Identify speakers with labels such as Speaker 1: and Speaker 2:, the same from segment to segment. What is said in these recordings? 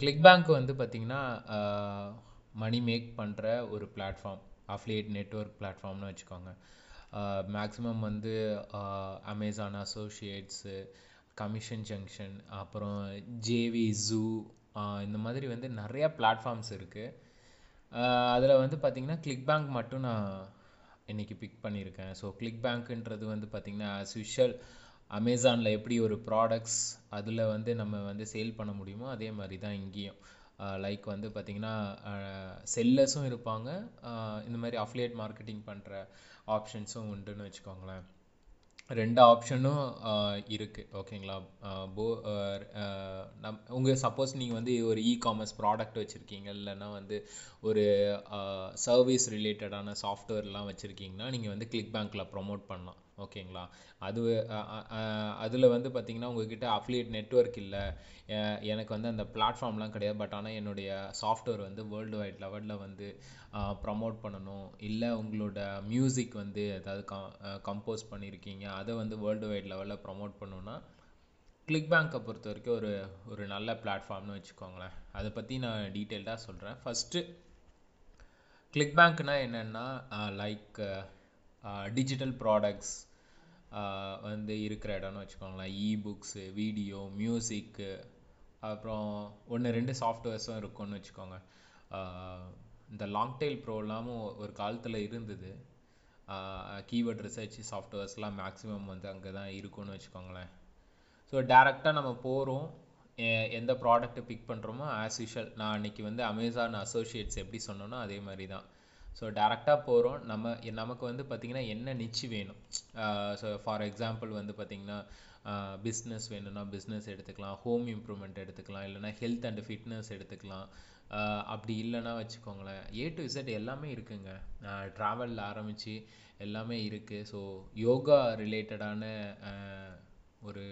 Speaker 1: Click bank வந்து பார்த்திங்கன்னா மணி make பண்ணுற ஒரு பிளாட்ஃபார்ம் அஃப்லியேட் நெட்ஒர்க் பிளாட்ஃபார்ம்னு வச்சுக்கோங்க. மேக்ஸிமம் வந்து அமேசான் அசோசியேட்ஸு கமிஷன் ஜங்ஷன் அப்புறம் ஜேவி ஜூ இந்த மாதிரி வந்து நிறையா பிளாட்ஃபார்ம்ஸ் இருக்குது அதில் வந்து பார்த்திங்கன்னா கிளிக் பேங்க் மட்டும் நான் இன்றைக்கி பிக் பண்ணியிருக்கேன் ஸோ கிளிக் பேங்க்குன்றது வந்து பார்த்திங்கன்னா ஆஸ் யூஷுவல் அமேசானில் எப்படி ஒரு ப்ராடக்ட்ஸ் அதில் வந்து நம்ம வந்து சேல் பண்ண முடியுமோ அதே மாதிரி தான் இங்கேயும் லைக் வந்து பார்த்திங்கன்னா செல்லர்ஸும் இருப்பாங்க. இந்த மாதிரி அஃப்லியேட் மார்க்கெட்டிங் பண்ணுற ஆப்ஷன்ஸும் உண்டுன்னு வச்சுக்கோங்களேன். ரெண்டு ஆப்ஷனும் இருக்குது ஓகேங்களா? போ நம் உங்கள் சப்போஸ் நீங்கள் வந்து ஒரு இ காமர்ஸ் ப்ராடக்ட் வச்சுருக்கீங்க. இல்லைன்னா வந்து ஒரு சர்வீஸ் ரிலேட்டடான சாஃப்ட்வேர்லாம் வச்சுருக்கீங்கன்னா நீங்கள் வந்து கிளிக் பேங்க்கில் ப்ரொமோட் பண்ணலாம். ஓகேங்களா? அது அதில் வந்து பார்த்திங்கன்னா உங்ககிட்ட அஃப்லியேட் நெட்ஒர்க் இல்லை. எனக்கு வந்து அந்த பிளாட்ஃபார்ம்லாம் கிடையாது. பட் ஆனால் என்னுடைய சாஃப்ட்வேர் வந்து வேர்ல்டு வைட் லெவலில் வந்து ப்ரமோட் பண்ணணும். இல்லை உங்களோட மியூசிக் வந்து ஏதாவது கம்போஸ் பண்ணியிருக்கீங்க அதை வந்து வேர்ல்டு வைட் லெவலில் ப்ரமோட் பண்ணணுன்னா கிளிக் பேங்க்கை பொறுத்த வரைக்கும் ஒரு ஒரு நல்ல பிளாட்ஃபார்ம்னு வச்சுக்கோங்களேன். அதை பற்றி நான் டீட்டெயில்டாக சொல்கிறேன் ஃபஸ்ட்டு கிளிக் பேங்க்னால் என்னென்னா லைக் டிஜிட்டல் ப்ராடக்ட்ஸ் வந்து இருக்கிற இடம்னு வச்சுக்கோங்களேன் இ புக்ஸு வீடியோ மியூசிக்கு அப்புறம் ஒன்று ரெண்டு சாஃப்ட்வேர்ஸும் இருக்கும்னு வச்சுக்கோங்க. இந்த லாங் டெயில் ப்ரோலாமும் ஒரு காலத்தில் இருந்தது. கீவேர்ட் ரிசர்ச் சாஃப்ட்வேர்ஸ்லாம் மேக்ஸிமம் வந்து அங்கே தான் இருக்கும்னு வச்சுக்கோங்களேன். ஸோ டேரெக்டாக நம்ம போகிறோம் எந்த ப்ராடக்ட்டை பிக் பண்ணுறோமோ ஆஸ் யூஷுவல் நான் அன்றைக்கி வந்து அமேசான் அசோசியேட்ஸ் எப்படி சொன்னோன்னா அதே மாதிரி தான் ஸோ டேரெக்டாக போகிறோம் நம்ம நமக்கு வந்து பார்த்திங்கன்னா என்ன நிச்சு வேணும்? ஸோ ஃபார் எக்ஸாம்பிள் வந்து பார்த்திங்கன்னா பிஸ்னஸ் வேணும்னா பிஸ்னஸ் எடுத்துக்கலாம். ஹோம் இம்ப்ரூவ்மெண்ட் எடுத்துக்கலாம். இல்லைனா ஹெல்த் அண்ட் ஃபிட்னஸ் எடுத்துக்கலாம். அப்படி இல்லைன்னா வச்சுக்கோங்களேன். ஏ டு இசட் எல்லாமே இருக்குங்க. ட்ராவலில் ஆரம்பித்து எல்லாமே இருக்குது ஸோ யோகா ரிலேட்டடான ஒரு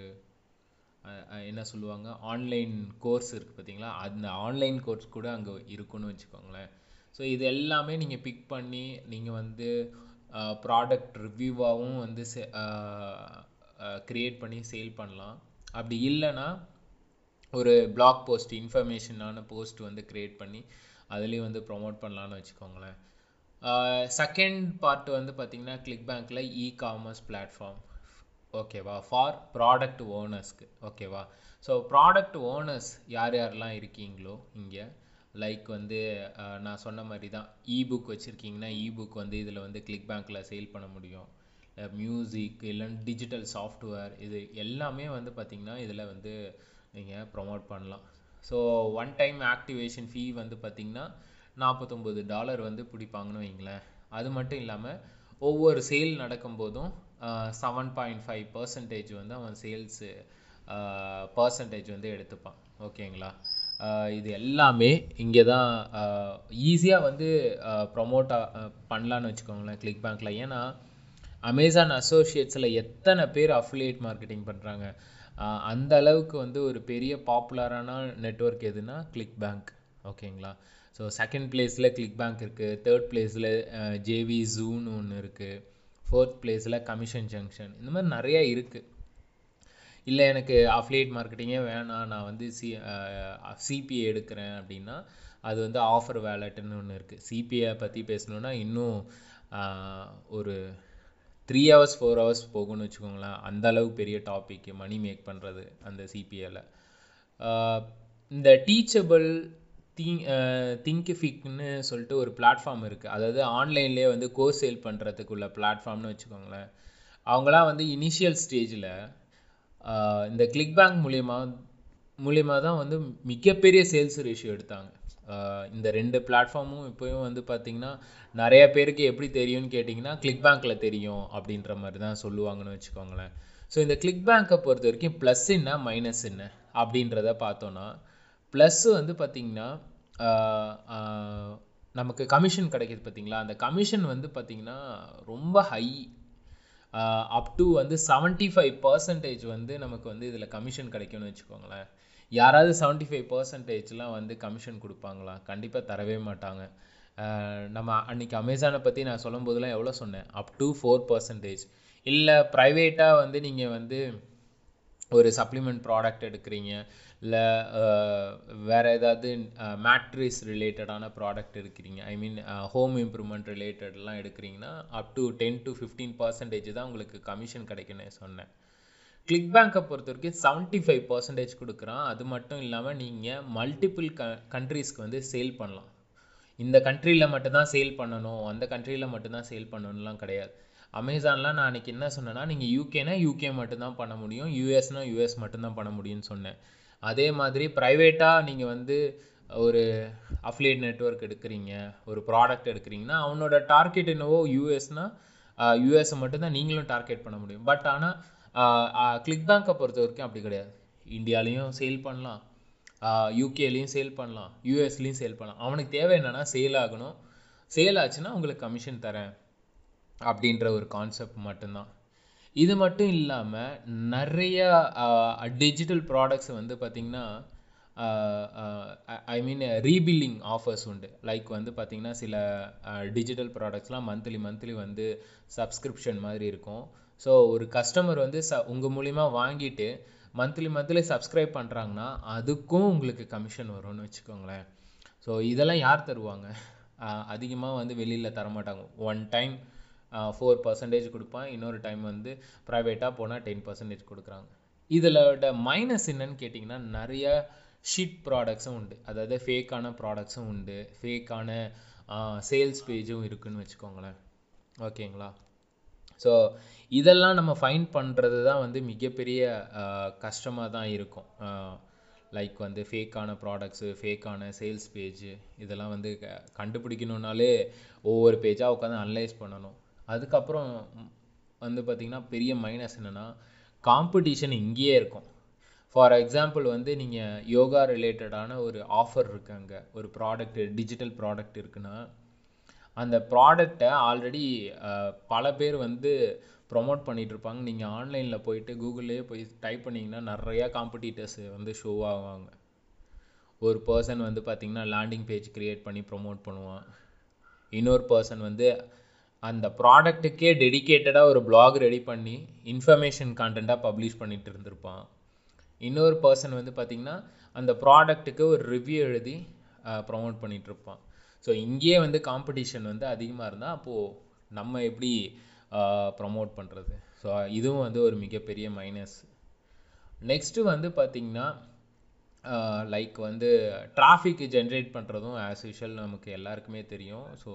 Speaker 1: என்ன சொல்லுவாங்க? ஆன்லைன் கோர்ஸ் இருக்குது பார்த்தீங்களா அந்த ஆன்லைன் கோர்ஸ் கூட அங்கே இருக்குன்னு வச்சுக்கோங்களேன். ஸோ இது எல்லாமே நீங்கள் பிக் பண்ணி நீங்கள் வந்து ப்ராடக்ட் ரிவ்யூவாகவும் வந்து க்ரியேட் பண்ணி சேல் பண்ணலாம். அப்படி இல்லைன்னா ஒரு பிளாக் போஸ்ட் இன்ஃபர்மேஷனான போஸ்ட் வந்து க்ரியேட் பண்ணி அதுலேயும் வந்து ப்ரொமோட் பண்ணலான்னு வச்சுக்கோங்களேன். செகண்ட் பார்ட் வந்து பார்த்திங்கன்னா கிளிக் பேங்க்கில் இ காமர்ஸ் பிளாட்ஃபார்ம் ஓகேவா? ஃபார் ப்ராடக்ட் ஓனர்ஸ்க்கு ஓகேவா? ஸோ ப்ராடக்ட் ஓனர்ஸ் யார் யாரெல்லாம் இருக்கீங்களோ இங்கே லைக் வந்து நான் சொன்ன மாதிரி தான் இபுக் வச்சுருக்கீங்கன்னா இபுக் வந்து இதில் வந்து கிளிக் பேங்க்கில் சேல் பண்ண முடியும். மியூசிக் இல்லைன்னா டிஜிட்டல் சாஃப்ட்வேர் இது எல்லாமே வந்து பார்த்திங்கன்னா இதில் வந்து நீங்கள் ப்ரொமோட் பண்ணலாம். So one time activation fee வந்து பார்த்திங்கன்னா நாற்பத்தொம்போது டாலர் வந்து பிடிப்பாங்கன்னு வைங்களேன். அது மட்டும் இல்லாமல் ஒவ்வொரு சேல் நடக்கும்போதும் செவன் பாயிண்ட் ஃபைவ் பர்சன்டேஜ் வந்து அவன் சேல்ஸு பர்சன்டேஜ் வந்து எடுத்துப்பான். ஓகேங்களா இது எல்லாமே இங்கே தான் ஈஸியாக வந்து ப்ரொமோட்டாக பண்ணலான்னு வச்சுக்கோங்களேன் கிளிக் பேங்க்கில் ஏன்னா அமேசான் அசோசியேட்ஸில் எத்தனை பேர் அஃபிலியேட் மார்க்கெட்டிங் பண்ணுறாங்க அந்த அளவுக்கு வந்து ஒரு பெரிய பாப்புலரான நெட்ஒர்க் எதுனா கிளிக் பேங்க் ஓகேங்களா ஸோ செகண்ட் பிளேஸில் கிளிக் பேங்க் இருக்குது தேர்ட் பிளேஸில் ஜேவி ஜூன்னு ஒன்று இருக்குது ஃபோர்த் பிளேஸில் கமிஷன் ஜங்ஷன் இந்த மாதிரி நிறையா இருக்குது இல்லை எனக்கு அஃப்லேட் மார்க்கெட்டிங்கே வேணாம். நான் வந்து சி சிபிஏ எடுக்கிறேன் அப்படின்னா அது வந்து ஆஃபர் வேலெட்டுன்னு ஒன்று இருக்குது சிபிஐ பற்றி பேசணுன்னா இன்னும் ஒரு த்ரீ ஹவர்ஸ் ஃபோர் ஹவர்ஸ் போகும்னு வச்சுக்கோங்களேன். அந்த அளவு பெரிய டாபிக் மணி மேக் பண்ணுறது அந்த சிபிஏல இந்த டீச்சபிள் திங் திங்கிஃபிக்னு சொல்லிட்டு ஒரு பிளாட்ஃபார்ம் இருக்குது அதாவது ஆன்லைன்லேயே வந்து கோர்ஸ் சேல் பண்ணுறதுக்குள்ள பிளாட்ஃபார்ம்னு வச்சுக்கோங்களேன். அவங்களாம் வந்து இனிஷியல் ஸ்டேஜில் இந்த கிளிக் பேங்க் மூலியமாக மூலியமாக தான் வந்து மிகப்பெரிய சேல்ஸ் ரேஷியோ எடுத்தாங்க. இந்த ரெண்டு பிளாட்ஃபார்மும் இப்போயும் வந்து பார்த்திங்கன்னா நிறைய பேருக்கு எப்படி தெரியும்னு கேட்டிங்கன்னா கிளிக் பேங்க்கில் தெரியும் அப்படின்ற மாதிரி தான் சொல்லுவாங்கன்னு வச்சுக்கோங்களேன். ஸோ இந்த கிளிக் பேங்க்கை பொறுத்த வரைக்கும் ப்ளஸ் என்ன மைனஸ் என்ன அப்படின்றத பார்த்தோன்னா ப்ளஸ் வந்து பார்த்திங்கன்னா நமக்கு கமிஷன் கிடைக்கிது பார்த்தீங்களா அந்த கமிஷன் வந்து பார்த்திங்கன்னா ரொம்ப ஹை அப் டு வந்து செவன்ட்டி ஃபைவ் பர்சன்டேஜ் வந்து நமக்கு வந்து இதில் கமிஷன் கிடைக்கும்னு வச்சுக்கோங்களேன். யாராவது செவன்ட்டி ஃபைவ் பர்சன்டேஜ்லாம் வந்து கமிஷன் கொடுப்பாங்களா? கண்டிப்பாக தரவே மாட்டாங்க. நம்ம அன்றைக்கி அமேசானை பற்றி நான் சொல்லும் போதெல்லாம் எவ்வளோ சொன்னேன்? அப் டு ஃபோர் பர்சன்டேஜ் இல்லை ப்ரைவேட்டாக வந்து நீங்கள் வந்து ஒரு சப்ளிமெண்ட் ப்ராடக்ட் எடுக்கிறீங்க. இல்லை வேறு ஏதாவது மேட்ரிஸ் ரிலேட்டடான ப்ராடக்ட் எடுக்கிறீங்க. ஐ மீன் ஹோம் இம்ப்ரூவ்மெண்ட் ரிலேட்டட்லாம் எடுக்கிறீங்கன்னா up to ten to fifteen percentage தான் உங்களுக்கு கமிஷன் கிடைக்குன்னு சொன்னேன். கிளிக் பேங்க்கை பொறுத்த வரைக்கும் செவன்ட்டி ஃபைவ் பர்சன்டேஜ் கொடுக்குறான். அது மட்டும் இல்லாமல் நீங்கள் மல்டிபிள் க கண்ட்ரீஸ்க்கு வந்து சேல் பண்ணலாம். இந்த கண்ட்ரியில் மட்டும்தான் சேல் பண்ணணும். அந்த கண்ட்ரியில் மட்டும்தான் சேல் பண்ணணும்லாம் கிடையாது. அமேசான்லாம் நான் அன்றைக்கி என்ன சொன்னேன்னா நீங்கள் யூகேனா யூகே மட்டும்தான் பண்ண முடியும். யூஎஸ்னா யூஎஸ் மட்டும்தான் பண்ண முடியும்னு சொன்னேன். அதே மாதிரி ப்ரைவேட்டாக நீங்கள் வந்து ஒரு அஃப்லியேட் நெட்ஒர்க் எடுக்கிறீங்க ஒரு ப்ராடக்ட் எடுக்கிறீங்கன்னா அவனோட டார்கெட் என்னவோ யூஎஸ்னால் யூஎஸை மட்டும்தான் நீங்களும் டார்கெட் பண்ண முடியும். பட் ஆனால் கிளிக் பேங்க்கை பொறுத்த வரைக்கும் அப்படி கிடையாது. இந்தியாலேயும் சேல் பண்ணலாம். யூகேலேயும் சேல் பண்ணலாம். யூஎஸ்லேயும் சேல் பண்ணலாம். அவனுக்கு தேவை என்னென்னா சேல் ஆகணும். சேல் ஆச்சுன்னா உங்களுக்கு கமிஷன் தரேன். அப்படின்ற ஒரு கான்செப்ட் மட்டும்தான். இது மட்டும் இல்லாமல் நிறையா டிஜிட்டல் ப்ராடக்ட்ஸ் வந்து பார்த்திங்கன்னா ஐ மீன் ரீபில்லிங் ஆஃபர்ஸ் உண்டு. லைக் வந்து பார்த்திங்கன்னா சில டிஜிட்டல் ப்ராடக்ட்ஸ்லாம் மந்த்லி மந்த்லி வந்து சப்ஸ்கிரிப்ஷன் மாதிரி இருக்கும். ஸோ ஒரு கஸ்டமர் வந்து ச உங்கள் மூலிமா வாங்கிட்டு மந்த்லி மந்த்லி சப்ஸ்கிரைப் பண்ணுறாங்கன்னா அதுக்கும் உங்களுக்கு கமிஷன் வரும்னு வச்சுக்கோங்களேன். ஸோ இதெல்லாம் யார் தருவாங்க? அதிகமாக வந்து வெளியில் தரமாட்டாங்க. ஒன் டைம் ஃபோர் பர்சன்டேஜ் கொடுப்பான். இன்னொரு டைம் வந்து ப்ரைவேட்டாக போனால் டென் பர்சன்டேஜ் கொடுக்குறாங்க. இதில் மைனஸ் என்னன்னு கேட்டிங்கன்னா நிறைய ஷீட் ப்ராடக்ட்ஸும் உண்டு. அதாவது ஃபேக்கான ப்ராடக்ட்ஸும் உண்டு. ஃபேக்கான சேல்ஸ் பேஜும் இருக்குன்னு வச்சுக்கோங்களேன். ஓகேங்களா ஸோ இதெல்லாம் நம்ம ஃபைன் பண்ணுறது தான் வந்து மிகப்பெரிய கஷ்டமாக தான் இருக்கும். லைக் வந்து ஃபேக்கான ப்ராடக்ட்ஸு ஃபேக்கான சேல்ஸ் பேஜு இதெல்லாம் வந்து கண்டுபிடிக்கணுன்னாலே ஒவ்வொரு பேஜாக உட்காந்து அனலைஸ் பண்ணணும். அதுக்கப்புறம் வந்து பார்த்திங்கன்னா பெரிய மைனஸ் என்னென்னா காம்படிஷன் இங்கேயே இருக்கும். ஃபார் எக்ஸாம்பிள் வந்து நீங்கள் யோகா ரிலேட்டடான ஒரு ஆஃபர் இருக்கு அங்கே. ஒரு ப்ராடக்ட் டிஜிட்டல் ப்ராடக்ட் இருக்குன்னா அந்த ப்ராடக்டை ஆல்ரெடி பல பேர் வந்து ப்ரொமோட் பண்ணிகிட்டு இருப்பாங்க. நீங்கள் ஆன்லைனில் போயிட்டு கூகுள்லேயே போய் டைப் பண்ணிங்கன்னா நிறையா காம்படிட்டர்ஸ் வந்து ஷோ ஆவாங்க. ஒரு பர்சன் வந்து பார்த்திங்கன்னா லேண்டிங் பேஜ் க்ரியேட் பண்ணி ப்ரொமோட் பண்ணுவான். இன்னொரு பர்சன் வந்து அந்த ப்ராடக்ட்டுக்கே டெடிக்கேட்டடாக ஒரு பிளாக் ரெடி பண்ணி இன்ஃபர்மேஷன் கான்டெண்ட்டாக பப்ளிஷ் பண்ணிட்டு இருந்திருப்பான். இன்னொரு பர்சன் வந்து பார்த்திங்கன்னா அந்த ப்ராடக்ட்டுக்கு ஒரு ரிவ்யூ எழுதி ப்ரொமோட் பண்ணிகிட்ருப்பான் ஸோ இங்கேயே வந்து காம்படிஷன் வந்து அதிகமாக இருந்தால் அப்போது நம்ம எப்படி ப்ரமோட் பண்ணுறது ஸோ இதுவும் வந்து ஒரு மிகப்பெரிய மைனஸ் நெக்ஸ்ட்டு வந்து பார்த்திங்கன்னா லைக் வந்து டிராஃபிக் ஜென்ரேட் பண்ணுறதும் ஆஸ் யூஷுவல் நமக்கு எல்லாருக்குமே தெரியும். ஸோ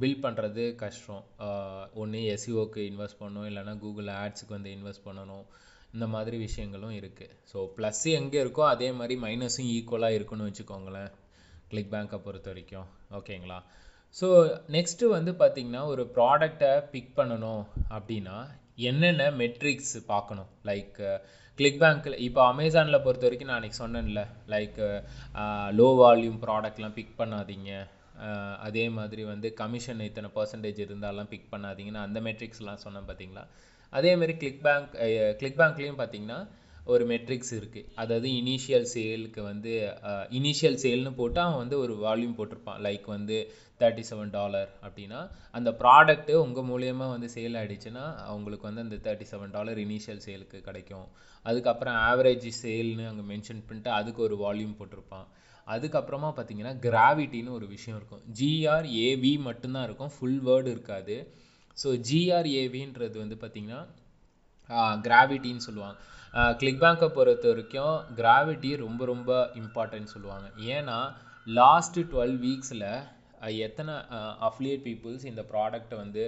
Speaker 1: பில் பண்ணுறது கஷ்டம். ஒன்று எஸ்இஓக்கு இன்வெஸ்ட் பண்ணணும் இல்லைனா கூகுள் ஆட்ஸுக்கு வந்து இன்வெஸ்ட் பண்ணணும். இந்த மாதிரி விஷயங்களும் இருக்குது ஸோ ப்ளஸ் எங்கே இருக்கோ அதே மாதிரி மைனஸும் ஈக்குவலாக இருக்குன்னு வச்சுக்கோங்களேன். கிளிக் பேங்க்கை பொறுத்த வரைக்கும். ஓகேங்களா ஸோ நெக்ஸ்ட்டு வந்து பார்த்திங்கன்னா ஒரு ப்ராடக்டை பிக் பண்ணணும் அப்படின்னா என்னென்ன மெட்ரிக்ஸ் பார்க்கணும்? லைக் கிளிக் பேங்க்கில் இப்போ அமேசானில் பொறுத்த வரைக்கும் நான் அன்றைக்கி சொன்னேன்ல லைக் லோ வால்யூம் ப்ராடக்ட்லாம் பிக் பண்ணாதீங்க. அதே மாதிரி வந்து கமிஷன் இத்தனை பர்சன்டேஜ் இருந்தாலாம் பிக் பண்ணாதீங்கன்னு அந்த மெட்ரிக்ஸ்லாம் சொன்னேன் பார்த்தீங்களா அதேமாதிரி கிளிக் பேங்க் கிளிக் பேங்க்லேயும் பார்த்தீங்கன்னா ஒரு மெட்ரிக்ஸ் இருக்குது அதாவது இனிஷியல் சேலுக்கு வந்து இனிஷியல் சேல்னு போட்டு அவன் வந்து ஒரு வால்யூம் போட்டிருப்பான். லைக் வந்து தேர்ட்டி செவன் டாலர் அப்படின்னா அந்த ப்ராடக்ட்டு உங்கள் மூலியமாக வந்து சேல் ஆகிடுச்சுன்னா அவங்களுக்கு வந்து அந்த தேர்ட்டி செவன் டாலர் இனிஷியல் சேலுக்கு கிடைக்கும். அதுக்கப்புறம் ஆவரேஜ் சேல்னு அங்கே மென்ஷன் பண்ணிட்டு அதுக்கு ஒரு வால்யூம் போட்டிருப்பான். அதுக்கப்புறமா பார்த்தீங்கன்னா கிராவிட்டின்னு ஒரு விஷயம் இருக்கும். ஜிஆர்ஏவி மட்டும்தான் இருக்கும். ஃபுல் வேர்டு இருக்காது. ஸோ ஜிஆர்ஏவின்றது வந்து பார்த்திங்கன்னா கிராவிட்டின்னு சொல்லுவாங்க. கிளிக் பேங்கை பொறுத்த வரைக்கும் கிராவிட்டி ரொம்ப ரொம்ப இம்பார்ட்டன்ட் சொல்லுவாங்க. ஏன்னா லாஸ்ட்டு டுவெல் வீக்ஸில் எத்தனை அஃப்லியேட் பீப்புள்ஸ் இந்த ப்ராடக்டை வந்து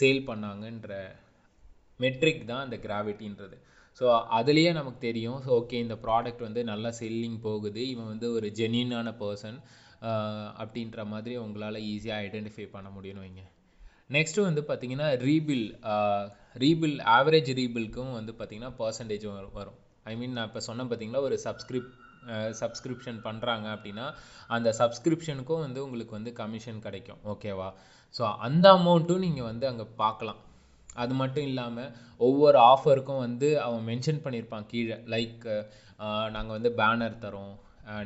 Speaker 1: சேல் பண்ணாங்கன்ற மெட்ரிக் தான் அந்த கிராவிட்டின்றது ஸோ அதுலேயே நமக்கு தெரியும். ஸோ ஓகே இந்த ப்ராடக்ட் வந்து நல்லா செல்லிங் போகுது. இவன் வந்து ஒரு ஜென்யூனான பர்சன் அப்படின்ற மாதிரி உங்களால் ஈஸியாக ஐடென்டிஃபை பண்ண முடியும்னு வைங்க. நெக்ஸ்ட்டு வந்து பார்த்தீங்கன்னா ரீபில் ரீபில் ஆவரேஜ் ரீபில்க்கும் வந்து பார்த்தீங்கன்னா பர்சன்டேஜ் வரும். ஐ மீன் நான் இப்போ சொன்னேன் பார்த்தீங்களா ஒரு சப்ஸ்கிரிப் சப்ஸ்கிரிப்ஷன் பண்ணுறாங்க அப்படின்னா அந்த சப்ஸ்கிரிப்ஷனுக்கும் வந்து உங்களுக்கு வந்து கமிஷன் கிடைக்கும். ஓகேவா ஸோ அந்த அமௌண்ட்டும் நீங்கள் வந்து அங்கே பார்க்கலாம் அது மட்டும் இல்லாமல் ஒவ்வொரு ஆஃபருக்கும் வந்து அவன் மென்ஷன் பண்ணியிருப்பான் கீழே. லைக் நாங்கள் வந்து பேனர் தரோம்.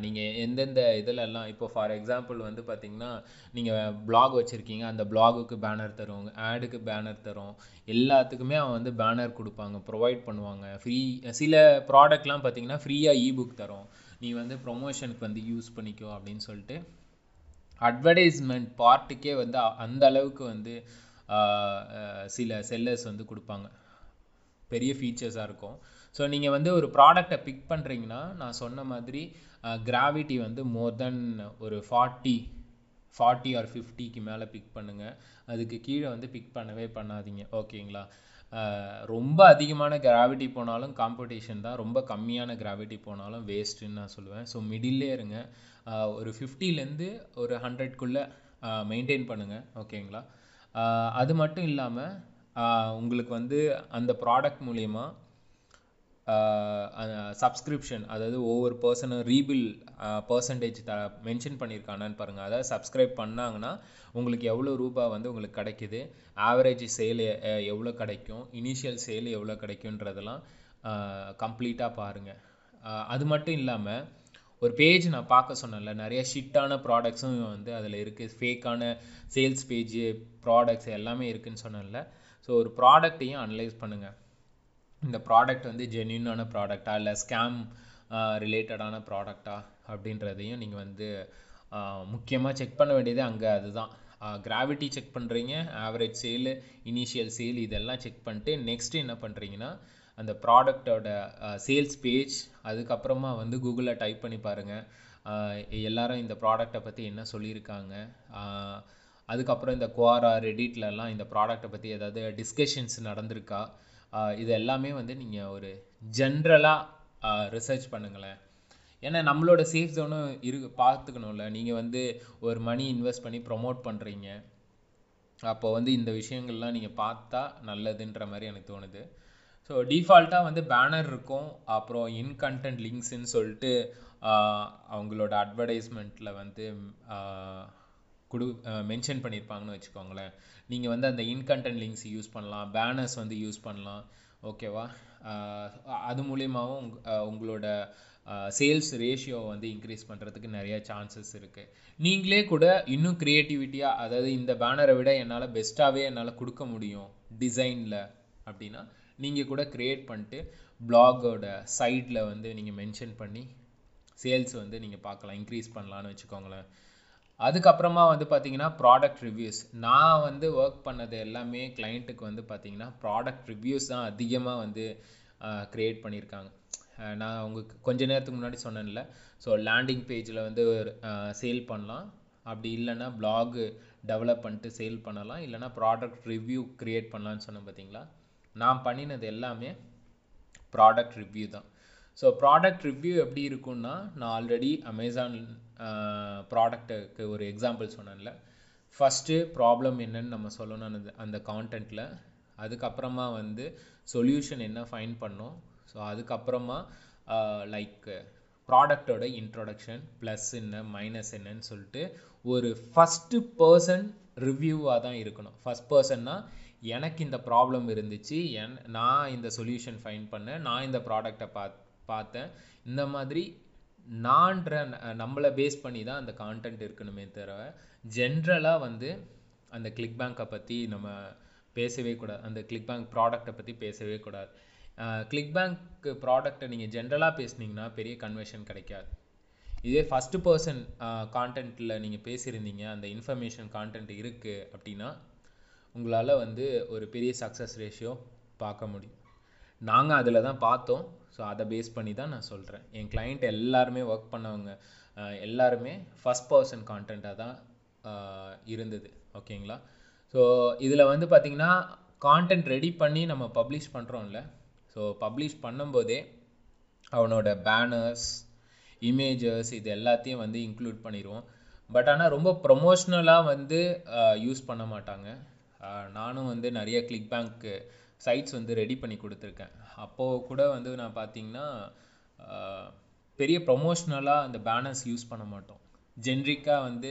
Speaker 1: நீங்கள் எந்தெந்த இதிலெல்லாம் இப்போ ஃபார் எக்ஸாம்பிள் வந்து பார்த்தீங்கன்னா நீங்கள் பிளாக் வச்சுருக்கீங்க அந்த பிளாகுக்கு பேனர் தரும் ஆடுக்கு பேனர் தரும். எல்லாத்துக்குமே அவன் வந்து பேனர் கொடுப்பாங்க ப்ரொவைட் பண்ணுவாங்க. ஃப்ரீ சில ப்ராடக்ட்லாம் பார்த்தீங்கன்னா ஃப்ரீயாக இபுக் தரும். நீ வந்து ப்ரொமோஷனுக்கு வந்து யூஸ் பண்ணிக்கோ அப்படின்னு சொல்லிட்டு அட்வர்டைஸ்மெண்ட் பார்ட்டுக்கே வந்து அ- அந்த அளவுக்கு வந்து சில செல்லர்ஸ் வந்து கொடுப்பாங்க. பெரிய ஃபீச்சர்ஸாக இருக்கும். ஸோ நீங்கள் வந்து ஒரு ப்ராடக்டை பிக் பண்ணுறீங்கன்னா நான் சொன்ன மாதிரி கிராவிட்டி வந்து மோர் தென் ஒரு ஃபார்ட்டி ஃபார்ட்டி ஆர் ஃபிஃப்டிக்கு மேலே பிக் பண்ணுங்கள் அதுக்கு கீழே வந்து பிக் பண்ணவே பண்ணாதீங்க. ஓகேங்களா ரொம்ப அதிகமான கிராவிட்டி போனாலும் காம்படிஷன் தான். ரொம்ப கம்மியான கிராவிட்டி போனாலும் வேஸ்ட்டுன்னு நான் சொல்லுவேன். ஸோ மிடில்லே இருங்க. ஒரு ஃபிஃப்டிலேருந்து ஒரு ஹண்ட்ரட்குள்ளே மெயின்டைன் பண்ணுங்கள் ஓகேங்களா அது மட்டும் இல்லாமல் உங்களுக்கு வந்து அந்த ப்ராடக்ட் மூலயமா சப்ஸ்கிரிப்ஷன் அதாவது ஒவ்வொரு பர்சனும் ரீபில் பர்சன்டேஜ் த மென்ஷன் பண்ணியிருக்கானான்னு பாருங்கள் அதாவது சப்ஸ்கிரைப் பண்ணாங்கன்னா உங்களுக்கு எவ்வளோ ரூபாய் வந்து உங்களுக்கு கிடைக்குது? ஆவரேஜ் சேல் எவ்வளோ கிடைக்கும்? இனிஷியல் சேல் எவ்வளோ கிடைக்குன்றதெல்லாம் கம்ப்ளீட்டாக பாருங்கள் அது மட்டும் இல்லாமல் ஒரு பேஜ் நான் பார்க்க சொன்னேன்ல நிறைய ஷிட்டான ப்ராடக்ட்ஸும் வந்து அதில் இருக்குது ஃபேக்கான சேல்ஸ் பேஜு ப்ராடக்ட்ஸ் எல்லாமே இருக்குன்னு சொன்னேன்ல. ஸோ ஒரு ப்ராடக்ட்டையும் அனலைஸ் பண்ணுங்கள் இந்த ப்ராடக்ட் வந்து ஜென்யூனான ப்ராடக்டா இல்லை ஸ்கேம் ரிலேட்டடான ப்ராடக்டா அப்படின்றதையும் நீங்கள் வந்து முக்கியமாக செக் பண்ண வேண்டியது அங்கே அதுதான். கிராவிட்டி செக் பண்ணுறீங்க ஆவரேஜ் சேலு இனிஷியல் சேல் இதெல்லாம் செக் பண்ணிட்டு நெக்ஸ்ட் என்ன பண்ணுறீங்கன்னா அந்த ப்ராடக்டோட சேல்ஸ் பேஜ் அதுக்கப்புறமா வந்து கூகுளில் டைப் பண்ணி பாருங்கள் எல்லாரும் இந்த ப்ராடக்டை பற்றி என்ன சொல்லியிருக்காங்க. அதுக்கப்புறம் இந்த குவாரா ரெடிட்லலாம் இந்த ப்ராடக்ட்டை பற்றி ஏதாவது டிஸ்கஷன்ஸ் நடந்திருக்கா? இது எல்லாமே வந்து நீங்கள் ஒரு ஜென்ரலாக ரிசர்ச் பண்ணுங்களேன். ஏன்னா நம்மளோட சேஃப் ஜோனும் இரு பார்த்துக்கணும்ல. நீங்கள் வந்து ஒரு மணி இன்வெஸ்ட் பண்ணி ப்ரொமோட் பண்ணுறீங்க அப்போ வந்து இந்த விஷயங்கள்லாம் நீங்கள் பார்த்தா நல்லதுன்ற மாதிரி எனக்கு தோணுது. ஸோ டிஃபால்ட்டாக வந்து பேனர் இருக்கும். அப்புறம் இன் கண்டென்ட் லிங்க்ஸ்ன்னு சொல்லிட்டு அவங்களோட அட்வர்டைஸ்மெண்ட்டில் வந்து கொடு குடு மென்ஷன் பண்ணியிருப்பாங்கன்னு வச்சுக்கோங்களேன். நீங்கள் வந்து அந்த இன்கண்டென்ட் லிங்க்ஸ் யூஸ் பண்ணலாம். பேனர்ஸ் வந்து யூஸ் பண்ணலாம். ஓகேவா? அது மூலியமாகவும் உங் உங்களோட சேல்ஸ் ரேஷியோ வந்து இன்க்ரீஸ் பண்ணுறதுக்கு நிறைய சான்சஸ் இருக்குது நீங்களே கூட இன்னும் க்ரியேட்டிவிட்டியாக அதாவது இந்த பேனரை விட என்னால் பெஸ்ட்டாகவே என்னால் கொடுக்க முடியும் டிசைனில் அப்படின்னா நீங்கள் கூட க்ரியேட் பண்ணிட்டு பிளாகோட சைடில் வந்து நீங்கள் மென்ஷன் பண்ணி சேல்ஸ் வந்து நீங்கள் பார்க்கலாம் இன்க்ரீஸ் பண்ணலான்னு வச்சுக்கோங்களேன். அதுக்கப்புறமா வந்து பார்த்தீங்கன்னா ப்ராடக்ட் ரிவ்யூஸ் நான் வந்து ஒர்க் பண்ணது எல்லாமே கிளைண்ட்டுக்கு வந்து பார்த்தீங்கன்னா ப்ராடக்ட் ரிவ்யூஸ் தான் அதிகமாக வந்து க்ரியேட் பண்ணியிருக்காங்க நான் உங்களுக்கு கொஞ்ச நேரத்துக்கு முன்னாடி சொன்னேன்ல. ஸோ லேண்டிங் பேஜில் வந்து சேல் பண்ணலாம். அப்படி இல்லைன்னா பிளாகு டெவலப் பண்ணிட்டு சேல் பண்ணலாம். இல்லைன்னா ப்ராடக்ட் ரிவ்யூ க்ரியேட் பண்ணலான்னு சொன்னேன் பார்த்தீங்களா நான் பண்ணினது எல்லாமே ப்ராடக்ட் ரிவ்யூ தான். ஸோ ப்ராடக்ட் ரிவ்யூ எப்படி இருக்கும்னா நான் ஆல்ரெடி அமேசான் ப்ராடக்ட்டுக்கு ஒரு எக்ஸாம்பிள் சொன்னேன்ல. ஃபஸ்ட்டு ப்ராப்ளம் என்னன்னு நம்ம சொல்லணும் அந்த அந்த கான்டென்ட்டில் அதுக்கப்புறமா வந்து சொல்யூஷன் என்ன ஃபைன் பண்ணோம். ஸோ அதுக்கப்புறமா லைக் ப்ராடக்டோட இன்ட்ரொடக்ஷன் ப்ளஸ் என்ன மைனஸ் என்னன்னு சொல்லிட்டு ஒரு ஃபஸ்ட்டு பர்சன் ரிவ்யூவாக தான் இருக்கணும். ஃபஸ்ட் பர்சன்னா எனக்கு இந்த ப்ராப்ளம் இருந்துச்சு. என் நான் இந்த சொல்யூஷன் ஃபைன் பண்ணேன். நான் இந்த ப்ராடக்டை பாத் பார்த்தேன். இந்த மாதிரி நான்ற நம்மளை பேஸ் பண்ணி தான் அந்த கான்டென்ட் இருக்கணுமே தவிர ஜென்ரலாக வந்து அந்த கிளிக் பேங்க்கை பற்றி நம்ம பேசவே கூடாது. அந்த கிளிக் பேங்க் ப்ராடக்ட்டை பற்றி பேசவே கூடாது. கிளிக் பேங்க் ப்ராடக்ட்டை நீங்கள் ஜென்ரலாக பேசுனீங்கன்னா பெரிய கன்வர்ஷன் கிடைக்காது. இதே ஃபஸ்ட்டு பர்சன் கான்டென்ட்டில் நீங்கள் பேசியிருந்தீங்க. அந்த இன்ஃபர்மேஷன் கான்டென்ட் இருக்குது அப்படின்னா உங்களால் வந்து ஒரு பெரிய சக்ஸஸ் ரேஷியோ பார்க்க முடியும். நாங்கள் அதில் தான் பார்த்தோம். ஸோ அதை பேஸ் பண்ணி தான் நான் சொல்கிறேன் என் கிளைண்ட் எல்லாருமே ஒர்க் பண்ணவங்க எல்லாருமே ஃபஸ்ட் பர்சன் கான்டென்ட்டாக தான் இருந்தது. ஓகேங்களா ஸோ இதில் வந்து பார்த்திங்கன்னா கான்டென்ட் ரெடி பண்ணி நம்ம பப்ளிஷ் பண்ணுறோம்ல ஸோ பப்ளிஷ் பண்ணும்போதே அவனோட பேனர்ஸ் இமேஜஸ் இது எல்லாத்தையும் வந்து இன்க்ளூட் பண்ணிடுவோம் பட் ஆனால் ரொம்ப ப்ரொமோஷ்னலாக வந்து யூஸ் பண்ண மாட்டாங்க. நானும் வந்து நிறைய கிளிக் பேங்க்கு சைட்ஸ் வந்து ரெடி பண்ணி கொடுத்துருக்கேன். அப்போது கூட வந்து நான் பார்த்தீங்கன்னா பெரிய ப்ரொமோஷ்னலாக அந்த பேனர்ஸ் யூஸ் பண்ண மாட்டோம். ஜென்ரிக்காக வந்து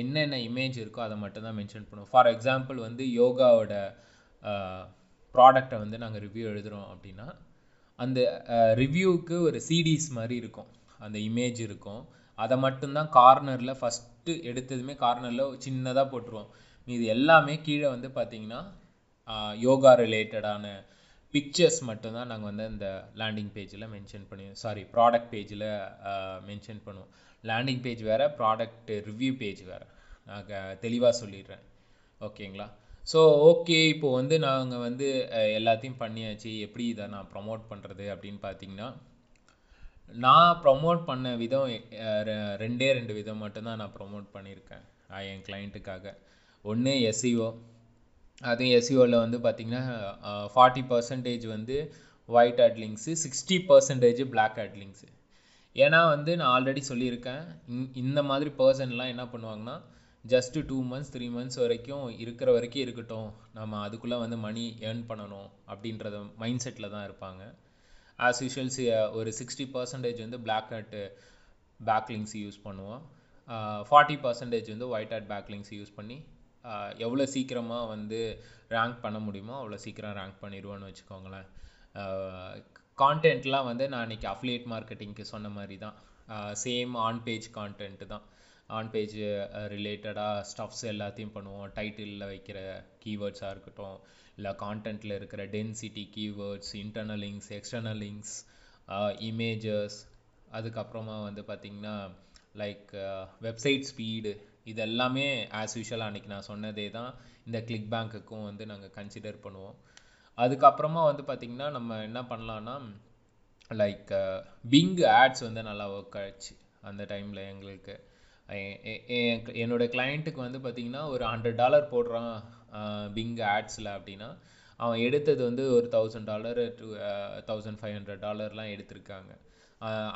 Speaker 1: என்னென்ன இமேஜ் இருக்கோ அதை மட்டும்தான் மென்ஷன் பண்ணுவோம். ஃபார் எக்ஸாம்பிள் வந்து யோகாவோட ப்ராடக்டை வந்து நாங்கள் ரிவ்யூ எழுதுகிறோம் அப்படின்னா அந்த ரிவ்யூவுக்கு ஒரு சிடிஸ் மாதிரி இருக்கும். அந்த இமேஜ் இருக்கும். அதை மட்டும்தான் கார்னரில் ஃபஸ்ட்டு எடுத்ததுமே கார்னரில் சின்னதாக போட்டுருவோம். இது எல்லாமே கீழே வந்து பார்த்தீங்கன்னா யோகா ரிலேட்டடான பிக்சர்ஸ் மட்டும்தான் நாங்கள் வந்து இந்த லேண்டிங் பேஜில் மென்ஷன் பண்ணுவோம் சாரி ப்ராடக்ட் பேஜில் மென்ஷன் பண்ணுவோம். லேண்டிங் பேஜ் வேறு ப்ராடக்ட் ரிவ்யூ பேஜ் வேறு. நான் தெளிவாக சொல்லிடுறேன். ஓகேங்களா? ஸோ ஓகே இப்போது வந்து நாங்கள் வந்து எல்லாத்தையும் பண்ணியாச்சு. எப்படி இதை நான் ப்ரமோட் பண்ணுறது அப்படின்னு பார்த்தீங்கன்னா நான் ப்ரமோட் பண்ண விதம் ரெண்டே ரெண்டு விதம் மட்டும்தான் நான் ப்ரமோட் பண்ணியிருக்கேன் என் கிளைண்ட்டுக்காக ஒன்று எஸ்இஓ அதுவும் எஸ்இஓவில் வந்து பார்த்தீங்கன்னா ஃபார்ட்டி பர்சன்டேஜ் வந்து white hat links sixty percentage black hat links ஏன்னா வந்து நான் ஆல்ரெடி சொல்லியிருக்கேன் இந்த மாதிரி பர்சன்லாம் என்ன பண்ணுவாங்கன்னா just two months three months வரைக்கும் இருக்கிற வரைக்கும் இருக்கட்டும். நம்ம அதுக்குள்ளே வந்து மணி ஏர்ன் பண்ணணும் அப்படின்றத மைண்ட் செட்டில் தான் இருப்பாங்க. ஆஸ் யூஷுவல்ஸ் ஒரு சிக்ஸ்டி பர்சன்டேஜ் வந்து பிளாக் ஹேட் பேக்லிங்ஸ் யூஸ் பண்ணுவோம். ஃபார்ட்டி பர்சன்டேஜ் வந்து ஒயிட் ஹேட் பேக்லிங்ஸ் யூஸ் பண்ணி எவ்வளோ சீக்கிரமாக வந்து ரேங்க் பண்ண முடியுமோ அவ்வளோ சீக்கிரம் ரேங்க் பண்ணிடுவோன்னு வச்சுக்கோங்களேன். கான்டென்ட்லாம் வந்து நான் இன்னைக்கு அஃப்லியேட் மார்க்கெட்டிங்க்கு சொன்ன மாதிரி தான் சேம் ஆன் பேஜ் கான்டென்ட் தான். ஆன் பேஜ் ரிலேட்டடாக ஸ்டஃப்ஸ் எல்லாத்தையும் பண்ணுவோம். டைட்டிலில் வைக்கிற கீவேர்ட்ஸாக இருக்கட்டும் இல்லை கான்டென்ட்டில் இருக்கிற density keywords internal links external links images அதுக்கப்புறமா வந்து பார்த்திங்கன்னா லைக் வெப்சைட் ஸ்பீடு இது எல்லாமே ஆஸ் யூஷுவல் அன்றைக்கி நான் சொன்னதே தான் இந்த கிளிக் பேங்க்குக்கும் வந்து நாங்கள் கன்சிடர் பண்ணுவோம். அதுக்கப்புறமா வந்து பார்த்திங்கன்னா நம்ம என்ன பண்ணலான்னா லைக் பிங் ஆட்ஸ் வந்து நல்லா ஒர்க் ஆயிடுச்சு அந்த டைமில் எங்களுக்கு. என்னோடய என்னோட கிளைண்ட்டுக்கு வந்து பார்த்தீங்கன்னா ஒரு ஹண்ட்ரட் டாலர் போடுறான் பிங் ஆட்ஸில் அப்படின்னா அவன் எடுத்தது வந்து ஒரு thousand dollar two thousand five hundred டாலர்லாம் எடுத்திருக்காங்க.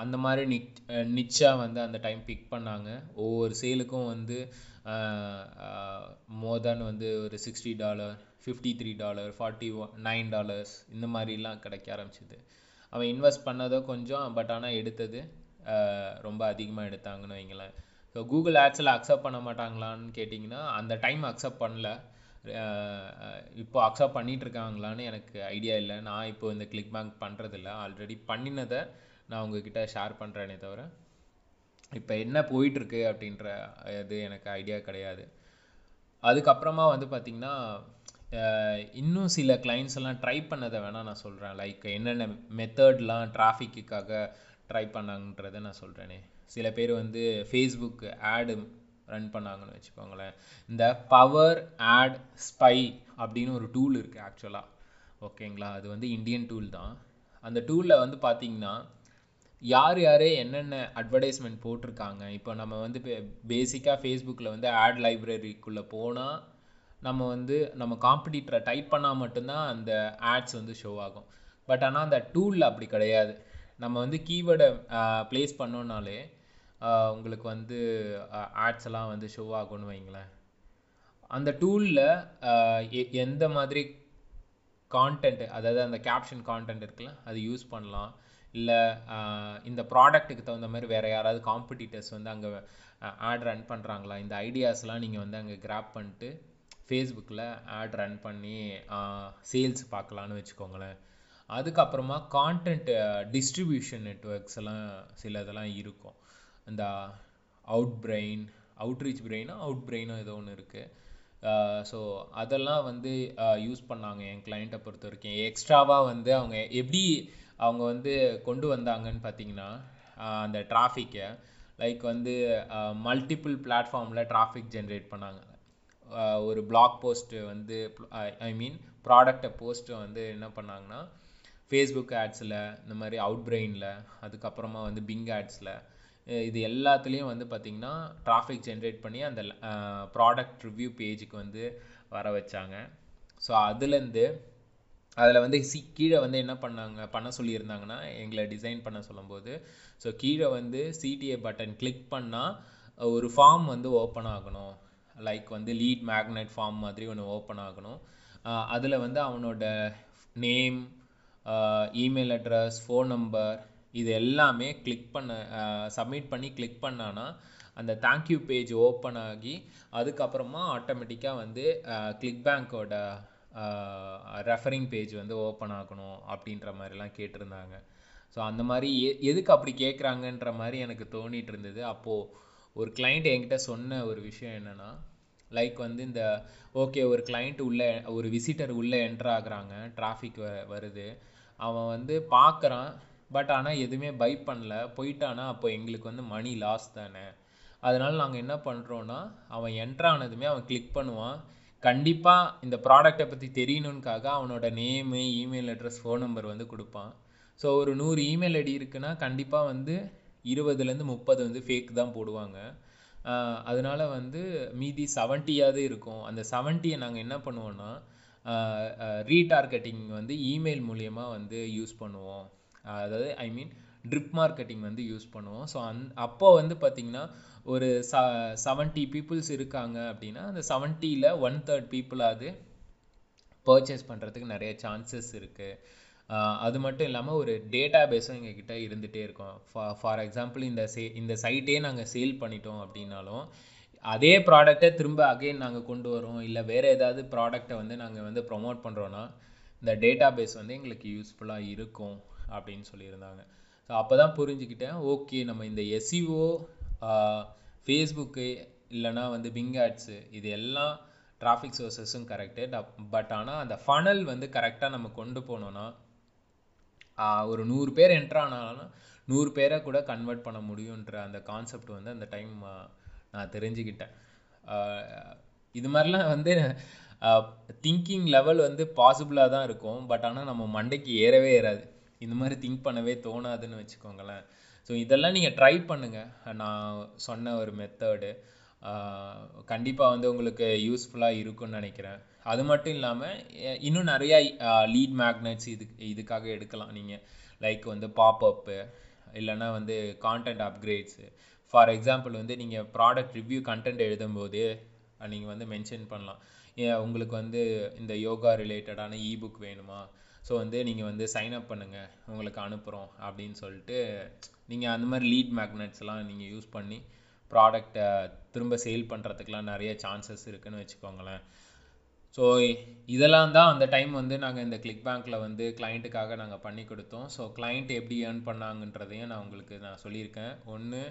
Speaker 1: அந்த மாதிரி நிச் நிச்சாக வந்து அந்த டைம் பிக் பண்ணாங்க. ஒவ்வொரு சேலுக்கும் வந்து மோர் தேன் வந்து ஒரு sixty dollar fifty three dollar forty nine dollars இந்த மாதிரிலாம் கிடைக்க ஆரம்பிச்சிது. அவன் இன்வெஸ்ட் பண்ணதோ கொஞ்சம் பட் ஆனால் எடுத்தது ரொம்ப அதிகமாக எடுத்தாங்கன்னு வைங்களேன். ஸோ கூகுள் ஆட்ஸில் அக்செப்ட் பண்ண மாட்டாங்களான்னு கேட்டிங்கன்னா அந்த டைம் அக்செப்ட் பண்ணல. இப்போ அக்செப்ட் பண்ணிகிட்ருக்காங்களான்னு எனக்கு ஐடியா இல்லை. நான் இப்போ இந்த கிளிக் பேங்க் பண்ணுறதில்ல ஆல்ரெடி பண்ணினதை நான் உங்ககிட்ட ஷேர் பண்ணுறேனே தவிர இப்போ என்ன போயிட்டுருக்கு அப்படின்ற இது எனக்கு ஐடியா கிடையாது. அதுக்கப்புறமா வந்து பார்த்திங்கன்னா இன்னும் சில கிளைண்ட்ஸ் எல்லாம் ட்ரை பண்ணதை வேணால் நான் சொல்கிறேன் லைக் என்னென்ன மெத்தட்லாம் டிராஃபிக்குக்காக ட்ரை பண்ணாங்கன்றதை நான் சொல்கிறேனே சில பேர் வந்து ஃபேஸ்புக் ஆடு ரன் பண்ணாங்கன்னு வச்சுக்கோங்களேன். இந்த பவர் ஆட் ஸ்பை அப்படின்னு ஒரு டூல் இருக்குது ஆக்சுவலாக ஓகேங்களா அது வந்து இந்தியன் டூல் தான். அந்த டூலில் வந்து பார்த்தீங்கன்னா யார் யார் என்னென்ன அட்வர்டைஸ்மெண்ட் போட்டிருக்காங்க? இப்போ நம்ம வந்து பேசிக்காக ஃபேஸ்புக்கில் வந்து ஆட் லைப்ரரிக்குள்ளே போனால் நம்ம வந்து நம்ம காம்படிட்டரை டைப் பண்ணால் மட்டும்தான் அந்த ஆட்ஸ் வந்து ஷோ ஆகும். பட் ஆனால் அந்த டூலில் அப்படி கிடையாது. நம்ம வந்து கீவேர்டை ப்ளேஸ் பண்ணோன்னாலே உங்களுக்கு வந்து ஆட்ஸ் எல்லாம் வந்து ஷோ ஆகும்னு வைங்களேன். அந்த டூலில் எந்த மாதிரி கான்டென்ட் அதாவது அந்த கேப்ஷன் கான்டென்ட் இருக்குல்ல அது யூஸ் பண்ணலாம். இல்லை இந்த ப்ராடக்ட்டுக்கு தகுந்த மாதிரி வேறு யாராவது காம்படிட்டர்ஸ் வந்து அங்கே ஆட் ரன் பண்ணுறாங்களா இந்த ஐடியாஸ்லாம் நீங்கள் வந்து அங்கே கிராப் பண்ணிட்டு ஃபேஸ்புக்கில் ஆட் ரன் பண்ணி சேல்ஸ் பார்க்கலான்னு வச்சுக்கோங்களேன். அதுக்கப்புறமா கான்டென்ட் டிஸ்ட்ரிபியூஷன் நெட்ஒர்க்ஸ் எல்லாம் சில இதெல்லாம் இருக்கும். இந்த அவுட் பிரெயின் அவுட்ரீச் பிரெயினா அவுட் பிரெயினோ ஏதோ ஒன்று இருக்குது ஸோ அதெல்லாம் வந்து யூஸ் பண்ணாங்க என் கிளைண்ட்டை பொறுத்த வரைக்கும். எக்ஸ்ட்ராவாக வந்து அவங்க எப்படி அவங்க வந்து கொண்டு வந்தாங்கன்னு பார்த்தீங்கன்னா அந்த டிராஃபிக்கை லைக் வந்து மல்டிபிள் பிளாட்ஃபார்மில் டிராஃபிக் ஜென்ரேட் பண்ணாங்க. ஒரு பிளாக் போஸ்ட்டு வந்து ஐ மீன் ப்ராடக்டை போஸ்ட்டு வந்து என்ன பண்ணாங்கன்னா ஃபேஸ்புக் ஆட்ஸில் இந்த மாதிரி அவுட் பிரெயினில் அதுக்கப்புறமா வந்து பிங் ஆட்ஸில் இது எல்லாத்துலேயும் வந்து பார்த்திங்கன்னா டிராஃபிக் ஜென்ரேட் பண்ணி அந்த ப்ராடக்ட் ரிவ்யூ பேஜுக்கு வந்து வர வச்சாங்க. ஸோ அதுலேருந்து அதில் வந்து சி கீழே வந்து என்ன பண்ணாங்க பண்ண சொல்லியிருந்தாங்கன்னா எங்களை டிசைன் பண்ண சொல்லும்போது ஸோ கீழே வந்து சிடிஏ பட்டன் கிளிக் பண்ணால் ஒரு ஃபார்ம் வந்து ஓப்பன் ஆகணும். லைக் வந்து லீட் மேக்னெட் ஃபார்ம் மாதிரி ஒன்று ஓப்பன் ஆகணும். அதில் வந்து அவனோட name email address phone number இது எல்லாமே கிளிக் பண்ண சப்மிட் பண்ணி கிளிக் பண்ணானா அந்த தேங்க்யூ பேஜ் ஓப்பன் ஆகி அதுக்கப்புறமா ஆட்டோமேட்டிக்காக வந்து கிளிக் பேங்க்கோட ரெஃபரிங் பேஜ் வந்து ஓப்பன் ஆகணும் அப்படின்ற மாதிரிலாம் கேட்டிருந்தாங்க. ஸோ அந்த மாதிரி எ எதுக்கு அப்படி கேட்குறாங்கன்ற மாதிரி எனக்கு தோணிட்டு இருந்தது. அப்போது ஒரு கிளைண்ட் என்கிட்ட சொன்ன ஒரு விஷயம் என்னென்னா லைக் வந்து இந்த ஓகே ஒரு கிளைண்ட் உள்ளே ஒரு விசிட்டர் உள்ளே என்ட்ரு ஆகுறாங்க டிராஃபிக் வ வருது. அவன் வந்து பார்க்குறான் பட் ஆனால் எதுவுமே பை பண்ணல. போயிட்டானா அப்போ எங்களுக்கு வந்து மணி லாஸ் தானே. அதனால் நாங்கள் என்ன பண்ணுறோன்னா அவன் என்ட்ரு ஆனதுமே அவன் கிளிக் பண்ணுவான். கண்டிப்பாக இந்த ப்ராடக்டை பற்றி தெரியணுன்காக அவனோட name email address phone number வந்து கொடுப்பான். ஸோ ஒரு நூறு இமெயில் ஐடி இருக்குன்னா கண்டிப்பாக வந்து இருபதுலேருந்து முப்பது வந்து ஃபேக் தான் போடுவாங்க. அதனால் வந்து மீதி செவன்ட்டியாவது இருக்கும். அந்த செவன்ட்டியை நாங்கள் என்ன பண்ணுவோன்னா ரீடார்கெட்டிங் வந்து இமெயில் மூலியமாக வந்து யூஸ் பண்ணுவோம். அதாவது ஐ மீன் ட்ரிப் மார்க்கெட்டிங் வந்து யூஸ் பண்ணுவோம். ஸோ அந் அப்போ வந்து பார்த்திங்கன்னா ஒரு ச செவன்ட்டி பீப்புள்ஸ் இருக்காங்க அப்படின்னா அந்த செவன்ட்டியில் ஒன் தேர்ட் பீப்புளாவது பர்ச்சேஸ் பண்ணுறதுக்கு நிறைய சான்சஸ் இருக்குது அது மட்டும் இல்லாமல் ஒரு டேட்டா பேஸும் எங்ககிட்ட இருந்துகிட்டே இருக்கும். ஃபார் ஃபார் எக்ஸாம்பிள் இந்த சே இந்த சைட்டே நாங்கள் சேல் பண்ணிட்டோம் அப்படின்னாலும் அதே ப்ராடக்டை திரும்ப அகைன் நாங்கள் கொண்டு வரோம். இல்லை வேறு ஏதாவது ப்ராடக்டை வந்து நாங்கள் வந்து ப்ரொமோட் பண்ணுறோன்னா இந்த டேட்டா பேஸ் வந்து எங்களுக்கு யூஸ்ஃபுல்லாக இருக்கும் அப்படின்னு சொல்லியிருந்தாங்க. ஸோ அப்போ தான் புரிஞ்சுக்கிட்டேன் ஓகே நம்ம இந்த எஸ்இஓ ஃபேஸ்புக்கு இல்லைனா வந்து பிங் ஆட்ஸு இது எல்லாம் டிராஃபிக் சோர்சஸும் கரெக்டு பட் ஆனால் அந்த ஃபனல் வந்து கரெக்டாக நம்ம கொண்டு போனோன்னா ஒரு நூறு பேர் என்ட்ரு ஆனாலும் நூறு பேரை கூட கன்வெர்ட் பண்ண முடியுன்ற அந்த கான்செப்ட் வந்து அந்த டைம் நான் தெரிஞ்சுக்கிட்டேன். இது மாதிரிலாம் வந்து திங்கிங் லெவல் வந்து பாசிபிளாக தான் இருக்கும். பட் ஆனால் நம்ம மண்டைக்கு ஏறவே ஏறாது. இந்த மாதிரி திங்க் பண்ணவே தோணாதுன்னு வச்சுக்கோங்களேன். ஸோ இதெல்லாம் நீங்கள் ட்ரை பண்ணுங்கள் நான் சொன்ன ஒரு மெத்தடு கண்டிப்பாக வந்து உங்களுக்கு யூஸ்ஃபுல்லாக இருக்கும்னு நினைக்கிறேன். அது மட்டும் இல்லாமல் இன்னும் நிறையா லீட் மேக்னெட்ஸ் இது இதுக்காக எடுக்கலாம் நீங்கள் லைக் வந்து பாப்அப்பு இல்லைன்னா வந்து கான்டென்ட் அப்கிரேட்ஸு ஃபார் எக்ஸாம்பிள் வந்து நீங்கள் ப்ராடக்ட் ரிவ்யூ கண்டென்ட் எழுதும்போது நீங்கள் வந்து மென்ஷன் பண்ணலாம். உங்களுக்கு வந்து இந்த யோகா ரிலேட்டடான இபுக் வேணுமா? ஸோ வந்து நீங்கள் வந்து சைன் அப் பண்ணுங்கள் உங்களுக்கு அனுப்புகிறோம் அப்படின்னு சொல்லிட்டு நீங்கள் அந்த மாதிரி லீட் மேக்னெட்ஸ்லாம் நீங்கள் யூஸ் பண்ணி ப்ராடக்டை திரும்ப சேல் பண்ணுறதுக்கெலாம் நிறைய சான்சஸ் இருக்குதுன்னு வச்சுக்கோங்களேன். ஸோ இதெல்லாம் தான் அந்த டைம் வந்து நாங்கள் இந்த கிளிக் பேங்க்கில் வந்து கிளைண்ட்டுக்காக நாங்கள் பண்ணி கொடுத்தோம். ஸோ கிளைண்ட் எப்படி ஏர்ன் பண்ணாங்கன்றதையும் நான் உங்களுக்கு நான் சொல்லியிருக்கேன். ஒன்று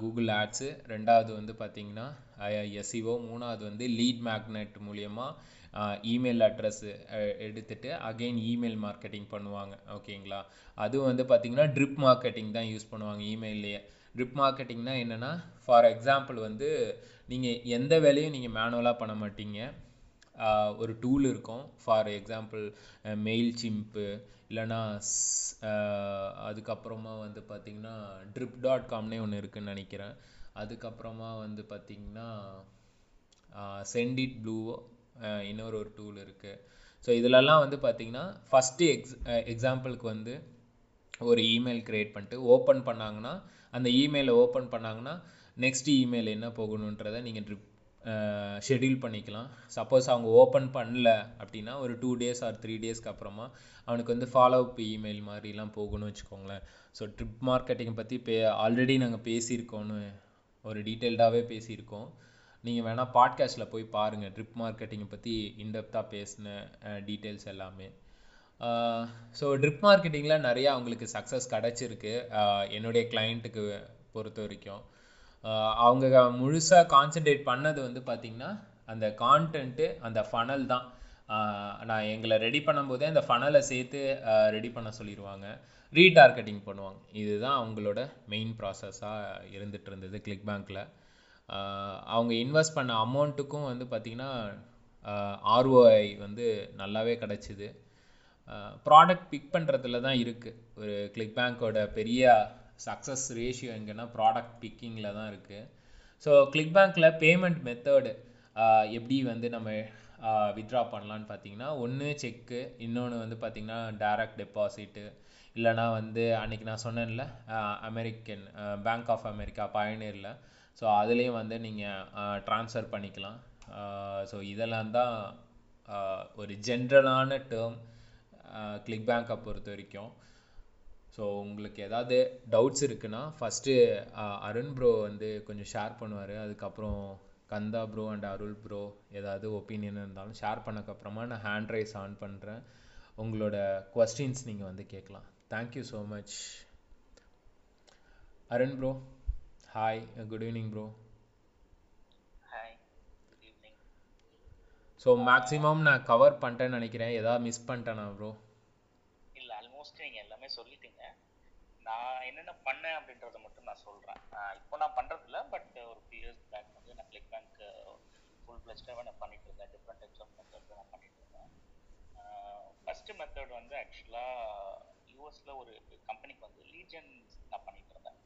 Speaker 1: கூகுள் ஆட்ஸு ரெண்டாவது வந்து பார்த்திங்கன்னா எஸ்இஓ மூணாவது வந்து லீட் மேக்னெட் மூலியமாக இமெயில் அட்ரஸ்ஸு எடுத்துகிட்டு அகெயின் இமெயில் மார்க்கெட்டிங் பண்ணுவாங்க. ஓகேங்களா? அதுவும் வந்து பார்த்திங்கன்னா ட்ரிப் மார்க்கெட்டிங் தான் யூஸ் பண்ணுவாங்க இமெயில்லையே ட்ரிப் மார்க்கெட்டிங்னா என்னென்னா ஃபார் எக்ஸாம்பிள் வந்து நீங்கள் எந்த வேலையும் நீங்கள் மேனுவலாக பண்ண மாட்டீங்க. ஒரு டூல் இருக்கும். ஃபார் எக்ஸாம்பிள் மெயில் சிம்ப்பு இல்லைனா அதுக்கப்புறமா வந்து பார்த்திங்கன்னா ட்ரிப் டாட் காம்னே ஒன்று இருக்குதுன்னு நினைக்கிறேன். அதுக்கப்புறமா வந்து பார்த்திங்கன்னா சென்டிட் ப்ளூவோ இன்னொரு ஒரு டூல் இருக்குது ஸோ இதிலலாம் வந்து பார்த்திங்கன்னா ஃபஸ்ட்டு எக்ஸ் எக்ஸாம்பிளுக்கு வந்து ஒரு இமெயில் க்ரியேட் பண்ணிட்டு ஓப்பன் பண்ணாங்கன்னா அந்த இமெயிலை ஓப்பன் பண்ணாங்கன்னா நெக்ஸ்ட் இமெயில் என்ன போகணுன்றதை நீங்கள் ட்ரிப் ஷெட்யூல் பண்ணிக்கலாம். சப்போஸ் அவங்க ஓப்பன் பண்ணல அப்படின்னா ஒரு டூ டேஸ் ஆர் த்ரீ டேஸ்க்கு அப்புறமா அவனுக்கு வந்து ஃபாலோ அப் இமெயில் மாதிரிலாம் போகணும்னு வச்சுக்கோங்களேன். ஸோ ட்ரிப் மார்க்கெட்டிங் பற்றி பே ஆல்ரெடி நாங்கள் பேசியிருக்கோன்னு ஒரு டீட்டெயில்டாகவே பேசியிருக்கோம். நீங்கள் வேணால் பாட்காஸ்ட்டில் போய் பாருங்கள் ட்ரிப் மார்க்கெட்டிங்கை பற்றி இன்டெப்த்தாக பேசின டீட்டெயில்ஸ் எல்லாமே. ஸோ ட்ரிப் மார்க்கெட்டிங்கில் நிறையா அவங்களுக்கு சக்ஸஸ் கிடச்சிருக்கு. என்னுடைய கிளைண்ட்டுக்கு பொறுத்த வரைக்கும். அவங்க முழுசாக கான்சென்ட்ரேட் பண்ணது வந்து பார்த்திங்கன்னா அந்த கான்டென்ட்டு அந்த ஃபனல் தான். நான் எங்களை ரெடி பண்ணும்போதே அந்த ஃபனலை சேர்த்து ரெடி பண்ண சொல்லிடுவாங்க ரீடார்கெட்டிங் பண்ணுவாங்க. இதுதான் அவங்களோட மெயின் ப்ராசஸாக இருந்துகிட்டு இருந்தது கிளிக் பேங்க்கில் அவங்க இன்வெஸ்ட் பண்ண அமௌண்ட்டுக்கும் வந்து பார்த்திங்கன்னா ஆர்ஓஐ வந்து நல்லாவே கிடச்சிது. ப்ராடக்ட் பிக் பண்ணுறதுல தான் இருக்குது ஒரு கிளிக் பேங்க்கோட பெரிய சக்ஸஸ் ரேஷியோ எங்கன்னா ப்ராடக்ட் பிக்கிங்கில் தான் இருக்குது ஸோ கிளிக் பேங்க்கில் பேமெண்ட் மெத்தடு எப்படி வந்து நம்ம வித்ட்ரா பண்ணலான்னு பார்த்தீங்கன்னா ஒன்று செக்கு இன்னொன்று வந்து பார்த்திங்கன்னா டைரக்ட் டெபாசிட்டு இல்லைனா வந்து அன்றைக்கி நான் சொன்னேன்ல அமெரிக்கன் பேங்க் ஆஃப் அமெரிக்கா பயனியரில் ஸோ அதுலேயும் வந்து நீங்கள் ட்ரான்ஸ்ஃபர் பண்ணிக்கலாம். ஸோ இதெல்லாம் தான் ஒரு ஜென்ரலான டேர்ம் கிளிக் பேங்க்கை பொறுத்த வரைக்கும். ஸோ உங்களுக்கு ஏதாவது டவுட்ஸ் இருக்குன்னா ஃபஸ்ட்டு அருண் ப்ரோ வந்து கொஞ்சம் ஷேர் பண்ணுவார். அதுக்கப்புறம் Kandha bro and Arul bro ஏதாவது ஒப்பீனியன் இருந்தாலும் ஷேர் பண்ணக்கப்புறமா நான் ஹேண்ட் ரைஸ் ஆன் பண்ணுறேன் உங்களோட கொஸ்டின்ஸ் நீங்கள் வந்து கேட்கலாம். Thank you so much Arun bro hi good evening bro
Speaker 2: hi good evening
Speaker 1: so maximum நான் கவர் பண்ணிட்டேன்னு நினைக்கிறேன். ஏதாவது மிஸ் பண்ணிட்டேனா ப்ரோ
Speaker 2: இல்லை ஆல்மோஸ்ட் நீங்கள் எல்லாமே சொல்லிட்டீங்க. நான் என்னென்ன பண்ணேன் அப்படின்றத மட்டும் நான் சொல்கிறேன் இப்போ நான் பண்ணுறதில்ல பட் ஒரு ஃபியூ இயர்ஸ் பேக் வந்து நான் கிளிக் பேங்க் ஃபுல் ஃப்ளெஜ்டாகவே நான் பண்ணிட்டு இருந்தேன். டிஃப்ரெண்ட் டைப்ஸ் ஆஃப் மெத்தட் நான் பண்ணிட்டு இருந்தேன். ஃபஸ்ட்டு மெத்தட் வந்து ஆக்சுவலாக யூஎஸில் ஒரு கம்பெனிக்கு வந்து லீஜன் நான் பண்ணிட்டு இருந்தேன்.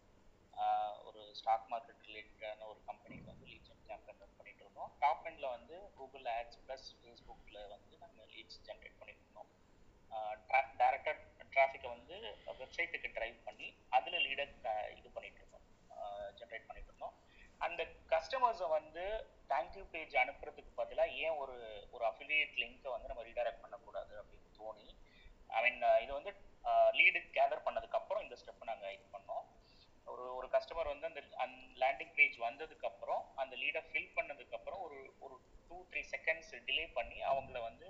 Speaker 2: ஒரு ஸ்டாக் மார்க்கெட் ரிலேட்டடான ஒரு கம்பெனிக்கு வந்து லீட் கேம்பெயின் ரன் பண்ணிட்டு இருந்தோம் டாப் எண்ட்ல வந்து கூகுள் ஆட்ஸ் ப்ளஸ் ஃபேஸ்புக்கில் வந்து நாங்கள் லீட்ஸ் ஜென்ரேட் பண்ணிட்டு இருந்தோம் டேரக்டாக டிராஃபிக்கை வந்து வெப்சைட்டுக்கு டிரைவ் பண்ணி அதில் லீடை இது பண்ணிட்டு இருந்தோம் ஜென்ரேட் பண்ணிட்டு இருந்தோம் அந்த கஸ்டமர்ஸை வந்து தேங்க்யூ பேஜ் அனுப்புறதுக்கு பதிலாக ஏன் ஒரு ஒரு அஃபிலியேட் லிங்கை வந்து நம்ம ரீடைரக்ட் பண்ணக்கூடாது அப்படின்னு தோணி ஐ மீன் இது வந்து லீடு கேதர் பண்ணதுக்கப்புறம் இந்த ஸ்டெப் நாங்கள் இது பண்ணோம். ஒரு ஒரு கஸ்டமர் வந்து அந்த அந்த லேண்டிங் பேஜ் வந்ததுக்கு அப்புறம் அந்த லீடை ஃபில் பண்ணதுக்கு அப்புறம் ஒரு ஒரு டூ த்ரீ செகண்ட்ஸ் டிலே பண்ணி அவங்கள வந்து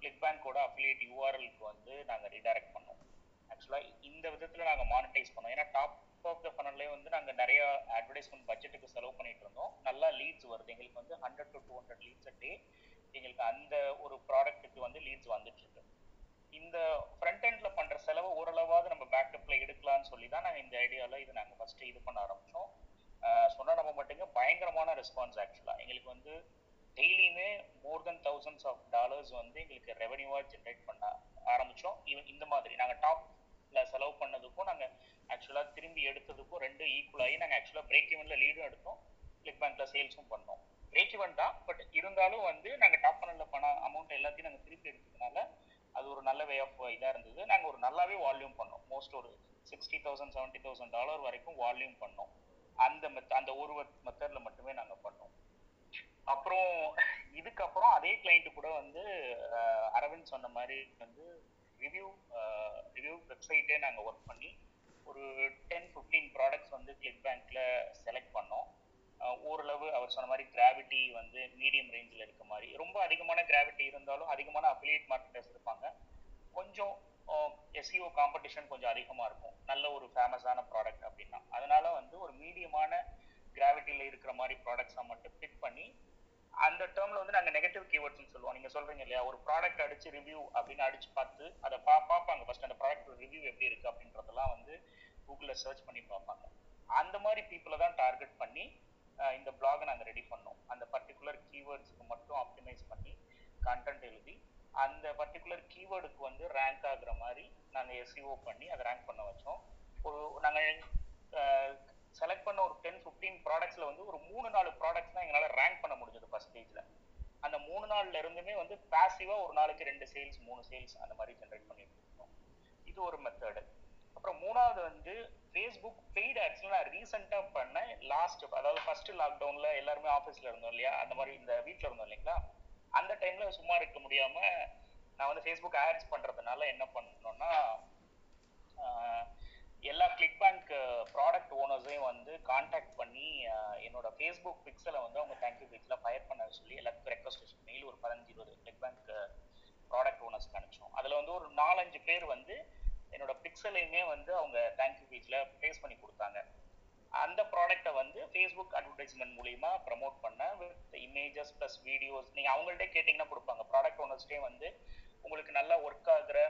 Speaker 2: கிளிக் பேங்கோட அஃபிலியேட் யூஆர்எல்க்கு வந்து நாங்கள் ரீடைரக்ட் பண்ணோம். ஆக்சுவலாக இந்த விதத்தில் நாங்கள் மானிட்டைஸ் பண்ணோம். ஏன்னா டாப் ஆஃப் த ஃபனல்லே வந்து நாங்கள் நிறைய அட்வர்டைஸ்மெண்ட் பட்ஜெட்டுக்கு செலவு பண்ணிட்டு இருந்தோம். நல்லா லீட்ஸ் வருது. எங்களுக்கு வந்து hundred to two hundred leads day எங்களுக்கு அந்த ஒரு ப்ராடக்ட்டுக்கு வந்து லீட்ஸ் வந்துட்டு இருக்கு. இந்த ஃப்ரண்ட் எண்ட்ல பண்ற செலவு ஓரளவாவது நம்ம பேக்கப்ல எடுக்கலாம்னு சொல்லி தான் நாங்கள் இந்த ஐடியாவில் இது நாங்கள் ஃபர்ஸ்ட் இது பண்ண ஆரம்பிச்சோம். சொன்னா நம்ம மட்டுங்க பயங்கரமான ரெஸ்பான்ஸ் ஆக்சுவலா எங்களுக்கு வந்து டெய்லியுமே more than thousands of dollars வந்து எங்களுக்கு ரெவன்யூவா ஜென்ரேட் பண்ண ஆரம்பிச்சோம். ஈவன் இந்த மாதிரி. நாங்கள் டாப்ல செலவு பண்ணதுக்கும் நாங்கள் ஆக்சுவலா திரும்பி எடுத்ததுக்கும் ரெண்டு ஈக்குவல் ஆகி நாங்கள் ஆக்சுவலா பிரேக் ஈவன்ல லீடும் எடுத்தோம். கிளிக் பேங்க்ல சேல்ஸும் பண்ணோம். பிரேக் ஈவன் தான் பட் இருந்தாலும் வந்து நாங்கள் டாப் பண்ணல பண அமௌண்ட் எல்லாத்தையும் நாங்கள் திருப்பி எடுத்ததுனால அது ஒரு நல்ல வே ஆஃப் இதாக இருந்தது. நாங்கள் ஒரு நல்லாவே வால்யூம் பண்ணோம். மோஸ்ட் ஒரு sixty thousand seventy thousand dollar வரைக்கும் வால்யூம் பண்ணோம். அந்த மெத் அந்த ஒரு மெத்தடில் மட்டுமே நாங்கள் பண்ணோம். அப்புறம் இதுக்கப்புறம் அதே கிளைண்ட்டு கூட வந்து அரவிந்த் சொன்ன மாதிரி வந்து ரிவ்யூ ரிவ்யூ வெப்சைட்டே நாங்கள் ஒர்க் பண்ணி ஒரு டென் ஃபிஃப்டீன் ப்ராடக்ட்ஸ் வந்து கிளிக் பேங்க்ல செலக்ட் பண்ணோம். ஓரளவு அவர் சொன்ன மாதிரி கிராவிட்டி வந்து மீடியம் ரேஞ்சில் இருக்க மாதிரி. ரொம்ப அதிகமான கிராவிட்டி இருந்தாலும் அதிகமான அஃபிலியேட் மார்க்கெட்டர்ஸ் இருப்பாங்க. கொஞ்சம் எஸ்இஓ காம்படிஷன் கொஞ்சம் அதிகமாக இருக்கும். நல்ல ஒரு ஃபேமஸான ப்ராடக்ட் அப்படின்னா. அதனால வந்து ஒரு மீடியமான கிராவிட்டியில் இருக்கிற மாதிரி ப்ராடக்ட்ஸை மட்டும் பிக் பண்ணி அந்த டேர்ம்ல வந்து நாங்கள் நெகட்டிவ் கீவேர்ட்ஸ்னு சொல்லுவோம். நீங்கள் சொல்றீங்க இல்லையா? ஒரு ப்ராடக்ட் அடிச்சு ரிவ்யூ அப்படின்னு அடிச்சு பார்த்து அதை பா பார்ப்பாங்க. ஃபர்ஸ்ட் அந்த ப்ராடக்ட் ரிவ்யூ எப்படி இருக்கு அப்படின்றதெல்லாம் வந்து கூகுளில் சர்ச் பண்ணி பார்ப்பாங்க. அந்த மாதிரி பீப்புளை தான் டார்கெட் பண்ணி இந்த பிளாகை நாங்கள் ரெடி பண்ணோம். அந்த பர்டிகுலர் கீவேர்ட்ஸ்க்கு மட்டும் ஆப்டிமைஸ் பண்ணி கண்டென்ட் எழுதி அந்த பர்டிகுலர் கீவேர்டுக்கு வந்து ரேங்க் ஆகுற மாதிரி நாங்கள் எஸ்இஓ பண்ணி அதை ரேங்க் பண்ண வச்சோம். ஒரு நாங்கள் செலக்ட் பண்ண ஒரு டென் ஃபிஃப்டீன் ப்ராடக்ட்ஸில் வந்து ஒரு மூணு நாலு ப்ராடக்ட்ஸ் தான் எங்களால் ரேங்க் பண்ண முடிஞ்சது ஃபர்ஸ்ட் ஸ்டேஜில் அந்த மூணு நாள்ல இருந்துமே வந்து பாசிவாக ஒரு நாளைக்கு ரெண்டு சேல்ஸ் மூணு சேல்ஸ் அந்த மாதிரி ஜென்ரேட் பண்ணிட்டு இருக்கோம் இது ஒரு மெத்தடு அப்புறம் மூணாவது வந்து ஃபேஸ்புக் பெய்டு ஆக்சுவலாக நான் ரீசெண்டாக பண்ணேன். லாஸ்ட் அதாவது ஃபர்ஸ்ட் லாக்டவுனில் எல்லாருமே ஆஃபீஸில் இருந்தோம் இல்லையா? அந்த மாதிரி இந்த வீட்டில் இருந்தோம் இல்லைங்களா? அந்த டைமில் சும்மா இருக்க முடியாமல் நான் வந்து ஃபேஸ்புக் ஆட்ஸ் பண்ணுறதுனால என்ன பண்ணணும்னா எல்லா கிளிக் பேங்க் ப்ராடக்ட் ஓனர்ஸையும் வந்து காண்டாக்ட் பண்ணி என்னோட ஃபேஸ்புக் பிக்சலை வந்து அவங்க தேங்க்யூ பேஜில் ஃபயர் பண்ண சொல்லி எல்லாத்துக்கும் ரெக்வஸ்ட் மெயில் ஒரு பதினஞ்சு இருபது கிளிக் பேங்க் ப்ராடக்ட் ஓனர்ஸ்க்கு அனுப்பிச்சோம். அதில் வந்து ஒரு நாலஞ்சு பேர் வந்து என்னோட பிக்சலையுமே வந்து அவங்க தேங்க்யூ பேஜில் ஃபேஸ் பண்ணி கொடுத்தாங்க. அந்த ப்ராடக்ட்டை வந்து ஃபேஸ்புக் அட்வர்டைஸ்மெண்ட் மூலியமா ப்ரமோட் பண்ண வித் இமேஜஸ் ப்ளஸ் வீடியோஸ் நீங்கள் அவங்கள்ட்ட கேட்டிங்கன்னா கொடுப்பாங்க. ப்ராடக்ட் ஓனர்ஸ்டே வந்து உங்களுக்கு நல்லா ஒர்க் ஆகுற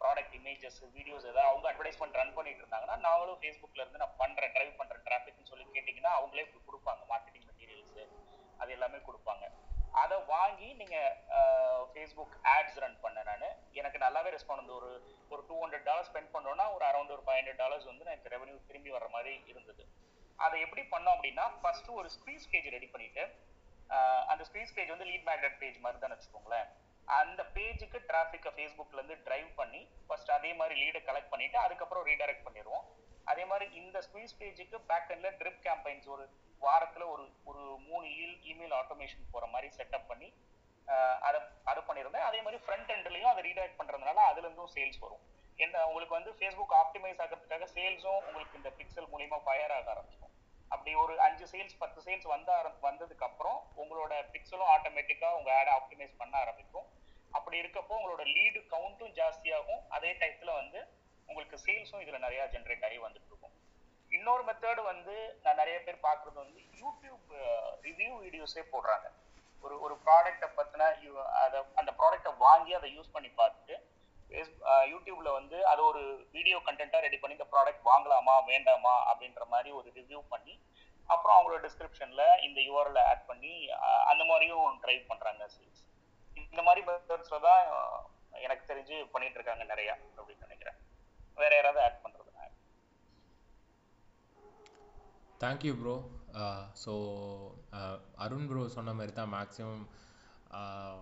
Speaker 2: ப்ராடக்ட் இமேஜஸ் வீடியோஸ் ஏதாவது அவங்க அட்வர்டைஸ்மெண்ட் ரன் பண்ணிட்டு இருந்தாங்கன்னா நாங்களும் ஃபேஸ்புக்ல இருந்து நான் பண்றேன் ட்ரைவ் பண்றேன் டிராஃபிக்னு சொல்லி கேட்டிங்கன்னா அவங்களே கொடுப்பாங்க. மார்க்கெட்டிங் மெட்டீரியல்ஸ் அது எல்லாமே கொடுப்பாங்க. அதை வாங்கி நீங்க ஃபேஸ்புக் ஆட்ஸ் ரன் பண்ண நான். எனக்கு நல்லாவே ரெஸ்பாண்ட் வந்து ஒரு ஒரு டூ ஹண்ட்ரட் டாலர் ஸ்பெண்ட் பண்ணோம்னா ஒரு அரௌண்ட் ஒரு ஃபைவ் ஹண்ட்ரட் டாலர்ஸ் வந்து எனக்கு ரெவன்யூ திரும்பி வர மாதிரி இருந்தது. அதை எப்படி பண்ணோம் அப்படின்னா ஃபர்ஸ்ட் ஒரு ஸ்பீச் பேஜ் ரெடி பண்ணிட்டு அந்த ஸ்பீச் பேஜ் வந்து லீட் மேக்னட் பேஜ் மாதிரி தான் வச்சுக்கோங்களேன். அந்த பேஜுக்கு டிராஃபிக்கை ஃபேஸ்புக்ல இருந்து டிரைவ் பண்ணி ஃபர்ஸ்ட் அதே மாதிரி லீடை கலெக்ட் பண்ணிட்டு அதுக்கப்புறம் ரீடைரக்ட் பண்ணிடுவோம். அதே மாதிரி இந்த ஸ்பீச் பேஜுக்கு பேக் ட்ரிப் கேம்பைன்ஸ் ஒரு வாரத்துல ஒரு ஒரு மூணு இல் இமெயில் ஆட்டோமேஷன் போற மாதிரி செட்டப் பண்ணி அதை அதை பண்ணியிருந்தேன். அதே மாதிரி ஃப்ரண்ட் எண்ட்லையும் அதை ரீடைரக்ட் பண்றதுனால அதுல இருந்தும் சேல்ஸ் வரும். என்ன உங்களுக்கு வந்து ஃபேஸ்புக் ஆப்டிமைஸ் ஆகிறதுக்காக சேல்ஸும் உங்களுக்கு இந்த பிக்சல் மூலியமா ஃபயர் ஆக ஆரம்பிச்சிடும். அப்படி ஒரு அஞ்சு சேல்ஸ் பத்து சேல்ஸ் வந்த வந்ததுக்கு அப்புறம் உங்களோட பிக்சலும் ஆட்டோமேட்டிக்காக உங்க ஆடை ஆப்டிமைஸ் பண்ண ஆரம்பிக்கும். அப்படி இருக்கப்போ உங்களோட லீடு கவுண்ட்டும் ஜாஸ்தியாகும். அதே டயத்துல வந்து உங்களுக்கு சேல்ஸும் இதுல நிறைய ஜென்ரேட் ஆகி வந்துட்டு இருக்கும். இன்னொரு மெத்தட் வந்து நான் நிறைய பேர் பார்க்குறது வந்து யூடியூப் ரிவ்யூ வீடியோஸே போடுறாங்க. ஒரு ஒரு ப்ராடக்ட்டை பற்றின அதை அந்த ப்ராடக்ட்டை வாங்கி அதை யூஸ் பண்ணி பார்த்துட்டு யூடியூப்ல வந்து அது ஒரு வீடியோ கண்டென்ட்டாக ரெடி பண்ணி இந்த ப்ராடக்ட் வாங்கலாமா வேண்டாமா அப்படின்ற மாதிரி ஒரு ரிவ்யூ பண்ணி அப்புறம் அவங்களோட டிஸ்கிரிப்ஷன்ல இந்த யூஆர்எல் ஆட் பண்ணி அந்த மாதிரியும் ட்ரை பண்றாங்க சேல்ஸ் இந்த மாதிரி மெத்தட்ஸ்ல தான் எனக்கு தெரிஞ்சு பண்ணிட்டு இருக்காங்க நிறைய அப்படின்னு நினைக்கிறேன். வேற யாராவது ஆட் பண்ண
Speaker 1: thank you bro so Arun bro சொன்ன மாதிரி தான் மேக்ஸிமம் uh,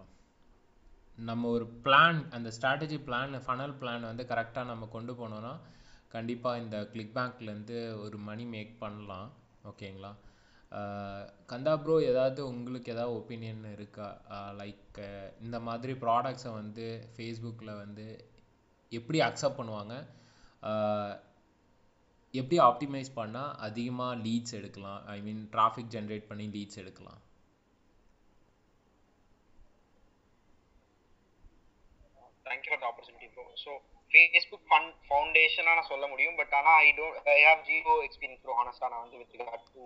Speaker 1: நம்ம ஒரு பிளான் அந்த ஸ்ட்ராட்டஜி பிளான் ஃபனல் பிளான் வந்து கரெக்டாக நம்ம கொண்டு போனோன்னா கண்டிப்பாக இந்த கிளிக் பேங்க்லேருந்து ஒரு மணி மேக் பண்ணலாம். ஓகேங்களா uh, கந்தா ப்ரோ ஏதாவது உங்களுக்கு ஏதாவது ஒப்பீனியன் இருக்கா? Uh, லைக் இந்த மாதிரி ப்ராடக்ட்ஸை வந்து ஃபேஸ்புக்கில் வந்து எப்படி அக்செப்ட் பண்ணுவாங்க? எப்படி ஆப்டிமைஸ் பண்ணால் அதிகமாக லீட்ஸ் எடுக்கலாம்? ஐ மீன் டிராஃபிக் ஜென்ரேட் பண்ணி லீட்ஸ் எடுக்கலாம்.
Speaker 3: Thank you for the opportunity bro so Facebook fun ஃபவுண்டேஷனாக நான் சொல்ல முடியும் பட் ஆனால் I don't I have zero experience bro ஹானஸ்டாக நான் வந்து with regard to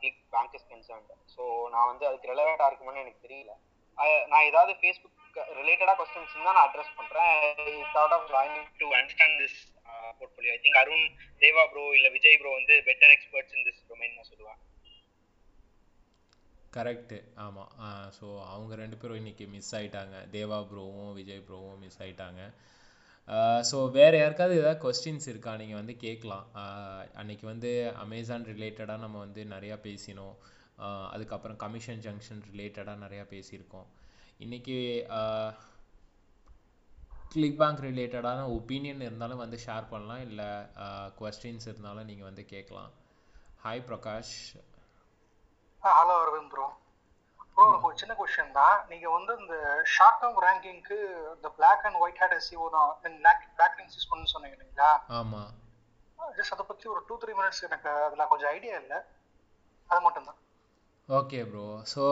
Speaker 3: click bank is concerned so நான் வந்து அதுக்கு ரெலவெண்ட்டாக இருக்குமான்னு எனக்கு தெரியல. நான் ஏதாவது ஃபேஸ்புக் ரிலேட்டடாக கொஸ்டின்ஸ் தான் நான் அட்ரஸ் பண்ணுறேன் thought of joining to understand this portfolio I think Arun Deva bro இல்ல விஜய் ப்ரோ வந்து better experts in this domain நான் சொல்லுவேன்
Speaker 1: கரெக்டு ஆமாம் ஸோ அவங்க ரெண்டு பேரும் இன்றைக்கி மிஸ் ஆகிட்டாங்க தேவா ப்ரோவும் விஜய் ப்ரோவும் மிஸ் ஆகிட்டாங்க ஸோ வேறு யாருக்காவது ஏதாவது கொஸ்டின்ஸ் இருக்கா? நீங்கள் வந்து கேட்கலாம். அன்றைக்கி வந்து அமேசான் ரிலேட்டடாக நம்ம வந்து நிறையா பேசினோம். அதுக்கப்புறம் கமிஷன் ஜங்ஷன் ரிலேட்டடாக நிறையா பேசியிருக்கோம். இன்றைக்கி கிளிக் பேங்க் ரிலேட்டடான ஒப்பீனியன் இருந்தாலும் வந்து ஷேர் பண்ணலாம். இல்லை கொஸ்டின்ஸ் இருந்தாலும் நீங்கள் வந்து கேட்கலாம். Hi Prakash
Speaker 4: hello Aravind bro bro எனக்கு ஒரு சின்ன கொஸ்டின் தான். நீங்க வந்து இந்த ஷார்ட் டேர்ம் ரேங்கிங்க்கு இந்த black and white hat SEO தான் பிளாக் லிங்க்ஸ் யூஸ் பண்ணு சொன்னீங்க இல்லைங்களா?
Speaker 1: ஆமா.
Speaker 4: ஜஸ்ட் அதை பத்தி ஒரு டூ த்ரீ மினிட்ஸ் எனக்கு அதில் கொஞ்சம் ஐடியா இல்லை. அது மட்டும்தான்.
Speaker 1: Okay bro so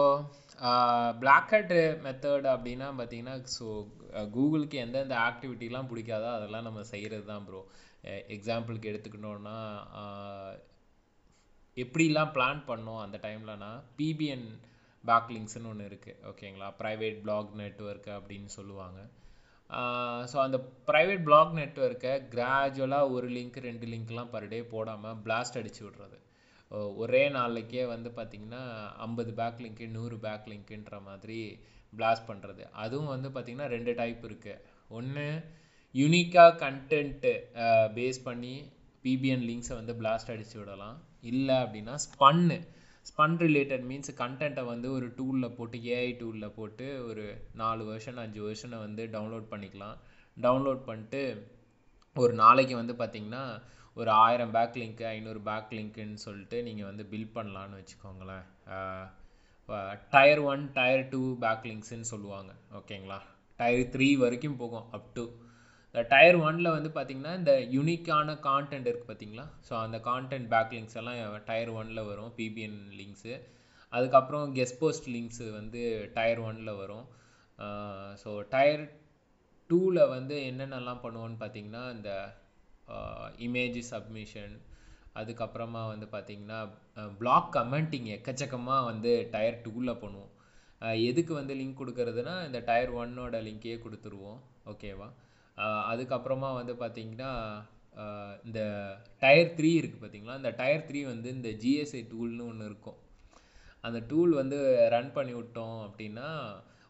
Speaker 1: black hat method அப்படின்னா பார்த்தீங்கன்னா ஸோ கூகுளுக்கு uh, எந்தெந்த ஆக்டிவிட்டிலாம் பிடிக்காதோ அதெல்லாம் நம்ம செய்கிறது தான் ப்ரோ எக்ஸாம்பிளுக்கு uh, எடுத்துக்கணுன்னா uh, எப்படிலாம் பிளான் பண்ணோம் அந்த டைம்லனா பிபிஎன் பேக்லிங்ஸ்னு ஒன்று இருக்குது ஓகேங்களா ப்ரைவேட் பிளாக் நெட்ஒர்க் அப்படின்னு சொல்லுவாங்க. ஸோ அந்த ப்ரைவேட் பிளாக் நெட்ஒர்க்கை கிராஜுவலாக ஒரு லிங்க் ரெண்டு லிங்க்லாம் பர் டே போடாமல் பிளாஸ்ட் அடிச்சு விட்றது. ஒரே நாளைக்கே வந்து பார்த்திங்கன்னா ஐம்பது பேக் லிங்க்கு நூறு பேக் லிங்க்குன்ற மாதிரி பிளாஸ்ட் பண்ணுறது அதுவும் வந்து பார்த்திங்கன்னா ரெண்டு டைப் இருக்குது ஒன்று யூனிக்காக கண்டென்ட்டு பேஸ் பண்ணி பிபிஎன் லிங்க்ஸை வந்து பிளாஸ்ட் அடிச்சு விடலாம். இல்லை அப்படின்னா ஸ்பன்னு ஸ்பன் ரிலேட்டட் மீன்ஸ் கண்டென்ட்டை வந்து ஒரு டூலில் போட்டு ஏஐ டூலில் போட்டு ஒரு நாலு வருஷன் அஞ்சு வருஷனை வந்து டவுன்லோட் பண்ணிக்கலாம். டவுன்லோட் பண்ணிட்டு ஒரு நாளைக்கு வந்து பார்த்திங்கன்னா ஒரு ஆயிரம் பேக் லிங்க்கு ஐநூறு பேக் லிங்க்குன்னு சொல்லிட்டு நீங்கள் வந்து பில் பண்ணலான்னு வச்சுக்கோங்களேன். Tier one tier two back லிங்க்ஸ்ன்னு சொல்லுவாங்க. ஓகேங்களா? டயர் த்ரீ வரைக்கும் போகும் அப் டு இந்த டயர் ஒனில் வந்து பார்த்திங்கன்னா இந்த யூனிக்கான கான்டென்ட் இருக்குது பார்த்தீங்களா ஸோ அந்த கான்டென்ட் பேக் லிங்க்ஸ் எல்லாம் டயர் ஒனில் வரும் பிபிஎன் லிங்க்ஸு அதுக்கப்புறம் கெஸ்ட் போஸ்ட் லிங்க்ஸு வந்து டயர் ஒனில் வரும். ஸோ டயர் டூவில் வந்து என்னென்னலாம் பண்ணுவோன்னு பார்த்தீங்கன்னா இந்த Uh, இமேஜ் சப்மிஷன் அதுக்கப்புறமா வந்து பார்த்திங்கன்னா பிளாக் uh, கமெண்டிங் எக்கச்சக்கமாக வந்து டயர் டூவில் பண்ணுவோம். Uh, எதுக்கு வந்து லிங்க் கொடுக்கறதுனா இந்த டயர் ஒன்னோட லிங்க்கே கொடுத்துருவோம். ஓகேவா அதுக்கப்புறமா வந்து பார்த்திங்கன்னா இந்த டயர் த்ரீ இருக்குது பார்த்தீங்களா? இந்த டயர் த்ரீ வந்து இந்த ஜிஎஸ்ஐ டூல்னு ஒன்று இருக்கும். அந்த டூல் வந்து ரன் பண்ணி விட்டோம் அப்படின்னா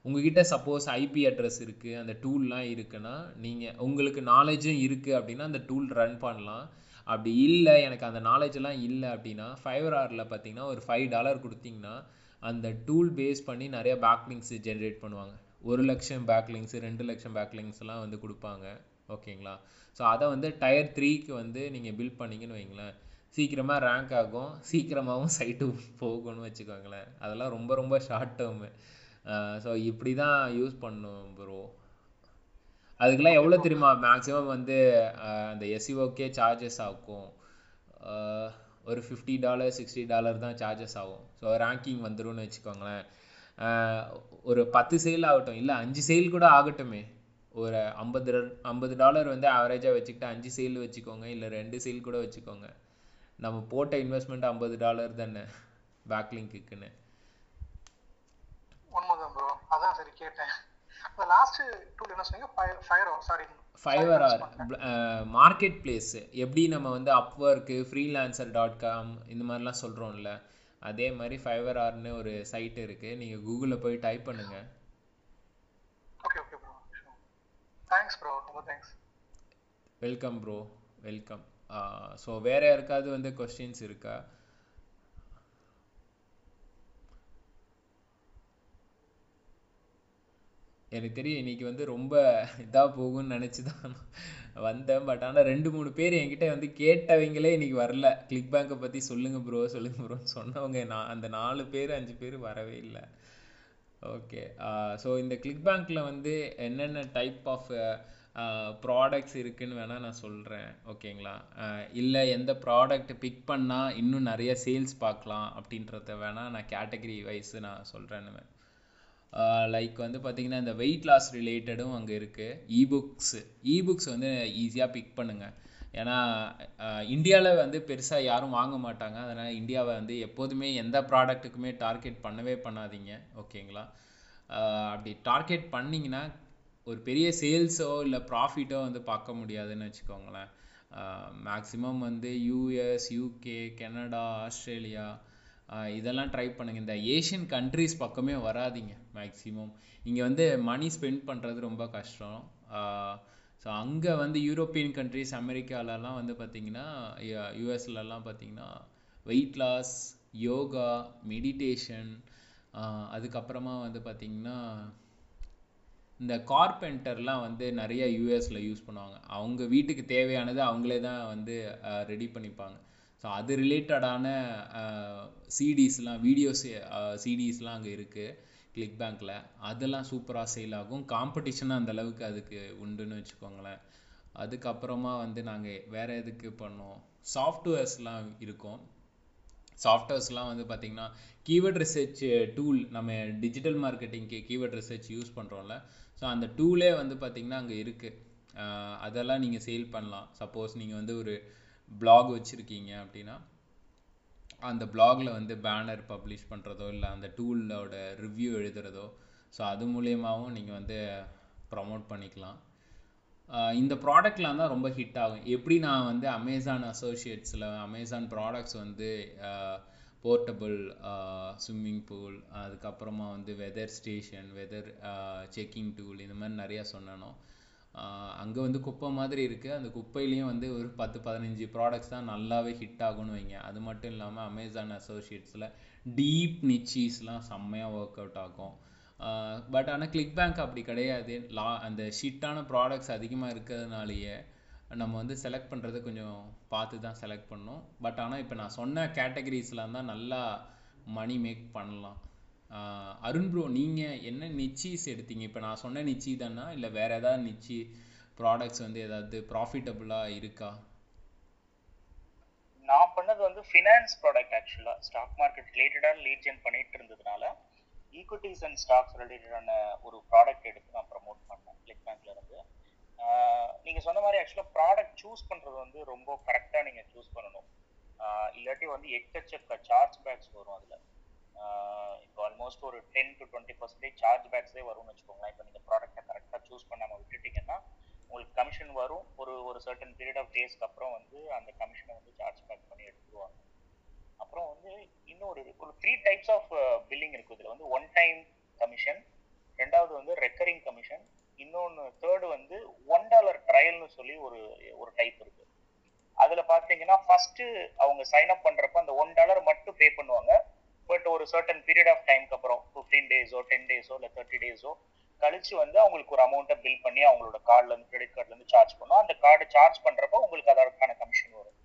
Speaker 1: உங்ககிட்ட சப்போஸ் ஐபி அட்ரஸ் இருக்குது அந்த டூல்லாம் இருக்குன்னா நீங்கள் உங்களுக்கு நாலேஜும் இருக்குது அப்படின்னா அந்த டூல் ரன் பண்ணலாம். அப்படி இல்லை எனக்கு அந்த நாலேஜெல்லாம் இல்லை அப்படின்னா ஃபைவர் ஆரில் பார்த்தீங்கன்னா ஒரு ஃபைவ் டாலர் கொடுத்தீங்கன்னா அந்த டூல் பேஸ் பண்ணி நிறையா பேக்லிங்ஸ் ஜென்ரேட் பண்ணுவாங்க. ஒரு லட்சம் பேக்லிங்ஸு ரெண்டு லட்சம் பேக்லிங்ஸ்லாம் வந்து கொடுப்பாங்க. ஓகேங்களா? ஸோ அதை வந்து டயர் த்ரீக்கு வந்து நீங்கள் பில்ட் பண்ணிங்கன்னு வைங்களேன். சீக்கிரமாக ரேங்க் ஆகும். சீக்கிரமாகவும் சைட்டு போகணும்னு வச்சுக்கோங்களேன். அதெல்லாம் ரொம்ப ரொம்ப ஷார்ட் டேர்மு ஸோ இப்படி தான் யூஸ் பண்ணும் ப்ரோ அதுக்கெல்லாம் எவ்வளோ தெரியுமா? மேக்ஸிமம் வந்து அந்த எஸ்இஓக்கே சார்ஜஸ் ஆகும். ஒரு ஃபிஃப்டி டாலர் சிக்ஸ்டி டாலர் தான் சார்ஜஸ் ஆகும். ஸோ ரேங்கிங் வந்துரும்னு வச்சுக்கோங்களேன். ஒரு பத்து சேல் ஆகட்டும். இல்லை அஞ்சு சேல் கூட ஆகட்டுமே. ஒரு ஐம்பது ஐம்பது டாலர் வந்து ஆவரேஜாக வச்சுக்கிட்டு அஞ்சு சேல் வச்சுக்கோங்க. இல்லை ரெண்டு சேல் கூட வச்சுக்கோங்க. நம்ம போட்ட இன்வெஸ்ட்மெண்ட் ஐம்பது டாலர் தானே. பேக்லிங்க்குன்னு
Speaker 4: அதான் சரி கேட்டேன். லாஸ்ட் டூல் என்ன சொன்னீங்க? ஃபயரோ sorry
Speaker 1: Fiverr or market place எப்படி நம்ம வந்து அப்ஒர்க்கு ஃப்ரீலான்சர் டாட் காம் இந்த மாதிரிலாம் சொல்கிறோம்ல அதே மாதிரி ஃபைவர் ஆர்னு ஒரு சைட் இருக்குது நீங்கள் கூகுளில் போய் டைப் பண்ணுங்க.
Speaker 4: Okay okay bro thanks bro ரொம்ப thanks
Speaker 1: welcome bro welcome so வேறு யாருக்காவது வந்து கொஸ்டின்ஸ் இருக்கா? எனக்கு தெரியும் இன்றைக்கி வந்து ரொம்ப இதாக போகும்னு நினச்சி தான் வந்தேன். பட் ஆனால் ரெண்டு மூணு பேர் என்கிட்ட வந்து கேட்டவங்களே இன்றைக்கி வரல. கிளிக் பேங்கை பற்றி சொல்லுங்கள் ப்ரோ சொல்லுங்கள் ப்ரோன்னு சொன்னவங்க நான் அந்த நாலு பேர் அஞ்சு பேர் வரவே இல்லை. ஓகே ஸோ இந்த கிளிக் பேங்க்கில் வந்து என்னென்ன டைப் ஆஃப் ப்ராடக்ட்ஸ் இருக்குதுன்னு வேணால் நான் சொல்கிறேன் ஓகேங்களா இல்லை எந்த ப்ராடக்ட் பிக் பண்ணால் இன்னும் நிறைய சேல்ஸ் பார்க்கலாம் அப்படின்றத வேணால் நான் கேட்டகரி வைஸ் நான் சொல்கிறேன்னு லைக் வந்து பார்த்தீங்கன்னா இந்த வெயிட் லாஸ் ரிலேட்டடும் அங்கே இருக்குது இபுக்ஸு இபுக்ஸ் வந்து ஈஸியாக பிக் பண்ணுங்கள் ஏன்னா இந்தியாவில் வந்து பெருசாக யாரும் வாங்க மாட்டாங்க. அதனால் இந்தியாவை வந்து எப்போதுமே எந்த ப்ராடக்ட்டுக்குமே டார்கெட் பண்ணவே பண்ணாதீங்க. ஓகேங்களா அப்படி டார்கெட் பண்ணிங்கன்னா ஒரு பெரிய சேல்ஸோ இல்லை ப்ராஃபிட்டோ வந்து பார்க்க முடியாதுன்னு வச்சுக்கோங்களேன். மேக்ஸிமம் வந்து யூஎஸ் யூகே கனடா ஆஸ்திரேலியா இதெல்லாம் ட்ரை பண்ணுங்கள் இந்த ஏஷியன் கண்ட்ரிஸ் பக்கமே வராதிங்க மேக்ஸிமம் இங்கே வந்து மணி ஸ்பெண்ட் பண்ணுறது ரொம்ப கஷ்டம். ஸோ அங்கே வந்து யூரோப்பியன் கண்ட்ரிஸ் அமெரிக்காலலாம் வந்து பார்த்திங்கன்னா யூஎஸ்லலாம் பார்த்திங்கன்னா வெயிட் லாஸ் யோகா மெடிடேஷன் அதுக்கப்புறமா வந்து பார்த்திங்கன்னா இந்த கார்பெண்டர்லாம் வந்து நிறைய யூஎஸில் யூஸ் பண்ணுவாங்க. அவங்க வீட்டுக்கு தேவையானது அவங்களே தான் வந்து ரெடி பண்ணிப்பாங்க. ஸோ அது ரிலேட்டடான சிடிஸ்லாம் வீடியோஸ் சிடிஸ்லாம் அங்கே இருக்குது கிளிக் பேங்க்கில் அதெல்லாம் சூப்பராக சேல் ஆகும். காம்படிஷனும் அந்த அளவுக்கு அதுக்கு உண்டுன்னு வச்சுக்கோங்களேன். அதுக்கப்புறமா வந்து நாங்கள் வேறு எதுக்கு பண்ணோம்? சாஃப்ட்வேர்ஸ்லாம் இருக்கும். சாஃப்ட்வேர்ஸ்லாம் வந்து பார்த்திங்கன்னா கீவேர்ட் ரிசர்ச் டூல் நம்ம டிஜிட்டல் மார்க்கெட்டிங்க்கு கீவேர்ட் ரிசர்ச் யூஸ் பண்ணுறோம்ல ஸோ அந்த டூலே வந்து பார்த்திங்கன்னா அங்கே இருக்குது அதெல்லாம் நீங்கள் சேல் பண்ணலாம். சப்போஸ் நீங்கள் வந்து ஒரு பிளாக் வச்சுருக்கீங்க அப்படின்னா அந்த பிளாகில் வந்து பேனர் பப்ளிஷ் பண்ணுறதோ இல்லை அந்த டூலோட ரிவ்யூ எழுதுறதோ ஸோ அது மூலியமாகவும் நீங்கள் வந்து ப்ரமோட் பண்ணிக்கலாம். இந்த ப்ராடக்ட்லாம் தான் ரொம்ப ஹிட் ஆகும். எப்படி நான் வந்து அமேசான் அசோசியேட்ஸில் அமேசான் ப்ராடக்ட்ஸ் வந்து போர்ட்டபிள் ஸ்விம்மிங் பூல் அதுக்கப்புறமா வந்து weather station weather checking tool இந்த மாதிரி நிறையா சொன்னனோ அங்கே வந்து குப்பை மாதிரி இருக்குது அந்த குப்பையிலையும் வந்து ஒரு பத்து பதினஞ்சு ப்ராடக்ட்ஸ் தான் நல்லாவே ஹிட் ஆகும்னு வைங்க. அது மட்டும் இல்லாமல் அமேசான் அசோசியேட்ஸில் டீப் நிச்சீஸ்லாம் செம்மையாக ஒர்க் அவுட் ஆகும். பட் ஆனால் கிளிக் பேங்க் அப்படி கிடையாது. லா அந்த ஷிட்டான ப்ராடக்ட்ஸ் அதிகமாக இருக்கிறதுனாலேயே நம்ம வந்து செலக்ட் பண்ணுறது கொஞ்சம் பார்த்து தான் செலக்ட் பண்ணணும். பட் ஆனால் இப்போ நான் சொன்ன கேட்டகரிஸ்லாம் தான் நல்லா மணி மேக் பண்ணலாம். அருண் ப்ரோ நீங்கள் என்ன நிச்சீஸ் எடுத்தீங்க? இப்போ நான் சொன்ன நிச்சி தானா? இல்லை வேறு ஏதாவது நிச்சி ப்ராடக்ட்ஸ் வந்து ஏதாவது ப்ராஃபிட்டபுளாக இருக்கா?
Speaker 2: நான் பண்ணது வந்து ஃபினான்ஸ் ப்ராடக்ட் ஆக்சுவலாக ஸ்டாக் மார்க்கெட் ரிலேட்டடாக லீட் ஜென் பண்ணிட்டு இருந்ததுனால ஈக்விட்டிஸ் அண்ட் ஸ்டாக்ஸ் ரிலேட்டடான ஒரு ப்ராடக்ட் எடுத்து நான் ப்ரமோட் பண்ணேன் கிளிக் பேங்க்ல இருந்து நீங்க சொன்ன மாதிரி ஆக்சுவலாக ப்ராடக்ட் சூஸ் பண்றது வந்து ரொம்ப கரெக்டாக நீங்க சூஸ் பண்ணணும். இல்லாட்டி வந்து எக்கச்சக்க சார்ஜ் பேக்ஸ் வரும் அதில். இப்போ ஆல்மோஸ்ட் ஒரு ten to twenty percentage charge பேக்ஸே வரும்னு வச்சுக்கோங்களேன். இப்போ நீங்கள் ப்ராடக்ட்டை கரெக்டாக சூஸ் பண்ணாமல் விட்டுட்டீங்கன்னா உங்களுக்கு கமிஷன் வரும். ஒரு ஒரு சர்டன் பீரியட் ஆஃப் டேஸ்க்கு அப்புறம் வந்து அந்த கமிஷனை வந்து சார்ஜ் பேக் பண்ணி எடுத்துருவாங்க. அப்புறம் வந்து இன்னொரு ஒரு த்ரீ டைப்ஸ் ஆஃப் பில்லிங் இருக்குது. இதில் வந்து ஒன் டைம் கமிஷன் ரெண்டாவது வந்து ரெக்கரிங் கமிஷன் இன்னொன்று தேர்டு வந்து ஒன் டாலர் ட்ரையல்னு சொல்லி ஒரு ஒரு டைப் இருக்கு. அதில் பார்த்தீங்கன்னா ஃபர்ஸ்ட் அவங்க சைன் அப் பண்ணுறப்ப அந்த ஒன் டாலர் மட்டும் பே பண்ணுவாங்க. பட் ஒரு சர்டன் பீரியட் ஆஃப் டைம்க்கு அப்புறம் ஃபிஃப்டீன் டேஸோ டென் டேஸோ இல்லை தேர்ட்டி டேஸோ கழிச்சு வந்து அவங்களுக்கு ஒரு அமௌண்ட்டை பில் பண்ணி அவங்களோட கார்ட்லேருந்து கிரெடிட் கார்டுலேருந்து சார்ஜ் பண்ணும். அந்த கார்டு சார்ஜ் பண்ணுறப்போ உங்களுக்கு அதற்கான கமிஷன் வரும்.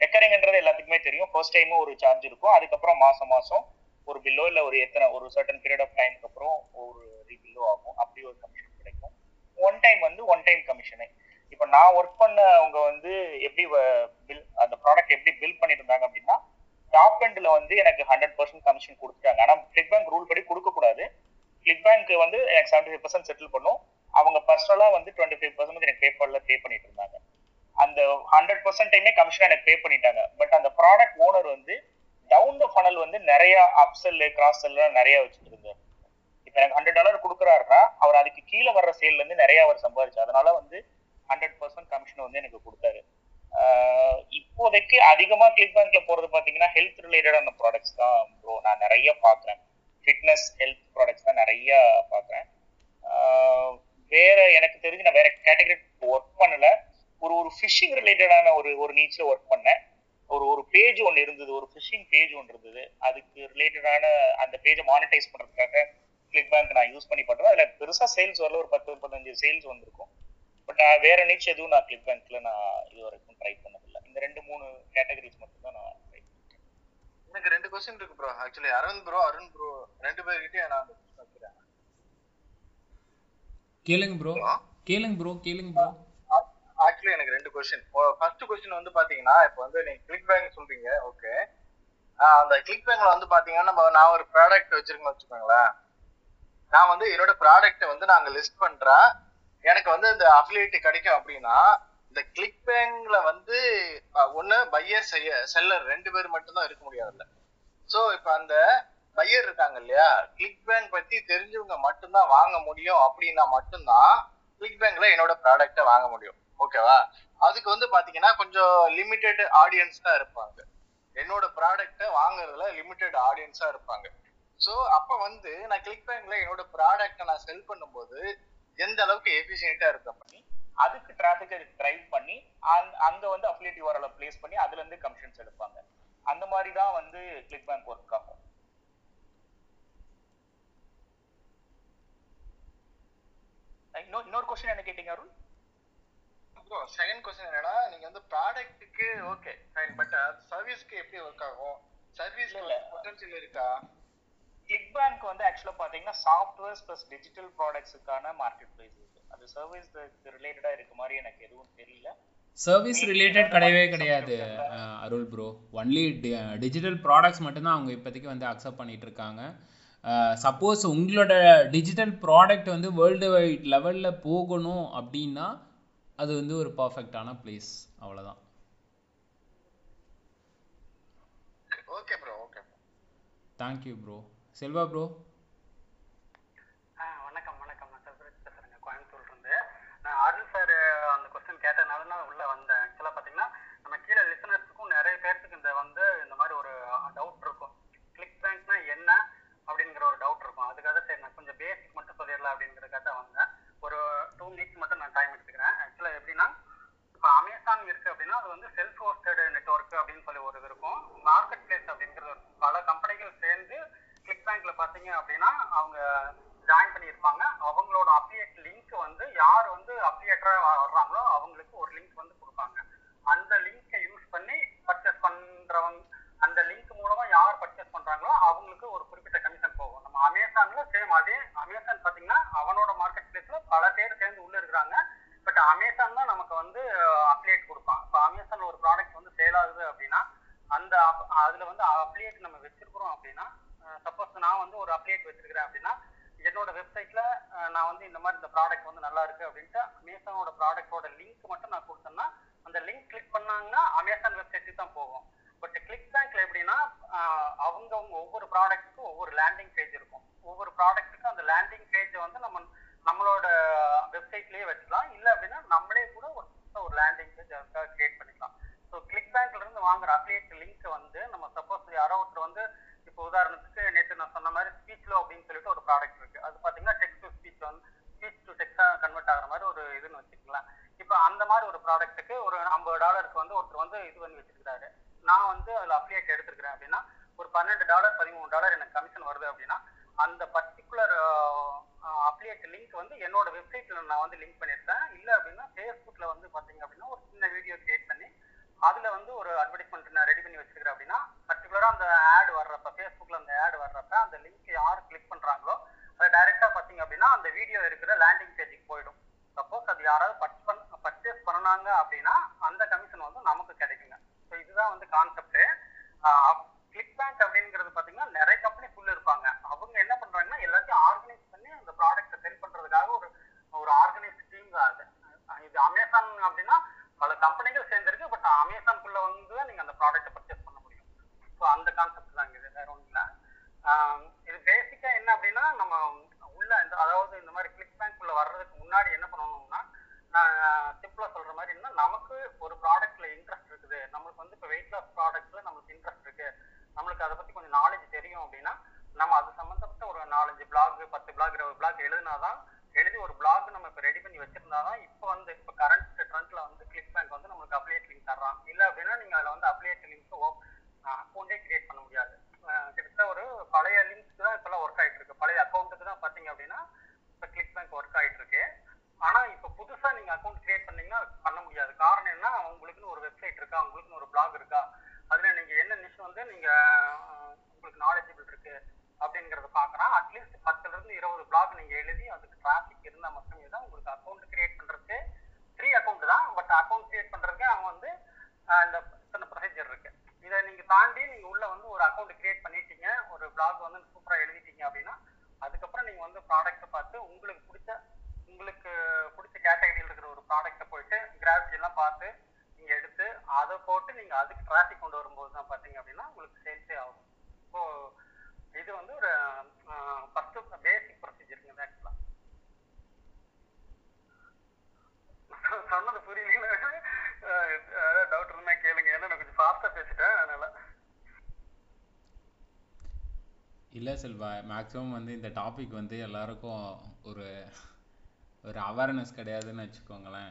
Speaker 2: ரெக்கரிங்ன்றது எல்லாத்துக்குமே தெரியும். ஃபர்ஸ்ட் டைமும் ஒரு சார்ஜ் இருக்கும். அதுக்கப்புறம் மாதம் மாதம் ஒரு பில்லோ இல்லை ஒரு எத்தனை ஒரு சர்டன் பீரியட் ஆஃப் டைம்க்கு அப்புறம் ஒரு ரீபில்லோ ஆகும். அப்படி ஒரு கமிஷன் கிடைக்கும். ஒன் டைம் வந்து ஒன் டைம் கமிஷனு இப்போ நான் ஒர்க் பண்ணவங்க வந்து எப்படி பில் அந்த ப்ராடக்ட் எப்படி பில் பண்ணியிருந்தாங்க அப்படின்னா டாப் எண்ட்ல வந்து எனக்கு ஹண்ட்ரட் பர்சன்ட் கமிஷன் கொடுத்துட்டாங்க. ஆனால் கிளிக் பேங்க் ரூல் படி கொடுக்க கூடாது. கிளிக் பேங்க் வந்து எனக்கு செவன்டி ஃபைவ் பர்சன்ட் செட்டில் பண்ணும். அவங்க பர்சனலா வந்து டுவெண்ட்டி ஃபைவ் பர்சன்ட் எனக்கு பேப்பர்ல பே பண்ணிட்டு இருந்தாங்க. அந்த ஹண்ட்ரட் பர்சன்டையுமே கமிஷன் எனக்கு பே பண்ணிட்டாங்க. பட் அந்த ப்ராடக்ட் ஓனர் வந்து டவுன் த ஃபனல் வந்து நிறைய அப்செல் கிராஸ் செல்லாம் நிறைய வச்சுட்டு இருந்தார் இப்போ எனக்கு ஹண்ட்ரட் டாலர் கொடுக்குறாருன்னா அவர் அதுக்கு கீழே வர்ற சேல்ல இருந்து நிறைய அவர் சம்பாதிச்சு அதனால வந்து ஹண்ட்ரட் பர்சன்ட் கமிஷன் வந்து எனக்கு கொடுத்தாரு. இப்போதைக்கு அதிகமா கிளிக் பேங்க்ல போறது பாத்தீங்கன்னா ஹெல்த் ரிலேட்டடான ப்ராடக்ட்ஸ் தான் ப்ரோ நான் நிறைய பாக்குறேன். ஃபிட்னஸ் ஹெல்த் ப்ராடக்ட்ஸ் தான் நிறைய பாக்குறேன். வேற எனக்கு தெரிஞ்சு நான் வேற கேட்டகரி ஒர்க் பண்ணல. ஒரு ஒரு ஃபிஷிங் ரிலேட்டடான ஒரு ஒரு நீச்சில் ஒர்க் பண்ணேன். ஒரு ஒரு பேஜ் ஒன்று இருந்தது. ஒரு ஃபிஷிங் பேஜ் ஒன்று இருந்தது. அதுக்கு ரிலேட்டடான அந்த பேஜை மானிட்டைஸ் பண்ணுறதுக்காக கிளிக் பேங்க் நான் யூஸ் பண்ணி பண்ணுறேன் அதில் பெருசாக சேல்ஸ் வரல. ஒரு பத்து பதினஞ்சு சேல்ஸ் வந்திருக்கும். பட் வேற நீச் எதுவும் நான் கிளிக் பேங்க்ல நான் இது வரைக்கும் ட்ரை பண்ணதில்லை. இந்த ரெண்டு மூணு கேட்டகரிஸ் மட்டும் தான் நான் ட்ரை
Speaker 5: எனக்கு ரெண்டு கொஸ்டின் இருக்கு bro actually Aravind bro Arun bro ரெண்டு பேர்கிட்டயும் நான் வைக்கிறேன்.
Speaker 1: கேளுங்க ப்ரோ கேளுங்க ப்ரோ கேளுங்க ப்ரோ
Speaker 5: ஆக்சுவலி எனக்கு ரெண்டு கொஸ்டின் ஃபர்ஸ்ட் கொஸ்டின் வந்து பாத்தீங்கன்னா இப்போ வந்து நீங்க கிளிக் பேங்க் சொல்றீங்க ஓகே அந்த கிளிக் பேங்க்ல வந்து பாத்தீங்கன்னா நம்ம நான் ஒரு ப்ராடக்ட் வச்சிருக்கேன்னு வச்சுக்கோங்களேன். நான் வந்து என்னோட ப்ராடக்ட்டை வந்து நாங்க லிஸ்ட் பண்றேன். எனக்கு வந்து இந்த அஃபிலியேட் கிடைக்கும் அப்படின்னா இந்த கிளிக் பேங்க்ல வந்து ஒன்னு பையர் பையர் செல்லர் ரெண்டு பேர் மட்டும்தான் இருக்க முடியாதுல்ல. சோ இப்போ அந்த பையர் இருக்காங்க இல்லையா கிளிக் பேங்க் பத்தி தெரிஞ்சவங்க மட்டும்தான் வாங்க முடியும் அப்படின்னா மட்டும்தான் கிளிக் பேங்க்ல என்னோட ப்ராடக்ட்டை வாங்க முடியும். ஓகேவா அதுக்கு வந்து பாத்தீங்கன்னா கொஞ்சம் லிமிடெட் ஆடியன்ஸ் தான் இருப்பாங்க. என்னோட ப்ராடக்ட்டை வாங்குறதுல லிமிடெட் ஆடியன்ஸா இருப்பாங்க. ஸோ அப்போ வந்து நான் கிளிக் பேங்க்ல என்னோட ப்ராடக்ட்டை நான் செல் பண்ணும்போது எந்த அளவுக்கு எஃபிஷியன்ட்டா இருக்கும்
Speaker 2: பண்ணி அதுக்கு டிராஃபிக்கை டிரைவ் பண்ணி அங்க வந்து அஃபிலியேட் யூஆர்எல் பிளேஸ் பண்ணி அதுல இருந்து கமிஷன்ஸ் எடுப்பாங்க. அந்த மாதிரி தான் வந்து கிளிக் பேங்க் ஒர்க் ஆகும் இன்னொரு இன்னொரு கொஸ்டின் என்ன கேட்டீங்க அருண்?
Speaker 5: செகண்ட் கொஸ்டின் என்னன்னா நீங்க வந்து ப்ராடக்ட்டுக்கு ஓகே ஃபைன் பட் சர்வீஸ்க்கு எப்படி ஒர்க் ஆகும்? சர்வீஸ்ல
Speaker 2: இல்ல.
Speaker 5: பொட்டன்ஷியல் இருக்கா?
Speaker 2: கிளிக் பேங்க் வந்து ஆக்சுவலா பாத்தீங்கன்னா சாஃப்ட்வேர்ஸ் பிளஸ் டிஜிட்டல் ப்ராடக்ட்ஸுக்கான மார்க்கெட் பிளேஸ் இருக்கு. அது சர்வீஸ் ரிலேட்டடா இருக்க மாதிரி எனக்கு எதுவும் தெரியல.
Speaker 1: சர்வீஸ் ரிலேட்டட் கிடையவே கிடையாது Arul bro only digital products மட்டும்தான் அவங்க இப்போதைக்கு வந்து அக்செப்ட் பண்ணிட்டு இருக்காங்க. சப்போஸ் உங்களோட டிஜிட்டல் ப்ராடக்ட் வந்து வேர்ல்டு வைட் லெவலில் போகணும் அப்படின்னா அது வந்து ஒரு பர்ஃபெக்டான பிளேஸ் அவ்வளோதான்
Speaker 5: okay bro okay
Speaker 1: thank you bro Selva bro
Speaker 6: வணக்கம் வணக்கம். நான் செல்வராஜ் பேசுறேங்க கோயம்புத்தூர்ல இருந்து நான் அருண் சார் அந்த கொஸ்டின் கேட்டதுனால நான் உள்ள வந்தேன். ஆக்சுவலா பாத்தீங்கன்னா நம்ம கீழே லிசனர்ஸுக்கும் நிறைய பேர்த்துக்கு இந்த வந்து இந்த மாதிரி ஒரு டவுட் இருக்கும். கிளிக் பேங்க்னா என்ன அப்படிங்கிற ஒரு டவுட் இருக்கும். அதுக்காக சரி நான் கொஞ்சம் பேசிக் மட்டும் சொல்லிடலாம் அப்படிங்கிறதுக்காக தான் வந்தேன். ஒரு டூ மினிட்ஸ் மட்டும் நான் டைம் எடுத்துக்கிறேன். ஆக்சுவலா எப்படின்னா இப்போ அமேசான் இருக்கு அப்படின்னா அது வந்து செல்ஃப் ஹோஸ்டட் நெட்வொர்க் அப்படின்னு சொல்லி ஒரு இது இருக்கும். மார்க்கெட் பிளேஸ் அப்படிங்கிறது பல கம்பெனிகள் சேர்ந்து கிளிக் பேங்க்ல பாத்தீங்க அப்படின்னா அவங்க ஜாயின் பண்ணியிருப்பாங்க. அவங்களோட அப்ளியேட் லிங்க் வந்து யார் வந்து அப்ளியேட்டரா வர்றாங்களோ அவங்களுக்கு ஒரு லிங்க் வந்து கொடுப்பாங்க. அந்த லிங்கை யூஸ் பண்ணி பர்ச்சேஸ் பண்றவங்க அந்த லிங்க் மூலமா யார் பர்ச்சேஸ் பண்றாங்களோ அவங்களுக்கு ஒரு குறிப்பிட்ட கமிஷன் போகும். நம்ம அமேசான்ல சேம் அதே அமேசான் பாத்தீங்கன்னா அவனோட மார்க்கெட் பிளேஸ்ல பல பேர் சேர்ந்து உள்ள இருக்கிறாங்க. பட் அமேசான் தான் நமக்கு வந்து அப்ளியேட் கொடுப்பான். இப்போ அமேசான் ஒரு ப்ராடக்ட் வந்து சேல் ஆகுது அப்படின்னா அந்த app- அதுல வந்து அப்ளியேட் நம்ம வச்சிருக்கிறோம் அப்படின்னா சப்போஸ் நான் வந்து ஒரு அப்ளியேட் வச்சிருக்கிறேன் அப்படின்னா என்னோட வெப்சைட்ல நான் வந்து இந்த மாதிரி இந்த ப்ராடக்ட் வந்து நல்லா இருக்கு அப்படின்ட்டு அமேசானோட ப்ராடக்ட்டோட லிங்க் மட்டும் நான் கொடுத்தேன்னா அந்த லிங்க் கிளிக் பண்ணாங்கன்னா அமேசான் வெப்சைட்டுக்கு தான் போகும். பட் கிளிக் பேங்க்ல எப்படின்னா ஆஹ் ஒவ்வொரு ப்ராடக்ட்டுக்கும் ஒவ்வொரு லேண்டிங் பேஜ் இருக்கும். ஒவ்வொரு ப்ராடக்ட்டுக்கும் அந்த லேண்டிங் பேஜை வந்து நம்ம நம்மளோட வெப்சைட்லயே வச்சுக்கலாம். இல்லை அப்படின்னா நம்மளே கூட ஒரு ஒரு லேண்டிங் பேஜ் அதுக்காக கிரியேட் பண்ணிக்கலாம். ஸோ கிளிக் பேங்க்ல இருந்து வாங்குற அப்ளியேட் லிங்க் வந்து நம்ம சப்போஸ் யாரோ ஒருத்தர் வந்து இப்போ உதாரணத்துக்கு நேற்று நான் சொன்ன மாதிரி ஸ்பீச்லோ அப்படின்னு சொல்லிட்டு ஒரு ப்ராடக்ட் இருக்கு. அது பாத்தீங்கன்னா டெக்ஸ்ட் டு ஸ்பீச் வந்து ஸ்பீச் டு டெக்ஸ்டா கன்வெர்ட் ஆகிற மாதிரி ஒரு இதுன்னு வச்சுக்கலாம் இப்போ அந்த மாதிரி ஒரு ப்ராடக்ட்டுக்கு ஒரு ஐம்பது டாலருக்கு வந்து ஒருத்தர் வந்து இது பண்ணி வச்சிருக்காரு நான் வந்து அதில் அப்ளியேட் எடுத்துருக்கிறேன் அப்படின்னா ஒரு பன்னெண்டு டாலர் பதிமூணு டாலர் எனக்கு கமிஷன் வருது அப்படின்னா அந்த பர்டிகுலர் அப்ளியேட் லிங்க் வந்து என்னோட வெப்சைட்ல நான் வந்து லிங்க் பண்ணியிருக்கேன். இல்லை அப்படின்னா ஃபேஸ்புக்கில் வந்து பார்த்தீங்க அப்படின்னா ஒரு சின்ன வீடியோ கிரியேட் பண்ணி அதுல வந்து ஒரு அட்வர்டைஸ்மெண்ட் நான் ரெடி பண்ணி வச்சிருக்கிறேன் அப்படின்னா பர்டிகுலரா அந்த ஆட் வர்றப்ப ஃபேஸ்புக்ல அந்த ஆட் வர்றப்ப அந்த லிங்க் யார் கிளிக் பண்றாங்களோ அது டைரக்டா பாத்தீங்க அப்படின்னா அந்த வீடியோ இருக்கிற லேண்டிங் பேஜுக்கு போயிடும். சப்போஸ் அது யாராவது பர்ச்சேஸ் பண்ணாங்க அப்படின்னா அந்த கமிஷன் வந்து நமக்கு கிடைக்குங்க. ஸோ இதுதான் வந்து கான்செப்ட் கிளிக் பேங்க் அப்படிங்கிறது பாத்தீங்கன்னா நிறைய கம்பெனிஸ் இருப்பாங்க. அவங்க என்ன பண்றாங்கன்னா எல்லாத்தையும் ஆர்கனைஸ் பண்ணி அந்த ப்ராடக்ட்டை செல் பண்றதுக்காக ஒரு ஒரு ஆர்கனைஸ் ஆஹ் இது அமேசான் அப்படின்னா பல கம்பெனிகள் சேர்ந்துருக்கு பட் அமேசான்குள்ளே வந்து தான் நீங்கள் அந்த ப்ராடக்ட்டை பர்ச்சேஸ் பண்ண முடியும். ஸோ அந்த கான்செப்ட் தான் இது வேற ஒன்றும் இது பேசிக்காக என்ன அப்படின்னா நம்ம உள்ள இந்த அதாவது இந்த மாதிரி கிளிக் பேங்க்குள்ளே வர்றதுக்கு முன்னாடி என்ன பண்ணணும்னா நான் சிம்பிளாக சொல்கிற மாதிரி என்ன நமக்கு ஒரு ப்ராடக்ட்டில் இன்ட்ரெஸ்ட் இருக்குது. நம்மளுக்கு வந்து இப்போ வெயிட் லாஸ் ப்ராடக்ட்டில் நம்மளுக்கு இன்ட்ரெஸ்ட் இருக்குது நம்மளுக்கு அதை பற்றி கொஞ்சம் நாலேஜ் தெரியும் அப்படின்னா நம்ம அது சம்மந்தப்பட்ட ஒரு நாலஞ்சு பிளாக் பத்து பிளாக் இருபது பிளாக் எழுதினா தான் எழுதி ஒரு பிளாக் நம்ம இப்போ ரெடி பண்ணி வச்சிருந்தாதான் இப்போ வந்து இப்போ கரண்ட் ட்ரெண்ட்ல வந்து கிளிக் பேங்க் வந்து நம்மளுக்கு அப்ளியேட் லிங்க் தர்றான். இல்லை அப்படின்னா நீங்க அதில் வந்து அப்ளியேட் லிங்க் அக்கௌண்ட்டே கிரியேட் பண்ண முடியாது. அஹ் கிட்டத்தட்ட ஒரு பழைய லிங்க் தான் இப்பெல்லாம் ஒர்க் ஆயிட்டு இருக்கு. பழைய அக்கௌண்ட்டுக்கு தான் பாத்தீங்க அப்படின்னா இப்போ கிளிக் பேங்க் ஒர்க் ஆயிட்டு இருக்கு. ஆனா இப்போ புதுசா நீங்க அக்கௌண்ட் கிரியேட் பண்ணீங்கன்னா பண்ண முடியாது. காரணம் என்ன? உங்களுக்குன்னு ஒரு வெப்சைட் இருக்கா? உங்களுக்குன்னு ஒரு பிளாக் இருக்கா? அதுல நீங்க என்ன நிஷ் வந்து நீங்க உங்களுக்கு நாலேஜபிள் இருக்கு. அப்படிங்கறத பாக்குறான் அட்லீஸ்ட் பத்துல இருந்து இருபது பிளாக் நீங்க எழுதி அதுக்கு டிராபிக் இருந்தா மட்டுமே தான் உங்களுக்கு அக்கௌண்ட் கிரியேட் பண்றதுக்கு ஃப்ரீ அக்கௌண்ட் தான். பட் அக்கௌண்ட் கிரியேட் பண்றதுக்கு அவங்க வந்து இந்த இத்தனை ப்ரொசீஜர் இருக்கு. இதை நீங்க தாண்டி நீங்க உள்ள வந்து ஒரு அக்கௌண்ட் கிரியேட் பண்ணிட்டீங்க. ஒரு பிளாக் வந்து சூப்பரா எழுதிட்டீங்க அப்படின்னா அதுக்கப்புறம் நீங்க வந்து ப்ராடக்ட்டை பார்த்து உங்களுக்கு பிடிச்ச உங்களுக்கு பிடிச்ச கேட்டகரியில் இருக்கிற ஒரு ப்ராடக்ட்டை போயிட்டு கிராஃபிக் எல்லாம் பார்த்து நீங்க எடுத்து அதை போட்டு நீங்க அதுக்கு டிராஃபிக் கொண்டு வரும்போது தான் பார்த்தீங்க அப்படின்னா உங்களுக்கு சேல்ஸே ஆகும். ஸோ இது வந்து ஒரு ஃபர்ஸ்ட் பேசிக் ப்ரொசீஜருங்க ஆக்சுவலா சொன்னது புரியல டவுட் இருந்தா கேளுங்க. ஏன்னா நான் கொஞ்சம் ஃபாஸ்டா பேசிட்டேன் அதனால.
Speaker 1: இல்லை செல்வா மேக்ஸிமம் வந்து இந்த டாபிக் வந்து எல்லாருக்கும் ஒரு ஒரு அவேர்னஸ் கிடையாதுன்னு வச்சுக்கோங்களேன்.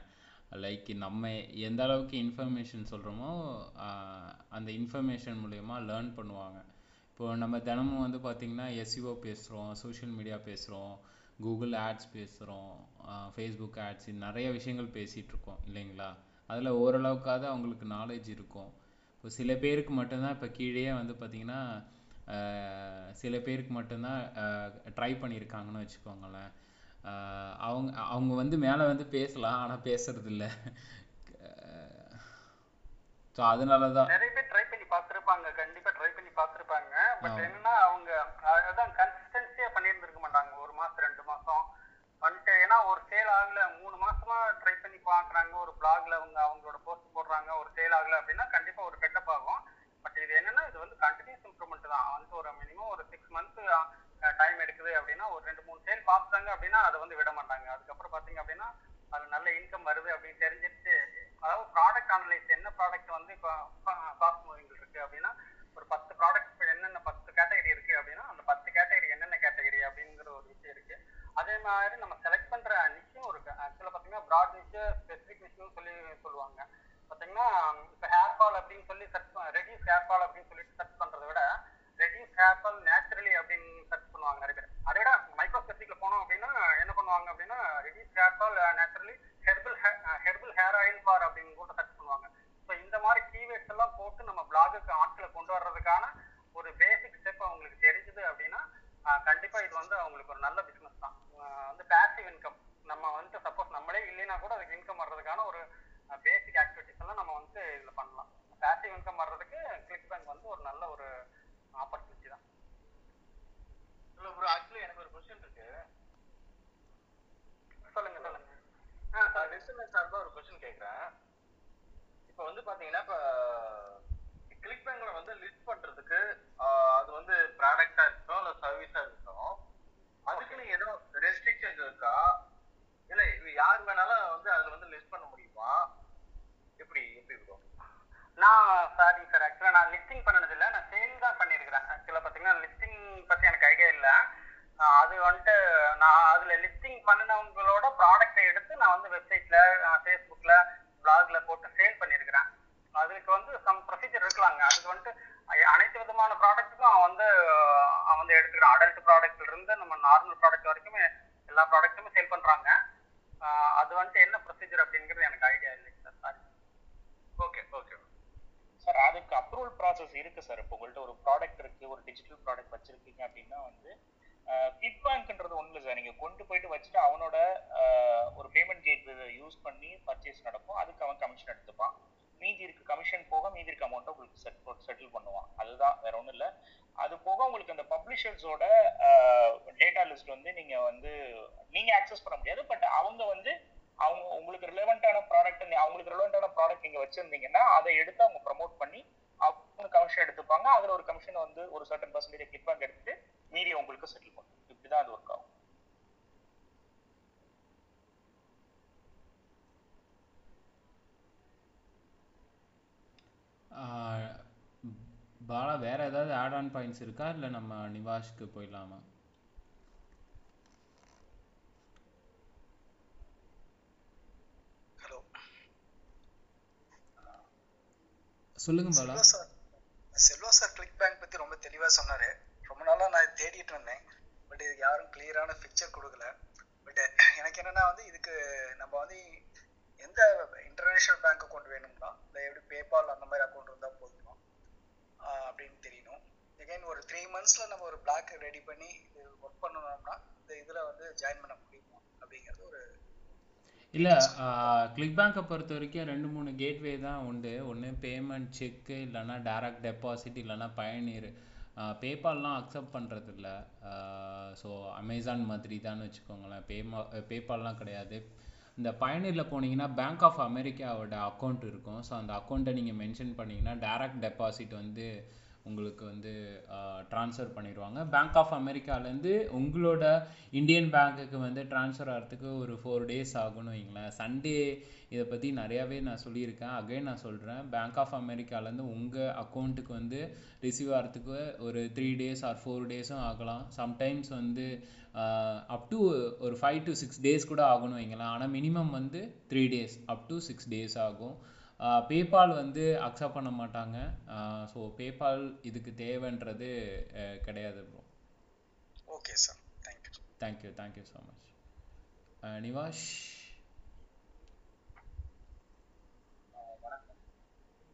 Speaker 1: லைக் நம்ம எந்த அளவுக்கு இன்ஃபர்மேஷன் சொல்கிறோமோ அந்த இன்ஃபர்மேஷன் மூலயமா லேர்ன் பண்ணுவாங்க. இப்போ நம்ம தினமும் வந்து பார்த்திங்கன்னா எஸ்இஓ பேசுகிறோம் சோஷியல் மீடியா பேசுகிறோம் கூகுள் ஆட்ஸ் பேசுகிறோம் ஃபேஸ்புக் ஆட்ஸ் நிறைய விஷயங்கள் பேசிகிட்ருக்கோம் இல்லைங்களா? அதில் ஓரளவுக்காவது அவங்களுக்கு நாலேஜ் இருக்கும். இப்போ சில பேருக்கு மட்டும்தான் இப்போ கீழேயே வந்து பார்த்திங்கன்னா சில பேருக்கு மட்டும்தான் ட்ரை பண்ணியிருக்காங்கன்னு வச்சுக்கோங்களேன். அவங்க அவங்க வந்து மேலே வந்து பேசலாம் ஆனால் பேசுறது இல்லை ஸோ அதனால தான்
Speaker 6: நிறைய பேர் ட்ரை பார்த்திருப்பாங்க கண்டிப்பா ட்ரை பண்ணி பார்த்திருப்பாங்க பட். என்னன்னா அவங்க அதான் கன்சிஸ்டன்சியா பண்ணியிருந்திருக்க மாட்டாங்க. ஒரு மாசம் ரெண்டு மாசம். வந்துட்டு ஏன்னா ஒரு சேல் ஆகல. மூணு மாசமா ட்ரை பண்ணி பார்க்கறாங்க ஒரு பிளாக்ல அவங்க அவங்களோட போஸ்ட் போடுறாங்க. ஒரு சேல் ஆகல அப்படின்னா கண்டிப்பா ஒரு கெட்டப் ஆகும். பட் இது என்னன்னா இது வந்து கண்டினியூஸ் இம்ப்ரூவ்மெண்ட் தான். வந்து ஒரு மினிமம் ஒரு சிக்ஸ் மந்த் டைம் எடுக்குது அப்படின்னா ஒரு ரெண்டு மூணு சேல் பார்த்தாங்க அப்படின்னா அதை வந்து விட மாட்டாங்க. அதுக்கப்புறம் பாத்தீங்க அப்படின்னா அது நல்ல இன்கம் வருது அப்படின்னு தெரிஞ்சிருச்சு. அதாவது ப்ராடக்ட் அனலைஸ் என்ன ப்ராடக்ட் வந்து இப்போ ஃபாஸ்ட் மூவிங் இருக்கு அப்படின்னா ஒரு பத்து ப்ராடக்ட் இப்போ என்னென்ன பத்து கேட்டகரி இருக்கு அப்படின்னா அந்த பத்து கேட்டகரி என்னென்ன கேட்டகரி அப்படிங்கிற ஒரு விஷயம் இருக்கு. அதே மாதிரி நம்ம செலக்ட் பண்ற நிச்சயம் இருக்கு. ஆக்சுவலாக பார்த்தீங்கன்னா ப்ராட் நிச்சு ஸ்பெசிஃபிக் நிச்சுன்னு சொல்லி சொல்லுவாங்க. பார்த்தீங்கன்னா இப்போ ஹேர் ஃபால் அப்படின்னு சொல்லி சர்ச் ரெடியூஸ் ஹேர் ஃபால் அப்படின்னு சொல்லிட்டு சர்ச் பண்றதை விட ரெடியூஸ் ஹேர் ஃபால் நேச்சுரலி அப்படின்னு சர்ச் பண்ணுவாங்க நிறைய பேர். அதை விட மைக்ரோ ஸ்பெசிக்ல போனோம் அப்படின்னா என்ன பண்ணுவாங்க அப்படின்னா reduce hair fall naturally herbal herbal hair oil for அப்படின்னு கூட சர்ச் பண்ணுவாங்க. ஸோ இந்த மாதிரி கீவேர்ட்ஸ் எல்லாம் போட்டு நம்ம பிளாகுக்கு ஆட்களை கொண்டு வர்றதுக்கான ஒரு பேசிக் ஸ்டெப் அவங்களுக்கு தெரிஞ்சது அப்படின்னா ஆஹ் கண்டிப்பா இது வந்து அவங்களுக்கு ஒரு நல்ல பிசினஸ் தான். வந்து பேசிவ் இன்கம் நம்ம வந்து சப்போஸ் நம்மளே இல்லைன்னா கூட அதுக்கு இன்கம் வர்றதுக்கான ஒரு பேசிக் ஆக்டிவிட்டிஸ் எல்லாம் நம்ம வந்து இதுல பண்ணலாம். பேசிவ் இன்கம் வர்றதுக்கு கிளிக் பேங்க் வந்து ஒரு நல்ல ஒரு ஆப்பர்ச்சுனிட்டி தான்.
Speaker 5: இல்ல ப்ரோ ஆக்சுவலி எனக்கு ஒரு கொஸ்டின் இருக்கு.
Speaker 6: சொல்லுங்க சொல்லுங்க. ஆ
Speaker 5: சார்பா ஒரு கொஸ்டின் கேக்குறேன். இப்போ வந்து பாத்தீங்கன்னா இப்போ கிளிக் பேங்க்ல வந்து லிஸ்ட் பண்றதுக்கு ஆஹ், அது வந்து ப்ராடக்டா இருக்கட்டும் இல்ல சர்வீஸா இருக்கட்டும் அதுக்குன்னு ஏதோ ரெஸ்ட்ரிக்ஷன்ஸ் இருக்கா? இல்ல இது யார் வேணாலும் வந்து அதுல வந்து லிஸ்ட் பண்ண முடியுமா? எப்படி எப்படி ப்ரோ
Speaker 6: நான் சாரி சார் ஆக்சுவலாக நான் லிஸ்டிங் பண்ணனது இல்லை நான் சேல் தான் பண்ணியிருக்கிறேன் ஆக்சுவலாக பார்த்தீங்கன்னா லிஸ்டிங் பற்றி எனக்கு ஐடியா இல்லை. அது வந்துட்டு நான் அதில் லிஸ்டிங் பண்ணினவங்களோட ப்ராடக்டை எடுத்து நான் வந்து வெப்சைட்டில் ஃபேஸ்புக்கில் பிளாக்ல போட்டு சேல் பண்ணியிருக்கிறேன் அதுக்கு வந்து சம் ப்ரொசீஜர் இருக்கலாங்க. அதுக்கு வந்துட்டு அனைத்து விதமான ப்ராடக்ட்டுக்கும் அவன் வந்து அவன் வந்து எடுத்துக்கிறான் அடல்ட் ப்ராடக்ட்ல இருந்து நம்ம நார்மல் ப்ராடக்ட் வரைக்குமே எல்லா ப்ராடக்ட்டுமே சேல் பண்ணுறாங்க அது வந்துட்டு என்ன ப்ரொசீஜர் அப்படிங்கிறது எனக்கு ஐடியா இல்லைங்க sir sorry
Speaker 5: okay okay
Speaker 2: sir அதுக்கு அப்ரூவல் ப்ராசஸ் இருக்கு சார் இப்போ உங்கள்கிட்ட ஒரு ப்ராடக்ட் இருக்கு ஒரு டிஜிட்டல் ப்ராடக்ட் வச்சிருக்கீங்க அப்படின்னா வந்து கிளிக் பேங்க்ன்றது ஒன்றும் இல்லை சார் நீங்கள் கொண்டு போயிட்டு வச்சுட்டு அவனோட ஒரு பேமெண்ட் கேட் யூஸ் பண்ணி பர்ச்சேஸ் நடக்கும். அதுக்கு அவன் கமிஷன் எடுத்துப்பான். மீதி இருக்க கமிஷன் போக மீதி இருக்க அமௌண்ட்டை உங்களுக்கு செட் செட்டில் பண்ணுவான். அதுதான் வேற ஒன்றும் இல்லை. அது போக உங்களுக்கு அந்த பப்ளிஷர்ஸோட டேட்டா லிஸ்ட் வந்து நீங்கள் வந்து நீங்கள் ஆக்சஸ் பண்ண முடியாது. பட் அவங்க வந்து அவங்க உங்களுக்கு ரிலவெண்ட்டான ப்ராடக்ட் அவங்களுக்கு ரிலவெண்ட்டான ப்ராடக்ட் நீங்க வச்சிருந்தீங்கன்னா அதை எடுத்து அவங்க ப்ரமோட் பண்ணி அவங்க கமிஷன் எடுத்துப்பாங்க. அதுல ஒரு கமிஷன் வந்து ஒரு சர்டன் பர்சன்டேஜ் கிட் பேங்க் எடுத்துட்டு மீதி உங்களுக்கு செட்டில் பண்ணும் இப்படிதான் அது ஒர்க் ஆகும்.
Speaker 1: ஆஹ் பாலா வேற ஏதாவது ஆட் ஆன் பாயிண்ட்ஸ் இருக்கா? இல்லை நம்ம நிவாஷ்க்கு போயிடலாமா?
Speaker 7: ஹலோ
Speaker 1: சொல்லுங்க Bala.
Speaker 7: Selva sir Selva sir ClickBank பத்தி ரொம்ப தெளிவா சொன்னாரு. ரொம்ப நாளா நான் தேடிட்டு இருந்தேன். பட் இதுக்கு யாரும் கிளியரான பிக்சர் கொடுக்கல. பட் எனக்கு என்னன்னா வந்து இதுக்கு நம்ம வந்து எந்த இன்டர்நேஷனல் பேங்க் அக்கௌண்ட் வேணும்னா இல்லை எப்படி பேபால் அந்த மாதிரி அக்கௌண்ட் இருந்தா போதுமா? அப்படின்னு தெரியணும். எகைன் ஒரு த்ரீ மந்த்ஸ்ல நம்ம ஒரு பிளாக் ரெடி பண்ணி இது ஒர்க் பண்ணணும்னா இந்த இதுல வந்து ஜாயின் பண்ண முடியுமா? அப்படிங்கிறது ஒரு
Speaker 1: இல்லை கிளிக் பேங்கை பொறுத்த வரைக்கும் ரெண்டு மூணு கேட்வே தான் உண்டு. ஒன்று பேமெண்ட் செக்கு இல்லைன்னா டைரக்ட் டெபாசிட் இல்லைன்னா பயனீர். பேபால்லாம் அக்செப்ட் பண்ணுறதில்ல ஸோ அமேசான் மாதிரி தான் வச்சுக்கோங்களேன். பேமா பேபால்லாம் கிடையாது. இந்த பயணியில் போனீங்கன்னா பேங்க் ஆஃப் அமெரிக்காவோட அக்கௌண்ட் இருக்கும். ஸோ அந்த அக்கௌண்ட்டை நீங்கள் மென்ஷன் பண்ணிங்கன்னா டைரக்ட் டெபாசிட் வந்து உங்களுக்கு வந்து ட்ரான்ஸ்ஃபர் பண்ணிடுவாங்க. பேங்க் ஆஃப் அமெரிக்காலேருந்து உங்களோட இந்தியன் பேங்க்குக்கு வந்து ட்ரான்ஸ்ஃபர் ஆகிறதுக்கு ஒரு ஃபோர் டேஸ் ஆகும்னு வைங்களேன். சண்டே இதை பற்றி நிறையாவே நான் சொல்லியிருக்கேன். அகைன் நான் சொல்கிறேன் பேங்க் ஆஃப் அமெரிக்காலேருந்து உங்கள் அக்கௌண்ட்டுக்கு வந்து ரிசீவ் ஆகிறதுக்கு ஒரு த்ரீ டேஸ் ஆர் ஃபோர் டேஸும் ஆகலாம். சம்டைம்ஸ் வந்து அப் டு ஒரு ஃபைவ் டு சிக்ஸ் டேஸ் கூட ஆகும்னு வைங்களேன். ஆனால் மினிமம் வந்து three days up to six days ஆகும். பேபால் வந்து அக்செப்ட் பண்ண மாட்டாங்க. ஸோ பேபால் இதுக்கு தேவைன்றது கிடையாது bro
Speaker 7: okay sir thank you
Speaker 1: thank you thank you so much Nivash?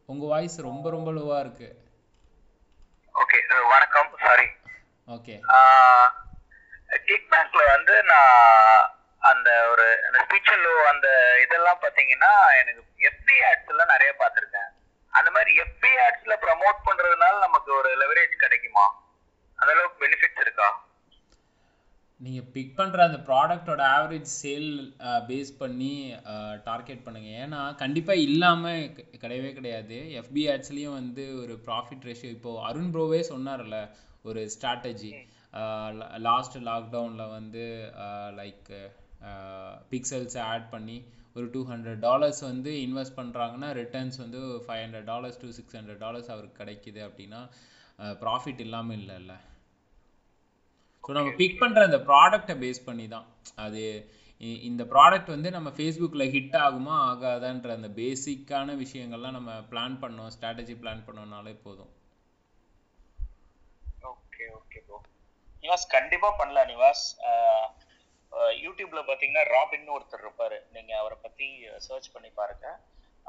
Speaker 1: உங்கள் வாய்ஸ் ரொம்ப ரொம்ப லோவாக இருக்கு.
Speaker 8: ஓகே வணக்கம். சாரி
Speaker 1: ஓகே
Speaker 8: கிளிக் பேங்க்ல வந்து நான் அந்த ஒரு அந்த ஸ்பீச்சல்லோ அந்த இதெல்லாம் பாத்தீங்கன்னா எனக்கு எஃபி ஆட்ஸ் எல்லாம் நிறைய பார்த்திருக்கேன். அந்த மாதிரி எஃபி ஆட்ஸ்ல ப்ரமோட் பண்றதுனால நமக்கு ஒரு லெவரேஜ் கிடைக்குமா? அந்த அளவுக்கு பெனிஃபிட்ஸ் இருக்கா?
Speaker 1: நீங்கள் பிக் பண்ணுற அந்த ப்ராடக்டோட ஆவரேஜ் சேல் பேஸ் பண்ணி டார்கெட் பண்ணுங்க. ஏன்னா கண்டிப்பாக இல்லாமல் கிடையவே கிடையாது. எஃபி ஆட்ஸ்லேயும் வந்து ஒரு ப்ராஃபிட் ரேஷியோ இப்போது அருண் ப்ரோவே சொன்னார்ல ஒரு ஸ்ட்ராட்டஜி லாஸ்ட் லாக்டவுனில் வந்து லைக் பிக்சல்ஸ் ஆட் பண்ணி ஒரு டூ ஹண்ட்ரட் டாலர்ஸ் வந்து இன்வெஸ்ட் பண்ணுறாங்கன்னா ரிட்டர்ன்ஸ் வந்து five hundred dollars to six hundred dollars அவருக்கு கிடைக்குது அப்படின்னா ப்ராஃபிட் இல்லாமல் இல்லைல்ல. ஸோ நம்ம பிக் பண்ணுற அந்த ப்ராடக்டை பேஸ் பண்ணி தான். அது இந்த ப்ராடக்ட் வந்து நம்ம ஃபேஸ்புக்கில் ஹிட் ஆகுமா ஆகாதான்ற அந்த பேசிக்கான விஷயங்கள்லாம் நம்ம பிளான் பண்ணோம் ஸ்ட்ராட்டஜி பிளான் பண்ணோம்னாலே போதும்.
Speaker 2: ஓகே ஓகே ப்ரோ நிவாஸ் கண்டிப்பா பண்ணலாம் நிவாஸ். யூடியூப்ல பாத்தீங்கன்னா ராபின்னு ஒருத்தர் இருப்பாரு. நீங்க அவரை பத்தி சர்ச் பண்ணி பாருங்க.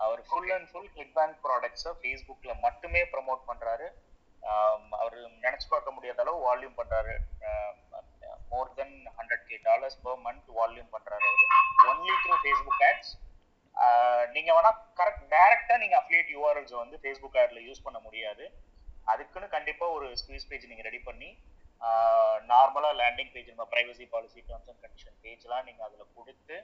Speaker 2: அவர் full and full ClickBank ப்ராடக்ட்ஸை ஃபேஸ்புக்கில் மட்டுமே ப்ரமோட் பண்ணுறாரு அவர் நினச்சி பார்க்க முடியாத அளவு வால்யூம் பண்ணுறாரு more than hundred K dollars per month volume பண்ணுறாரு அவர். ஒன்லி த்ரூ ஃபேஸ்புக் ஆட்ஸ் நீங்கள் வேணால் கரெக்ட் டைரெக்டாக நீங்கள் அஃபிலியேட் யூஆர்எல்ஸ் வந்து ஃபேஸ்புக் ஆட்ல யூஸ் பண்ண முடியாது. அதுக்குன்னு கண்டிப்பாக ஒரு ஸ்குவீஸ் பேஜ் நீங்கள் ரெடி பண்ணி நார்மலாக லேண்டிங் பேஜ் நம்ம privacy policy terms and condition பேஜ்லாம் நீங்கள் அதில் கொடுத்து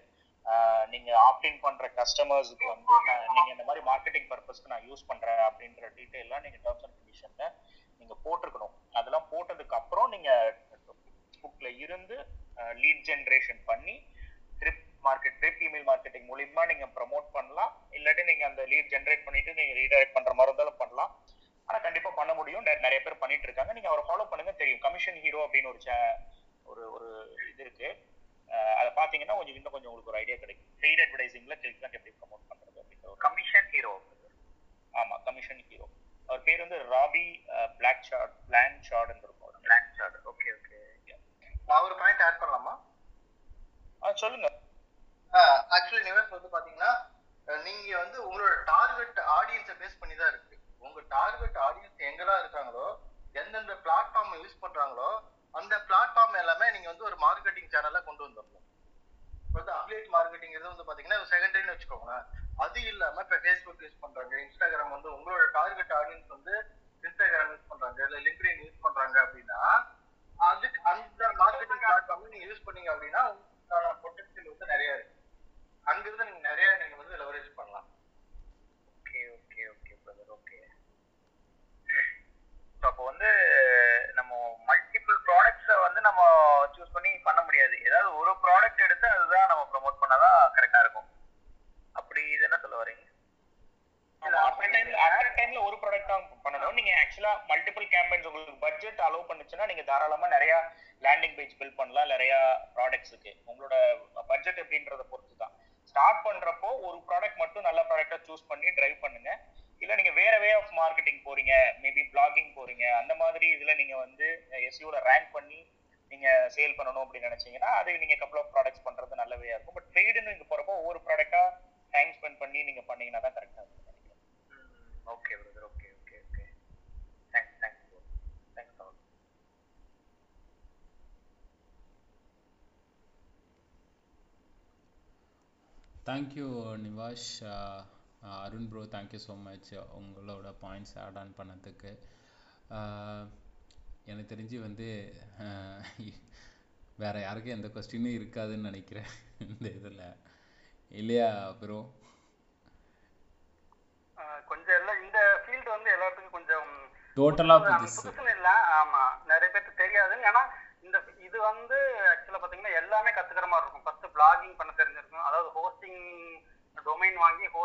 Speaker 2: நீங்கள் ஆப்டின் பண்ணுற கஸ்டமர்ஸுக்கு வந்து நான் நீங்கள் இந்த மாதிரி மார்க்கெட்டிங் பர்பஸ்க்கு நான் யூஸ் பண்ணுறேன் அப்படின்ற டீட்டெயிலாம் நீங்கள் டேர்ம்ஸ் அண்ட் கண்டிஷனில் நீங்கள் போட்டிருக்கணும். அதெல்லாம் போட்டதுக்கு அப்புறம் புக்கில் இருந்து லீட் ஜென்ரேஷன் பண்ணி drip market drip email marketing மூலியமா நீங்க ப்ரமோட் பண்ணலாம். இல்லாட்டி நீங்க அந்த லீட் ஜென்ரேட் பண்ணிட்டு நீங்க ரீடைரக்ட் பண்ற மாதிரி இருந்தாலும் பண்ணலாம். ஆனா கண்டிப்பா பண்ண முடியும். நிறைய பேர் பண்ணிட்டு இருக்காங்க. நீங்க அவரை ஃபாலோ பண்ணுங்க. தெரியும். கமிஷன் ஹீரோ அப்படின்னு ஒரு ஒரு ஒரு இது இருக்கு. அதை பாத்தீங்கன்னா கொஞ்சம் இன்னும் கொஞ்சம் உங்களுக்கு ஒரு ஐடியா கிடைக்கும். பெய்ட் அட்வர்டைசிங்ல கிளிக் எப்படி ப்ரமோட் பண்றது அப்படின்ற ஒரு
Speaker 8: கமிஷன் ஹீரோ
Speaker 2: ஆமா கமிஷன் ஹீரோ அவர் பேர் வந்து ராபி பிளாக் ஷார்ட் பிளான் ஷார்ட்னு இருக்கும்.
Speaker 8: பிளான் ஷாட் ஓகே ஓகே
Speaker 5: நான் ஒரு பாயிண்ட் ஆட் பண்ணலாமா?
Speaker 2: ஆ சொல்லுங்க.
Speaker 5: ஆக்சுவலி நிவேஸ் வந்து பாத்தீங்கன்னா நீங்க வந்து உங்களோட டார்கெட் ஆடியன்ஸை பேஸ் பண்ணி தான் இருக்கு. உங்க டார்கெட் ஆடியன்ஸ் எங்கெல்லாம் இருக்காங்களோ எந்தெந்த பிளாட்ஃபார்ம் யூஸ் பண்றாங்களோ அந்த பிளாட்ஃபார்ம் எல்லாமே நீங்க வந்து ஒரு மார்க்கெட்டிங் சேனல்ல கொண்டு வந்துடணும் இப்போ வந்து அப்லேட் மார்க்கெட்டிங் வந்து பாத்தீங்கன்னா செகண்டரினு வச்சுக்கோங்களேன். அது இல்லாம இப்ப ஃபேஸ்புக் யூஸ் பண்றாங்க இன்ஸ்டாகிராம் வந்து உங்களோட டார்கெட் ஆடியன்ஸ் வந்து இன்ஸ்டாகிராம் யூஸ் பண்றாங்க இல்ல லிங்க்டின் யூஸ் பண்றாங்க அப்படின்னா அதுக்கு அந்த மார்க்கெட்டிங் பிளாட்ஃபார்ம் நீங்க யூஸ் பண்ணீங்க அப்படின்னா உங்களுக்கான பொட்டன்ஷியல் வந்து நிறைய இருக்கு. அங்கிருந்து நீங்க நிறைய நீங்க ஸோ அப்போ வந்து
Speaker 8: நம்ம மல்டிபிள் ப்ராடக்ட்ஸை வந்து நம்ம சூஸ் பண்ணி பண்ண முடியாது. ஏதாவது ஒரு
Speaker 5: ப்ராடக்ட் எடுத்து அதுதான் நம்ம ப்ரொமோட் பண்ணாதான் கரெக்டாக இருக்கும். அப்படி இது என்ன சொல்ல வரீங்க
Speaker 2: டைம்ல ஒரு ப்ராடக்ட் தான் பண்ணணும். நீங்க ஆக்சுவலா மல்டிபிள் கேம்பெயின்ஸ் உங்களுக்கு பட்ஜெட் அலோவ் பண்ணுச்சுன்னா நீங்க தாராளமா நிறைய லேண்டிங் பேஜ் பில்ட் பண்ணலாம். நிறைய ப்ராடக்ட்ஸ் இருக்கு. உங்களோட பட்ஜெட் எப்படின்றத பொறுத்து தான் ஸ்டார்ட் பண்றப்போ ஒரு ப்ராடக்ட் மட்டும் நல்ல ப்ராடக்டா சூஸ் பண்ணி டிரைவ் பண்ணுங்க. இல்ல நீங்க வேற வே ஆஃப் மார்க்கெட்டிங் போறீங்க மேபி பிளாகிங் போறீங்க அந்த மாதிரி இதுல நீங்க வந்து எஸ்யூல ரேங்க் பண்ணி நீங்க சேல் பண்ணணும் அப்படின்னு நினைச்சீங்கன்னா அது நீங்க கப்பல் ஆஃப் ப்ராடக்ட்ஸ் பண்றது நல்ல வேயா இருக்கும். பட் ட்ரேடுன்னு இங்க போறப்போ ஒவ்வொரு ப்ராடக்ட்டா டைம் ஸ்பெண்ட் பண்ணி நீங்க பண்ணீங்கன்னா தான் கரெக்டா இருக்கும்
Speaker 5: okay brother okay okay okay thanks thanks bro thanks all
Speaker 1: thank you Nivash Arun bro thank you so much உங்களோட பாயிண்ட்ஸ் ஆட் ஆன் பண்ணதுக்கு. எனக்கு தெரிஞ்சு வந்து வேற யாருக்கும் எந்த கொஸ்டினும் இருக்காதுன்னு நினைக்கிறேன் இந்த இதில். இல்லையா ப்ரோ
Speaker 6: கொஞ்சம் எல்லாம் இந்த ஃபீல்டு வந்து எல்லாத்துக்கும் கொஞ்சம்
Speaker 1: டோட்டலா
Speaker 6: புதுசு- இல்ல. ஆமா நிறைய பேருக்கு தெரியாது ஏன்னா இந்த இது வந்து ஆக்சுவலா பாத்தீங்கன்னா எல்லாமே கத்துக்கிற மாதிரி இருக்கும். ஃபர்ஸ்ட் பிளாகிங் பண்ண தெரிஞ்சிருக்கும். அதாவது ஹோஸ்டிங் டொமைன் வாங்கி ஹோ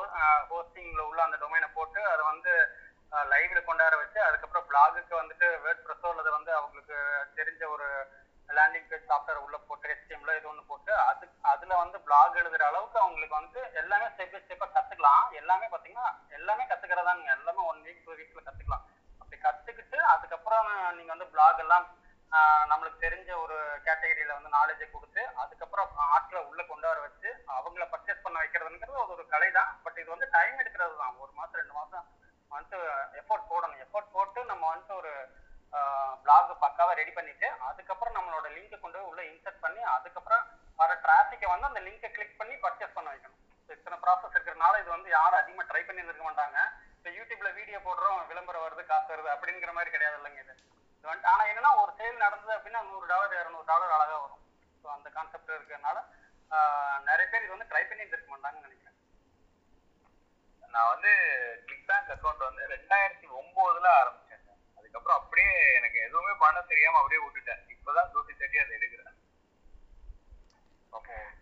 Speaker 6: ஹோஸ்டிங்ல உள்ள அந்த டொமைனை போட்டு அதை வந்து லைவ்ல கொண்டாட வச்சு அதுக்கப்புறம் பிளாகுக்கு வந்துட்டு வேர்ட் ப்ரெஸ்ஸோ அல்லது வந்து அவங்களுக்கு தெரிஞ்ச ஒரு லேண்டிங் பேஜ் சாஃப்ட்வேர் உள்ள போட்டு ஹெச்டிஎம்ல இது ஒன்று போட்டு அது அதுல வந்து பிளாக் எழுதுற அளவுக்கு அவங்களுக்கு வந்து எல்லாமே ஸ்டெப் பை ஸ்டெப்பா கத்துக்கலாம். எல்லாமே பாத்தீங்கன்னா எல்லாமே கத்துக்கிறதாங்க எல்லாமே ஒன் வீக் டூ வீக்கில் கத்துக்கலாம். அப்படி கத்துக்கிட்டு அதுக்கப்புறம் நீங்க வந்து பிளாக் எல்லாம் ஆஹ் நம்மளுக்கு தெரிஞ்ச ஒரு கேட்டகரியில வந்து நாலேஜை கொடுத்து அதுக்கப்புறம் ஆட்களை உள்ள கொண்டு வர வச்சு அவங்கள பர்ச்சேஸ் பண்ண வைக்கிறதுங்கிறது அது ஒரு கலை தான். பட் இது வந்து டைம் எடுக்கிறது தான். ஒரு மாசம் ரெண்டு மாசம் வந்துட்டு எஃபோர்ட் போடணும். எஃபோர்ட் போட்டு நம்ம வந்துட்டு ஒரு பிளாக் பக்காவா ரெடி பண்ணிட்டு அதுக்கப்புறம் நம்மளோட லிங்கை கொண்டு போய் உள்ள இன்சர்ட் பண்ணி அதுக்கப்புறம் வர டிராஃபிக்கை வந்து அந்த லிங்கை கிளிக் பண்ணி பர்ச்சேஸ் பண்ண வைக்கணும். So, இத்தனை ப்ராசஸ் இருக்கிறனால இது வந்து யாரும் அதிகமாக ட்ரை பண்ணி இருக்க மாட்டாங்க. இப்போ யூடியூப்ல வீடியோ போடுறோம் விளம்பரம் வருது காசு வருது அப்படிங்கிற மாதிரி கிடையாது இல்லைங்க இது. ஆனா ஆனால் என்னன்னா ஒரு சேல் நடந்தது அப்படின்னா நூறு டாலர் இரநூறு டாலர் அழகா வரும். ஸோ அந்த கான்செப்ட் இருக்கிறதுனால ஆஹ், நிறைய பேர் இது வந்து ட்ரை பண்ணி இருக்க மாட்டாங்கன்னு நினைக்கிறேன்.
Speaker 5: நான் வந்து கிளிக் பேங்க் அக்கௌண்ட் வந்து ரெண்டாயிரத்தி ஒன்பதுல ஆரம்பிச்சேன். அதுக்கப்புறம் அப்படியே எனக்கு எதுவுமே பண்ண தெரியாம அப்படியே விட்டுட்டேன். இப்பதான் தூசி தட்டி அதை எடுக்கிறேன்.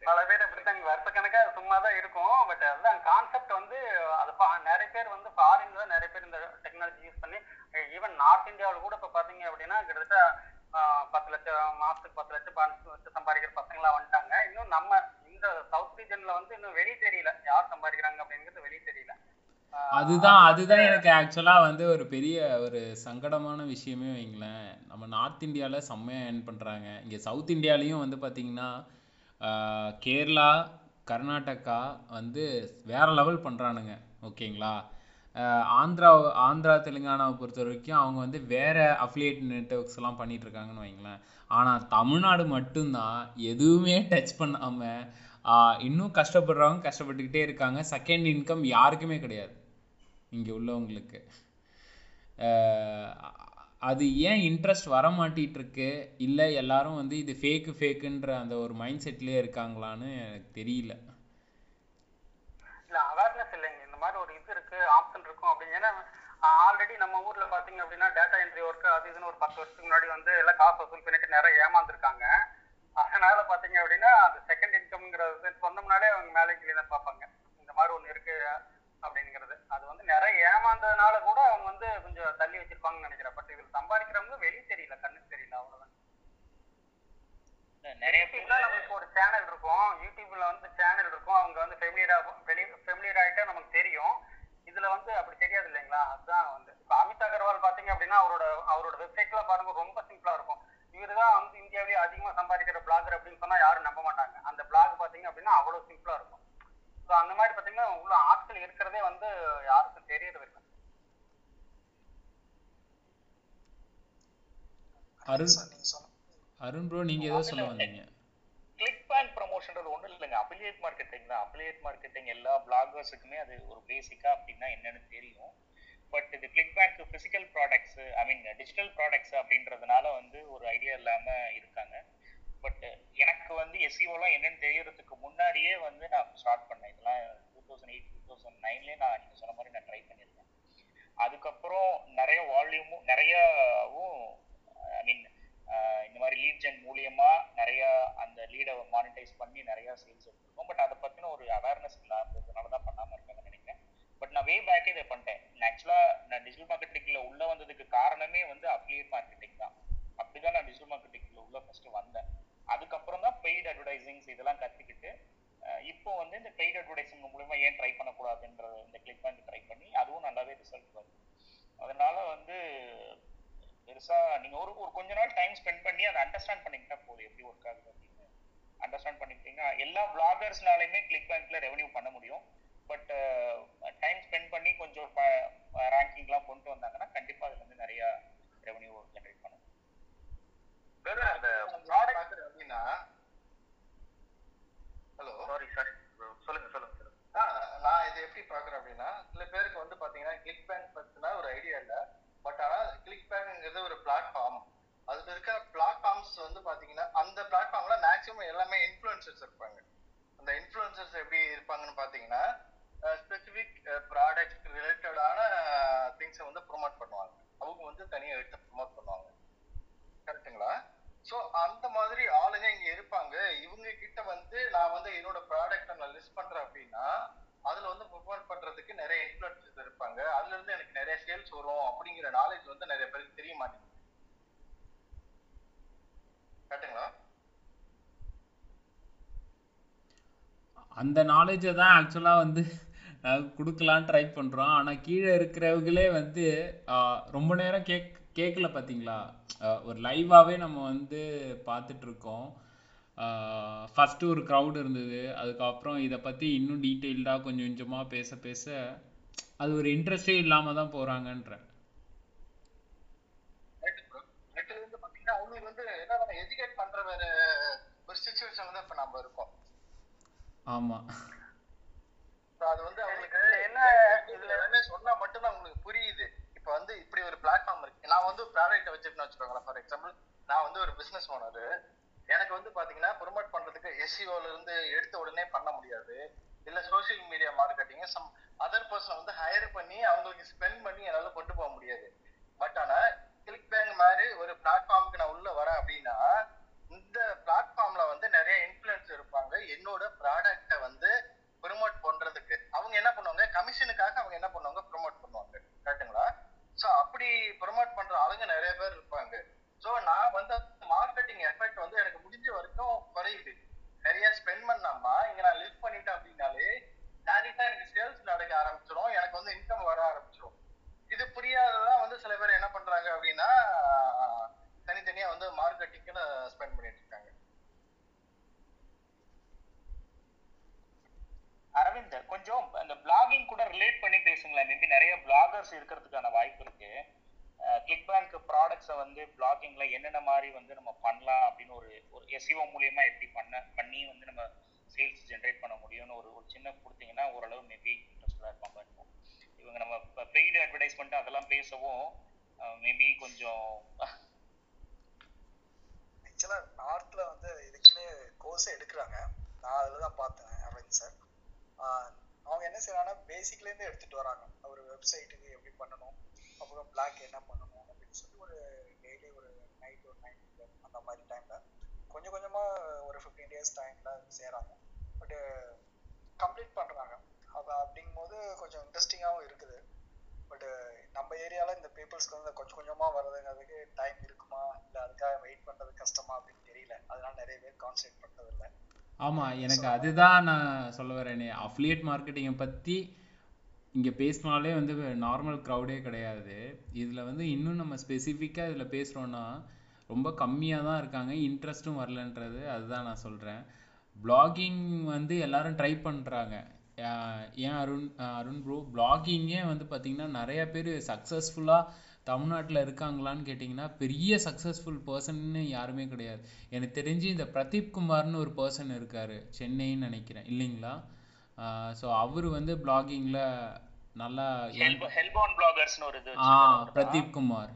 Speaker 6: பல பேர் அப்படித்தாங்க வருஷக்கணக்கா சும்மா தான் இருக்கும். பட் அதுதான் கான்செப்ட் வந்து அது பா- நிறைய பேர் வந்து ஃபாரின்ல நிறைய பேர் இந்த டெக்னாலஜி யூஸ் பண்ணி ஈவன் நார்த் இந்தியாவில் கூட இப்போ பார்த்தீங்க அப்படின்னா கிட்டத்தட்ட ஆஹ், பத்து லட்சம் மாசத்துக்கு பத்து லட்சம் பதினஞ்சு லட்சம் சம்பாதிக்கிற பசங்களா வந்துட்டாங்க. இன்னும் நம்ம இந்த சவுத் ரீஜன்ல வந்து இன்னும் வெளியே தெரியல. யார் சம்பாதிக்கிறாங்க அப்படிங்கிறது வெளியே தெரியல.
Speaker 1: அதுதான் அதுதான் எனக்கு ஆக்சுவலாக வந்து ஒரு பெரிய ஒரு சங்கடமான விஷயமே வைங்களேன். நம்ம நார்த் இந்தியாவில் செம்மையாக ஏர்ன் பண்ணுறாங்க இங்கே சவுத் இந்தியாலையும் வந்து பார்த்தீங்கன்னா கேரளா கர்நாடகா வந்து வேற லெவல் பண்ணுறானுங்க ஓகேங்களா? ஆந்திரா ஆந்திரா தெலுங்கானாவை பொறுத்த வரைக்கும் அவங்க வந்து வேறு அஃபிலியேட் நெட்ஒர்க்ஸ் எல்லாம் பண்ணிகிட்ருக்காங்கன்னு வைங்களேன். ஆனால் தமிழ்நாடு மட்டும்தான் எதுவுமே டச் பண்ணாமல் இன்னும் கஷ்டப்படுறவங்க கஷ்டப்பட்டுக்கிட்டே இருக்காங்க. செகண்ட் இன்கம் யாருக்குமே கிடையாது இங்கே உள்ளவங்களுக்கு. அது ஏன் இன்ட்ரெஸ்ட் வர மாட்டிட்டு இல்லை எல்லாரும் வந்து இது ஃபேக்கு ஃபேக்குன்ற அந்த ஒரு மைண்ட் செட்லயே இருக்காங்களான்னு எனக்கு தெரியல.
Speaker 6: இல்ல அவேர்னஸ் இல்லைங்க. இந்த மாதிரி ஒரு இது இருக்கு ஆப்ஷன் இருக்கும் அப்படின்னு. ஏன்னா ஆல்ரெடி நம்ம ஊர்ல பாத்தீங்க அப்படின்னா டேட்டா என்ட்ரி ஒர்க் அது இதுன்னு ஒரு பத்து வருஷத்துக்கு முன்னாடி வந்து எல்லாம் காசு வசூல் பண்ணிட்டு நிறைய ஏமாந்துருக்காங்க. அதனால பாத்தீங்க அப்படின்னா அந்த செகண்ட் இன்கம்ங்கிறது சொன்னோம்னாலே அவங்க மேலே கீழே தான் பார்ப்பாங்க. இந்த மாதிரி ஒன்று இருக்கு. அப்படிங்கிறது. அது வந்து நிறைய ஏமாந்ததுனால கூட அவங்க வந்து கொஞ்சம் தள்ளி வச்சிருப்பாங்கன்னு நினைக்கிறேன். பட் இதுல சம்பாதிக்கிறவங்க வெளியே தெரியல கண்ணுக்கு தெரியல அவ்வளவுதான்.
Speaker 2: நிறைய
Speaker 6: நமக்கு ஒரு சேனல் இருக்கும். யூடியூப்ல வந்து சேனல் இருக்கும். அவங்க வந்து ஃபெமிலியரா வெளி ஃபெமிலியர் ஆயிட்டா நமக்கு தெரியும். இதுல வந்து அப்படி தெரியாது இல்லைங்களா? அதுதான் வந்து. இப்போ அமித் அகர்வால் பாத்தீங்க அப்படின்னா அவரோட அவரோட வெப்சைட்ல பாருங்க ரொம்ப சிம்பிளா இருக்கும். இவரு தான் வந்து இந்தியாவிலேயே அதிகமா சம்பாதிக்கிற பிளாகர் அப்படின்னு சொன்னா யாரும் நம்ப மாட்டாங்க. அந்த பிளாக் பாத்தீங்க அப்படின்னா அவ்வளவு சிம்பிளா இருக்கும். ஸோ அந்த மாதிரி பாத்தீங்கன்னா உள்ள ஆட்கள் இருக்கிறதே வந்து யாருக்கும் தெரியறது இல்லை.
Speaker 1: அருண் ப்ரோ நீங்க ஏதோ சொல்ல வந்தீங்க.
Speaker 2: கிளிக் பேங்க் ப்ரமோஷன்றது ஒன்றும் இல்லைங்க. அஃபிலியேட் மார்க்கெட்டிங் தான். அஃபிலியேட் மார்க்கெட்டிங் எல்லா பிளாகர்ஸுக்குமே அது ஒரு பேசிக்கா அப்படின்னா என்னன்னு தெரியும். பட் இது ClickBank physical products I mean digital products அப்படின்றதுனால வந்து ஒரு ஐடியா இல்லாம இருக்காங்க. பட் uh, எனக்கு வந்து எஸ்இஓலாம் என்னன்னு தெரியறதுக்கு முன்னாடியே வந்து நான் ஸ்டார்ட் பண்ணேன். இதெல்லாம் two thousand eight two thousand நைன்லேயே நான் நீங்கள் சொன்ன மாதிரி நான் ட்ரை பண்ணியிருக்கேன். அதுக்கப்புறம் நிறைய வால்யூமும் நிறையாவும் ஐ மீன் இந்த மாதிரி லீட் ஜென் மூலியமா நிறைய அந்த லீடை மானிட்டைஸ் பண்ணி நிறைய சேல்ஸ் எடுத்திருக்கோம். பட் அதை பத்தின ஒரு அவேர்னஸ் இல்லாததுனால தான் பண்ணாம இருக்காங்கன்னு நினைக்கிறேன். பட் நான் வே பேக்கே இதை பண்ணிட்டேன். ஆக்சுவலா நான் டிஜிட்டல் மார்க்கெட்டிங்ல உள்ள வந்ததுக்கு காரணமே வந்து அப்ளியேட் மார்க்கெட்டிங் தான். அப்படிதான் நான் டிஜிட்டல் மார்க்கெட்டிங்ல உள்ள ஃபர்ஸ்ட் வந்தேன். அதுக்கப்புறம் தான் பெய்ட் அட்வர்டைசிங்ஸ் இதெல்லாம் கத்துக்கிட்டு இப்போ வந்து இந்த பெய்ட் அட்வர்டைசிங் மூலமா ஏன் ட்ரை பண்ணக்கூடாதுன்ற இந்த கிளிக் பேங்க் ட்ரை பண்ணி அதுவும் நல்லாவே ரிசல்ட் வருது அதனால வந்து பெருசா நீங்க ஒரு ஒரு கொஞ்ச நாள் டைம் ஸ்பெண்ட் பண்ணி அதை அண்டர்ஸ்டாண்ட் பண்ணிக்கிட்டா போதும் எப்படி ஒர்க் ஆகுது அப்படின்னு. அண்டர்ஸ்டாண்ட் பண்ணிக்கிட்டீங்கன்னா எல்லா பிளாகர்ஸ்னாலையுமே கிளிக் பேங்க்ல ரெவன்யூ பண்ண முடியும். பட் டைம் ஸ்பெண்ட் பண்ணி கொஞ்சம் ரேங்கிங்லாம் கொண்டு வந்தாங்கன்னா கண்டிப்பா அதுல வந்து நிறைய ரெவன்யூ ஜென்ரேட்
Speaker 5: பண்ணும் அந்த ப்ராடக்ட் அப்படின்னா ஹலோ
Speaker 3: சாரி சாரி சொல்லுங்க சொல்லுங்க
Speaker 5: ஆ, நான் இதை எப்படி பாக்குறேன் அப்படின்னா சில பேருக்கு வந்து பாத்தீங்கன்னா கிளிக் பேங்க் பத்தின ஒரு ஐடியா இல்ல. பட் ஆனா கிளிக் பேங்க்ங்கிறது ஒரு பிளாட்ஃபார்ம் அதுல இருக்க பிளாட்ஃபார்ம்ஸ் வந்து பாத்தீங்கன்னா அந்த பிளாட்ஃபார்ம்ல மேக்ஸிமம் எல்லாமே இன்ஃபுளுசர்ஸ் இருப்பாங்க. அந்த இன்ஃபுளுசர்ஸ் எப்படி இருப்பாங்கன்னு பாத்தீங்கன்னா ஸ்பெசிபிக் ப்ராடக்ட் ரிலேட்டடான திங்ஸை வந்து ப்ரொமோட் பண்ணுவாங்க. அவங்க வந்து தனியா எடுத்து ப்ரொமோட் பண்ணுவாங்க. கரெக்ட்டுங்களா ஸோ அந்த மாதிரி ஆளுங்க இங்க இருப்பாங்க. இவங்க கிட்ட வந்து நான் வந்து என்னோட ப்ராடக்ட்டை நான் லிஸ்ட் பண்றேன் அப்படின்னா அதுல வந்து ப்ரொமோட் பண்றதுக்கு நிறைய இன்ஃபுளுசர்ஸ் இருப்பாங்க. அதுல இருந்து எனக்கு நிறைய சேல்ஸ் வரும் அப்படிங்கிற நாலேஜ் வந்து நிறைய பேருக்கு தெரிய மாட்டேங்குது. கரெக்ட்டுங்களா
Speaker 1: அந்த நாலேஜை தான் ஆக்சுவலாக வந்து கொடுக்கலான்னு ட்ரை பண்ணுறோம் ஆனால் கீழே இருக்கிறவங்களே வந்து ரொம்ப நேரம் கேக் கேட்கல பார்த்தீங்களா ஒரு லைவாகவே நம்ம வந்து பார்த்துட்ருக்கோம் ஃபஸ்ட்டு ஒரு க்ரௌட் இருந்தது. அதுக்கப்புறம் இதை பற்றி இன்னும் டீட்டெயில்டாக கொஞ்சம் கொஞ்சமாக பேச பேச அது ஒரு இன்ட்ரெஸ்டே இல்லாமல் தான் போகிறாங்கன்றேன்
Speaker 5: ரைட் ப்ரோ நெட்ல இருந்து பாத்தீங்கன்னா அவங்களுக்கு வந்து என்ன எஜுகேட் பண்ற வேற ஒரு சுச்சுவேஷன்ல தான் இப்ப நம்ம இருக்கோம்.
Speaker 1: ஆமாம்
Speaker 5: So அது வந்து அவங்களுக்கு
Speaker 6: என்ன
Speaker 5: இதுல எல்லாமே சொன்னா மட்டும்தான் உங்களுக்கு புரியுது. இப்ப வந்து இப்படி ஒரு பிளாட்ஃபார்ம் இருக்கு. நான் வந்து ப்ராடக்ட் வச்சிருக்கேன்னு வச்சுக்கோங்களேன். ஃபார் எக்ஸாம்பிள் நான் வந்து ஒரு பிசினஸ் ஓனர் எனக்கு வந்து பாத்தீங்கன்னா ப்ரொமோட் பண்றதுக்கு எஸ்சிஓல இருந்து எடுத்த உடனே பண்ண முடியாது. இல்ல social media marketing some other person வந்து ஹையர் பண்ணி அவங்களுக்கு ஸ்பெண்ட் பண்ணி என்னால கொண்டு போக முடியாது. பட் ஆனா கிளிக் பேங்க் மாதிரி ஒரு பிளாட்ஃபார்முக்கு நான் உள்ள வரேன் அப்படின்னா இந்த பிளாட்ஃபார்ம்ல வந்து நிறைய இன்ஃபுளுன்ஸ் இருப்பாங்க. என்னோட ப்ராடக்ட்டை வந்து ப்ரொமோட் பண்றதுக்கு. அவங்க என்ன பண்ணுவாங்க? கமிஷனுக்காக அவங்க என்ன பண்ணுவாங்க? ப்ரொமோட் பண்ணுவாங்க. கரெக்ட்டுங்களா சோ அப்படி ப்ரொமோட் பண்ற ஆளுங்க நிறைய பேர் இருப்பாங்க. சோ நான் வந்து மார்க்கெட்டிங் எஃபெக்ட் வந்து எனக்கு முடிஞ்ச வரைக்கும் குறையுது. நிறைய ஸ்பெண்ட் பண்ணாம இங்க நான் லிஃப்ட் பண்ணிட்டேன் அப்படின்னாலே டேரக்டா எனக்கு சேல்ஸ் நடக்க ஆரம்பிச்சிடும் எனக்கு வந்து இன்கம் வர ஆரம்பிச்சிடும் இது புரியாததான் வந்து சில பேர் என்ன பண்றாங்க அப்படின்னா தனித்தனியா வந்து மார்க்கெட்டிங்ல ஸ்பெண்ட் பண்ணிட்டு இருக்காங்க
Speaker 2: அரவிந்த் கொஞ்சம் அந்த பிளாகிங் கூட ரிலேட் பண்ணி பேசுங்களேன். மேபி நிறைய பிளாகர்ஸ் இருக்கிறதுக்கான வாய்ப்பு இருக்கு. கிளிக் பேங்க் ப்ராடக்ட்ஸை வந்து பிளாகிங்ல என்னென்ன மாதிரி வந்து நம்ம பண்ணலாம் அப்படின்னு ஒரு ஒரு எஸ்இஓ மூலியமா எப்படி பண்ண பண்ணி வந்து நம்ம சேல்ஸ் ஜென்ரேட் பண்ண முடியும்னு ஒரு ஒரு சின்ன கொடுத்தீங்கன்னா ஓரளவு மேபி இன்ட்ரெஸ்டாக இருப்பாங்க. இருக்கும் இவங்க நம்ம பெய்டு அட்வர்டைஸ்மெண்ட் அதெல்லாம் பேசவும் மேபி கொஞ்சம்
Speaker 7: ஆக்சுவலாக நார்த்தில் வந்து இதுக்குன்னே கோர்ஸ் எடுக்கிறாங்க. நான் அதில் தான் பார்த்தேன் அரவிந்த் சார் அவங்க என்ன செய்யறாங்கன்னா பேசிக்ல இருந்து எடுத்துட்டு வராங்க. ஒரு வெப்சைட்டுக்கு எப்படி பண்ணணும் அப்புறம் பிளாக் என்ன பண்ணணும் அப்படின்னு சொல்லி ஒரு டெய்லி ஒரு நைட் ஒரு நைன் அந்த மாதிரி டைம்ல கொஞ்சம் கொஞ்சமா ஒரு ஃபிஃப்டீன் டேஸ் டைம்ல செய்றாங்க பட் கம்ப்ளீட் பண்றாங்க. அப்ப அப்படிங்கும்போது கொஞ்சம் இன்ட்ரெஸ்டிங்காகவும் இருக்குது. பட் நம்ம ஏரியாவில் இந்த பீப்புள்ஸ்க்கு வந்து கொஞ்சம் கொஞ்சமாக வர்றதுங்கிறதுக்கு டைம் இருக்குமா? இல்லை அதுக்காக வெயிட் பண்ணுறது கஷ்டமா அப்படின்னு தெரியல. அதனால நிறைய பேர் கான்சென்ட் பண்றது
Speaker 1: ஆமாம் எனக்கு அதுதான் நான் சொல்ல வரேனே. அஃபிலியேட் மார்க்கெட்டிங்கை பற்றி இங்கே பேசினாலே வந்து நார்மல் க்ரௌடே கிடையாது. இதில் வந்து இன்னும் நம்ம ஸ்பெசிஃபிக்காக இதில் பேசுகிறோன்னா ரொம்ப கம்மியாக தான் இருக்காங்க. இன்ட்ரெஸ்ட்டும் வரலன்றது அதுதான் நான் சொல்கிறேன் பிளாகிங் வந்து எல்லாரும் ட்ரை பண்ணுறாங்க ஏன் அருண் அருண் ப்ரோ பிளாகிங்கே வந்து பார்த்திங்கன்னா நிறைய பேர் சக்ஸஸ்ஃபுல்லாக தமிழ்நாட்டில் இருக்காங்களான்னு கேட்டிங்கன்னா பெரிய சக்ஸஸ்ஃபுல் பர்சன்னு யாருமே கிடையாது. எனக்கு தெரிஞ்சு இந்த பிரதீப் குமார்னு ஒரு பர்சன் இருக்கார் சென்னைன்னு நினைக்கிறேன். இல்லைங்களா? ஸோ அவர் வந்து பிளாகிங்கில் நல்லா ஆ. பிரதீப் குமார்.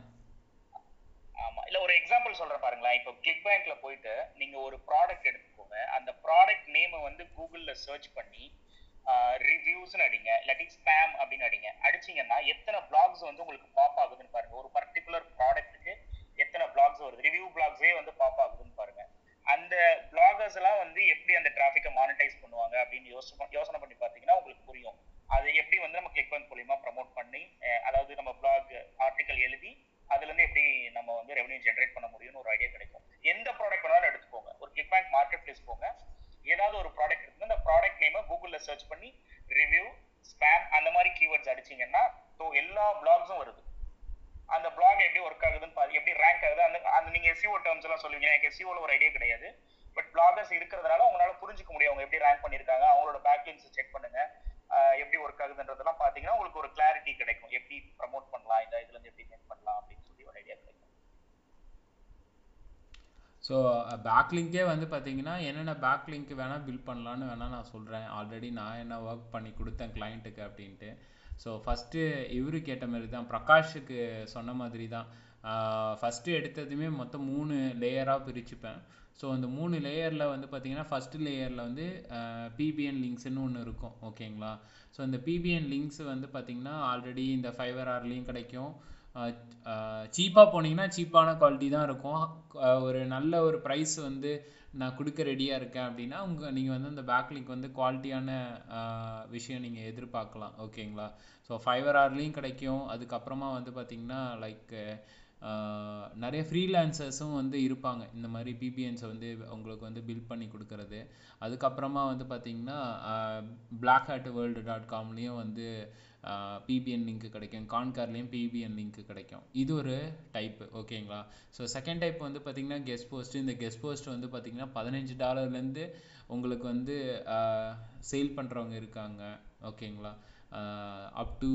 Speaker 2: ஆமா. இல்ல ஒரு எக்ஸாம்பிள் சொல்றேன் பாருங்களேன். இப்போ கிளிக் பேங்க்ல போயிட்டு நீங்க ஒரு ப்ராடக்ட் எடுத்துக்கோங்க. அந்த ப்ராடக்ட் நேமை வந்து கூகுள்ல சர்ச் பண்ணி ரிவ்யூஸ்னு அடிங்க இல்லாட்டி ஸ்பேம் அப்படின்னு அடிங்க. அடிச்சீங்கன்னா எத்தனை பிளாக்ஸ் வந்து உங்களுக்கு பாப் ஆகுதுன்னு பாருங்க. ஒரு பர்டிகுலர் ப்ராடக்ட்டுக்கு எத்தனை பிளாக்ஸ் வருது? ரிவ்யூ பிளாக்ஸே வந்து பாப் ஆகுதுன்னு பாருங்க. அந்த பிளாகர்ஸ் எல்லாம் வந்து எப்படி அந்த டிராஃபிக்கை மானிட்டைஸ் பண்ணுவாங்க அப்படின்னு யோசனை யோசனை பண்ணி பார்த்தீங்கன்னா உங்களுக்கு புரியும். அது எப்படி வந்து நம்ம கிளிக் பேங்க் மூலியமா ப்ரமோட் பண்ணி அதாவது நம்ம பிளாக் ஆர்டிக்கல் எழுதி அதுல இருந்து எப்படி நம்ம வந்து ரெவன்யூ ஜென்ரேட் பண்ண முடியும்னு ஒரு ஐடியா கிடைக்கும். எந்த ப்ராடக்ட் வேணாலும் எடுத்துக்கோங்க. ஒரு கிளிக் பேங்க் மார்க்கெட் பிளேஸ் போங்க. ஏதாவது ஒரு ப்ராடக்ட் இருக்கு அந்த ப்ராடக்ட் நேமை கூகுளில் சர்ச் பண்ணி ரிவ்யூ ஸ்பேம் அந்த மாதிரி கீவேர்ட்ஸ் அடிச்சீங்கன்னா ஸோ எல்லா பிளாக்ஸும் வருது. அந்த பிளாக் எப்படி ஒர்க் ஆகுதுன்னு பாரு எப்படி ரேங்க் ஆகுது அந்த அந்த நீங்கள் எஸ்சிஓ டேர்ம்ஸ் எல்லாம் சொல்லுவீங்க. எனக்கு எஸ்சிஓல ஒரு ஐடியா கிடையாது. பட் பிளாகர்ஸ் இருக்கிறதுனால உங்களால புரிஞ்சுக்க முடியும் அவங்க எப்படி ரேங்க் பண்ணிருக்காங்க அவங்களோட பேக்லிங்ஸ் செக் பண்ணுங்க எப்படி ஒர்க் ஆகுதுன்றதெல்லாம் பார்த்தீங்கன்னா உங்களுக்கு ஒரு கிளாரிட்டி கிடைக்கும். எப்படி ப்ரமோட் பண்ணலாம் இந்த இதுல இருந்து எப்படி மேக் பண்ணலாம் அப்படின்னு சொல்லி ஒரு ஐடியா கிடைக்கும்.
Speaker 1: ஸோ பேக்லிங்கே uh, வந்து பார்த்தீங்கன்னா என்னென்ன பேக்லிங்க் வேணால் பில்ட் பண்ணலான்னு வேணால் நான் சொல்கிறேன் ஆல்ரெடி நான் என்ன ஒர்க் பண்ணி கொடுத்தேன் கிளைண்ட்டுக்கு அப்படின்ட்டு. ஸோ ஃபஸ்ட்டு இவரு கேட்ட மாதிரி தான் பிரகாஷுக்கு சொன்ன மாதிரி தான் ஃபஸ்ட்டு எடுத்ததுமே மொத்தம் மூணு லேயராக பிரிச்சுப்பேன். ஸோ அந்த மூணு லேயரில் வந்து பார்த்தீங்கன்னா ஃபஸ்ட்டு லேயரில் வந்து பிபிஎன் லிங்க்ஸ்னு ஒன்று இருக்கும். ஓகேங்களா ஸோ இந்த பிபிஎன் லிங்க்ஸ் வந்து பார்த்திங்கன்னா ஆல்ரெடி இந்த ஃபைவர் ஆர்லேயும் கிடைக்கும். சீப்பாக போனீங்கன்னா சீப்பான குவாலிட்டி தான் இருக்கும். ஒரு நல்ல ஒரு ப்ரைஸ் வந்து நான் கொடுக்க ரெடியாக இருக்கேன் அப்படின்னா உங்கள் நீங்கள் வந்து அந்த பேக்லிங்க் வந்து குவாலிட்டியான விஷயம் நீங்கள் எதிர்பார்க்கலாம். ஓகேங்களா ஸோ ஃபைவர் ஆர்லேயும் கிடைக்கும். அதுக்கப்புறமா வந்து பார்த்திங்கன்னா லைக் நிறைய ஃப்ரீலான்சர்ஸும் வந்து இருப்பாங்க. இந்த மாதிரி பிபிஎன்ஸை வந்து உங்களுக்கு வந்து பில்ட் பண்ணி கொடுக்கறது. அதுக்கப்புறமா வந்து பார்த்திங்கன்னா பிளாக் ஹேட் வேர்ல்டு டாட் காம்லேயும் வந்து பிபிஎன் லிங்க் கிடைக்கும். கான்கார்லேயும் பிபிஎன் லிங்க் கிடைக்கும். இது ஒரு டைப்பு ஓகேங்களா ஸோ செகண்ட் டைப் வந்து பார்த்திங்கன்னா கெஸ்ட் போஸ்ட் இந்த கெஸ்ட் போஸ்ட் வந்து பார்த்தீங்கன்னா பதினஞ்சு டாலர்லேருந்து உங்களுக்கு வந்து சேல் பண்ணுறவங்க இருக்காங்க. ஓகேங்களா up to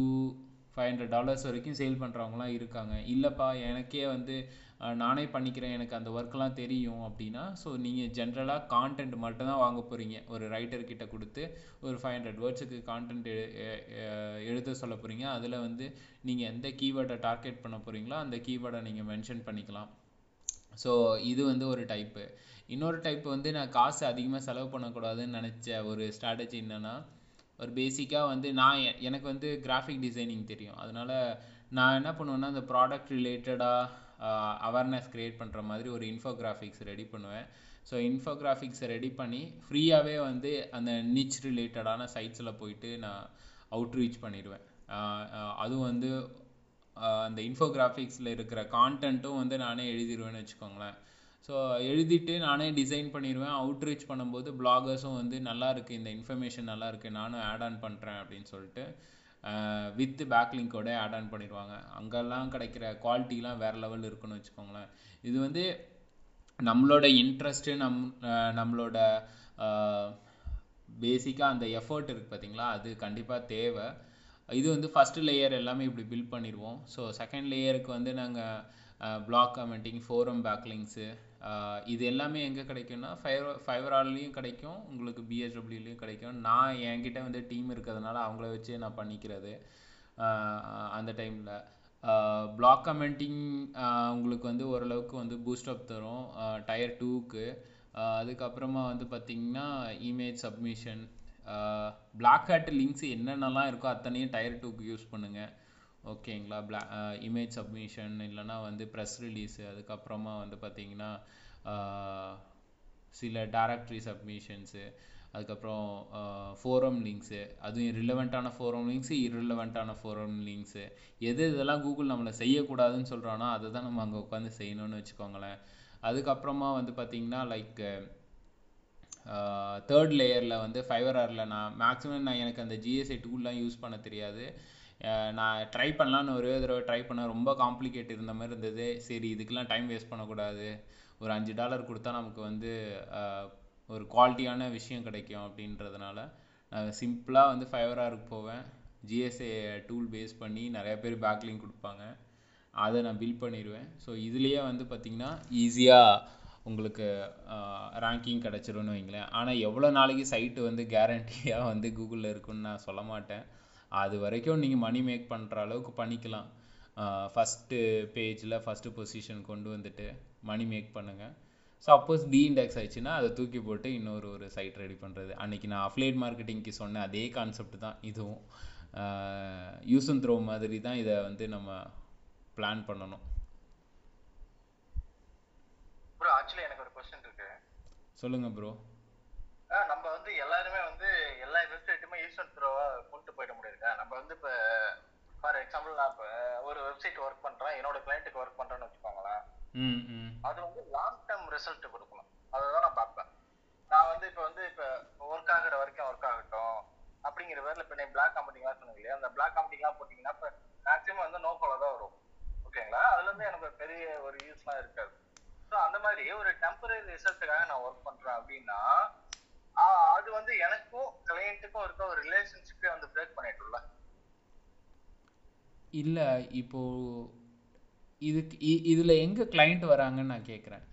Speaker 1: five hundred dollars வரைக்கும் சேல் பண்ணுறவங்களாம் இருக்காங்க. இல்லைப்பா எனக்கே வந்து நானே பண்ணிக்கிறேன் எனக்கு அந்த ஒர்க்லாம் தெரியும் அப்படின்னா ஸோ நீங்கள் ஜென்ரலாக கான்டென்ட் மட்டும் தான் வாங்க போகிறீங்க ஒரு ரைட்டர்கிட்ட கொடுத்து ஒரு ஃபைவ் ஹண்ட்ரட் வேர்ட்ஸுக்கு கான்டென்ட் எழுத சொல்ல போகிறீங்க அதில் வந்து நீங்கள் எந்த கீவேர்டை டார்கெட் பண்ண போகிறீங்களோ அந்த கீவேர்டை நீங்கள் மென்ஷன் பண்ணிக்கலாம். ஸோ இது வந்து ஒரு டைப்பு இன்னொரு டைப் வந்து நான் காசு அதிகமாக செலவு பண்ணக்கூடாதுன்னு நினச்ச ஒரு ஸ்ட்ராட்டஜி என்னென்னா ஒரு பேசிக்காக வந்து நான் எ- எனக்கு வந்து கிராஃபிக் டிசைனிங் தெரியும். அதனால் நான் என்ன பண்ணுவேன்னா அந்த ப்ராடக்ட் ரிலேட்டடாக அவேர்னஸ் க்ரியேட் பண்ணுற மாதிரி ஒரு இன்ஃபோகிராஃபிக்ஸ் ரெடி பண்ணுவேன். ஸோ இன்ஃபோகிராஃபிக்ஸை ரெடி பண்ணி ஃப்ரீயாகவே வந்து அந்த நிச் ரிலேட்டடான சைட்ஸில் போயிட்டு நான் அவுட்ரீச் பண்ணிடுவேன். அதுவும் வந்து அந்த இன்ஃபோகிராஃபிக்ஸில் இருக்கிற கான்டென்ட்டும் வந்து நானே எழுதிடுவேன்னு வச்சுக்கோங்களேன். ஸோ எழுதிட்டு நானே டிசைன் பண்ணிடுவேன் அவுட்ரீச் பண்ணும்போது பிளாகர்ஸும் வந்து நல்லாருக்கு இந்த இன்ஃபர்மேஷன் நல்லா இருக்குது நானும் ஆட் ஆன் பண்ணுறேன் அப்படின்னு சொல்லிட்டு வித் பேக்லிங்கோட ஆட் ஆன் பண்ணிடுவாங்க அங்கெல்லாம் கிடைக்கிற குவாலிட்டிலாம் வேறு லெவல் இருக்குன்னு வச்சுக்கோங்களேன். இது வந்து நம்மளோட இன்ட்ரெஸ்ட்டு நம் நம்மளோட பேசிக்காக அந்த எஃபர்ட் இருக்குது பார்த்தீங்களா அது கண்டிப்பாக தேவை. இது வந்து ஃபர்ஸ்ட் லேயர் எல்லாமே இப்படி பில்ட் பண்ணிடுவோம் ஸோ செகண்ட் லேயருக்கு வந்து நாங்கள் பிளாக் கமெண்டிங் ஃபோரம் பேக்லிங்ஸு இது எல்லாமே எங்கே கிடைக்கும்னா ஃபைவர் ஃபைவராலையும் கிடைக்கும் உங்களுக்கு பிஎஸ்டபிள்யூலையும் கிடைக்கும். நான் என்கிட்ட வந்து டீம் இருக்கிறதுனால அவங்கள வச்சு நான் பண்ணிக்கிறது. அந்த டைமில் பிளாக் கமெண்டிங் உங்களுக்கு வந்து ஓரளவுக்கு வந்து பூஸ்டப் தரும். டயர் டூக்கு அதுக்கப்புறமா வந்து பார்த்தீங்கன்னா image submission black hat links என்னென்னலாம் இருக்கோ அத்தனையும் டயர் டூக்கு யூஸ் பண்ணுங்கள் ஓகேங்களா? பிளா இமேஜ் சப்மிஷன் இல்லைனா வந்து ப்ரெஸ் ரிலீஸு அதுக்கப்புறமா வந்து பார்த்தீங்கன்னா சில டேரக்டரி சப்மிஷன்ஸு அதுக்கப்புறம் ஃபோரம் லிங்க்ஸு அதுவும் ரிலவெண்ட்டான ஃபோரம் லிங்க்ஸு இரிலவெண்ட்டான ஃபோரம் லிங்க்ஸு எது இதெல்லாம் கூகுள் நம்மளை செய்யக்கூடாதுன்னு சொல்கிறானோ அதை தான் நம்ம அங்கே உட்காந்து செய்யணும்னு வச்சுக்கோங்களேன். அதுக்கப்புறமா வந்து பார்த்தீங்கன்னா லைக் தேர்ட் லேயரில் வந்து ஃபைவர் ஆரில் நான் மேக்ஸிமம் நான் எனக்கு அந்த ஜிஎஸ்ஐ டூல்லாம் யூஸ் பண்ண தெரியாது. நான் ட்ரை பண்ணலான்னு ஒரே தடவை ட்ரை பண்ண ரொம்ப காம்ப்ளிகேட் இருந்த மாதிரி இருந்தது. சரி இதுக்கெலாம் டைம் வேஸ்ட் பண்ணக்கூடாது. ஒரு அஞ்சு டாலர் கொடுத்தா நமக்கு வந்து ஒரு குவாலிட்டியான விஷயம் கிடைக்கும் அப்படின்றதுனால நான் சிம்பிளாக வந்து ஃபைவராருக்கு போவேன். ஜிஎஸ்ஏ டூல் பேஸ் பண்ணி நிறைய பேர் பேக்லிங் கொடுப்பாங்க. அதை நான் பில் பண்ணிடுவேன். ஸோ இதுலேயே வந்து பார்த்திங்கன்னா ஈஸியாக உங்களுக்கு ரேங்கிங் கிடச்சிரும்னு வைங்களேன். ஆனால் எவ்வளோ நாளைக்கு சைட்டு வந்து கேரண்டியாக வந்து கூகுளில் இருக்குன்னு நான் சொல்ல மாட்டேன். அது வரைக்கும் நீங்கள் மணி மேக் பண்ணுற அளவுக்கு பண்ணிக்கலாம். ஃபஸ்ட்டு பேஜில் ஃபஸ்ட்டு பொசிஷன் கொண்டு வந்துட்டு மணி மேக் பண்ணுங்கள் சப்போஸ் டீஇண்டெக்ஸ் ஆயிடுச்சுன்னா அதை தூக்கி போட்டு இன்னொரு ஒரு சைட் ரெடி பண்ணுறது அன்னைக்கு நான் அஃப்லேட் மார்க்கெட்டிங்க்கு சொன்ன அதே கான்செப்ட் தான் இதுவும். யூஸ் அண்ட் த்ரோ மாதிரி தான் இதை வந்து நம்ம பிளான் பண்ணணும்.
Speaker 5: ப்ரோ ஆக்சுவலி எனக்கு ஒரு கொஸ்டின் இருக்கு.
Speaker 1: சொல்லுங்க ப்ரோ
Speaker 5: நம்ம வந்து எல்லாருமே வந்து எல்லா வெப்சைட்டுமே ஈஸ்வன் த்ரோவா நம்ம வந்து இப்போ ஃபார் எக்ஸாம்பிள் நான் இப்போ ஒரு வெப்சைட் ஒர்க் பண்றேன் என்னோட கிளைண்ட்டுக்கு ஒர்க் பண்றேன்னு வச்சுக்கோங்களேன். அது வந்து லாங் டேர்ம் ரிசல்ட் கொடுக்கணும். அதை தான் நான் பார்ப்பேன். நான் வந்து இப்போ வந்து இப்போ ஒர்க் ஆகுற வரைக்கும் ஒர்க் ஆகட்டும் அப்படிங்கிற பேர்ல இப்போ நீ பிளாக் காம்படிங்லாம் சொன்னீங்க இல்லையா? அந்த பிளாக் காம்படிங்லாம் போட்டிங்கன்னா இப்போ மேக்ஸிமம் வந்து நோ ஃபாலோ தான் வரும். ஓகேங்களா அதுல இருந்து எனக்கு பெரிய ஒரு யூஸ்லாம் இருக்காது. ஸோ அந்த மாதிரி ஒரு டெம்பரரி ரிசல்ட்டுக்காக நான் ஒர்க் பண்றேன் அப்படின்னா அது வந்து எனக்கும் கிளையண்ட்டுக்கும் இருக்க ஒரு ரிலேஷன்ஷிப்பே வந்து பிரேக் பண்ணிட்டுல
Speaker 1: இல்ல இப்போ இதுக்கு இ- இதுல எங்க கிளைண்ட் வராங்கன்னு நான் கேக்குறேன்.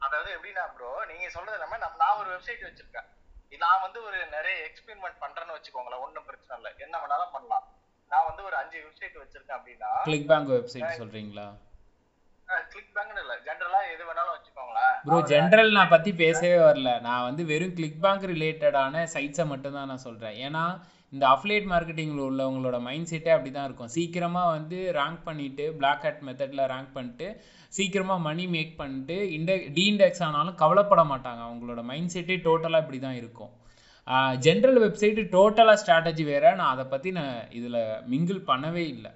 Speaker 5: அதாவது எப்படின்னா ப்ரோ நீங்க சொல்றது இல்லாம நம்ம நான் ஒரு வெப்சைட் வச்சிருக்கேன். இது நான் வந்து ஒரு நிறைய எக்ஸ்பெரிமெண்ட் பண்றேன்னு வச்சுக்கோங்களேன் ஒண்ணும் பிரச்சனை இல்லை. என்ன வேணாலும் பண்ணலாம். நான் வந்து ஒரு அஞ்சு வெப்சைட் வச்சிருக்கேன் அப்படின்னா
Speaker 1: கிளிக் பேங்க் வெப்சைட் சொல்றீங்களா
Speaker 5: கிளிக் பேங்க்னு இல்ல. ஜென்ரலா எது வேணாலும் வச்சுக்கோங்களேன்.
Speaker 1: ப்ரோ ஜென்ரல் நான் பத்தி பேசவே வரல. நான் வந்து வெறும் கிளிக் பேங்க் ரிலேட்டடான சைட்ஸை மட்டும் தான் நான் சொல்றேன். ஏன்னா இந்த அஃப்லேட் மார்க்கெட்டிங்கில் உள்ளவங்களோட மைண்ட் செட்டே அப்படி தான் இருக்கும். சீக்கிரமாக வந்து ரேங்க் பண்ணிவிட்டு பிளாக் ஹேட் மெத்தடில் ரேங்க் பண்ணிட்டு சீக்கிரமாக மணி மேக் பண்ணிட்டு இண்ட டீஇண்டெக்ஸ் ஆனாலும் கவலைப்பட மாட்டாங்க. அவங்களோட மைண்ட் செட்டே டோட்டலாக இப்படி தான் இருக்கும். ஜென்ரல் வெப்சைட்டு டோட்டலாக ஸ்ட்ராட்டஜி வேறு. நான் அதை பற்றி நான் இதில் மிங்கிள் பண்ணவே இல்லை.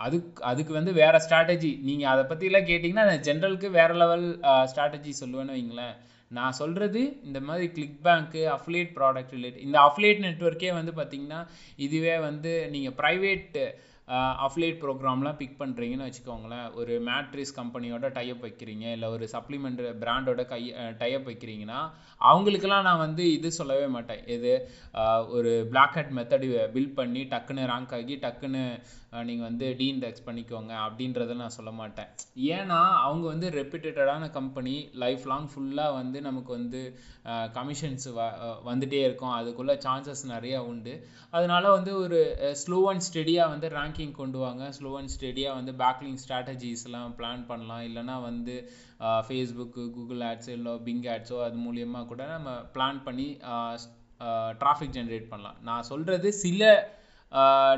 Speaker 1: அதுக்கு அதுக்கு வந்து வேறு ஸ்ட்ராட்டஜி நீங்கள் அதை பற்றிலாம் கேட்டிங்கன்னா நான் ஜென்ரலுக்கு வேறு லெவல் ஸ்ட்ராட்டஜி சொல்லுவேன்னு வைங்களேன். நான் சொல்கிறது இந்த மாதிரி கிளிக் பேங்க்கு அஃப்லேட் ப்ராடக்ட் ரிலேட் இந்த அஃப்லேட் நெட்ஒர்க்கே வந்து பார்த்திங்கன்னா இதுவே வந்து நீங்கள் ப்ரைவேட் அஃப்லேட் ப்ரோக்ராம்லாம் பிக் பண்ணுறீங்கன்னு வச்சுக்கோங்களேன். ஒரு மேட்ரிஸ் கம்பெனியோட டைப் வைக்கிறீங்க இல்லை ஒரு சப்ளிமெண்ட் பிராண்டோட கை டைப் வைக்கிறீங்கன்னா அவங்களுக்கெல்லாம் நான் வந்து இது சொல்லவே மாட்டேன். இது ஒரு பிளாக் ஹெட் மெத்தடு பில்ட் பண்ணி டக்குன்னு ரேங்க் ஆகி டக்குன்னு நீங்கள் வந்து டீஇண்டெக்ஸ் பண்ணிக்கோங்க அப்படின்றத நான் சொல்ல மாட்டேன். ஏன்னா அவங்க வந்து ரெப்யூட்டடான கம்பெனி லைஃப் லாங் ஃபுல்லாக வந்து நமக்கு வந்து கமிஷன்ஸ் வ வந்துகிட்டே இருக்கும். அதுக்குள்ளே சான்சஸ் நிறைய உண்டு. அதனால வந்து ஒரு ஸ்லோ அண்ட் ஸ்டெடியாக வந்து ரேங்கிங் கொண்டு வாங்க. ஸ்லோ அண்ட் ஸ்டெடியாக வந்து பேக்லிங் ஸ்ட்ராட்டஜிஸ்லாம் பிளான் பண்ணலாம். இல்லைன்னா வந்து ஃபேஸ்புக்கு கூகுள் ஆட்ஸோ இல்லை பிங் ஆட்ஸோ அது மூலியமாக கூட நம்ம பிளான் பண்ணி டிராஃபிக் ஜென்ரேட் பண்ணலாம். நான் சொல்கிறது சில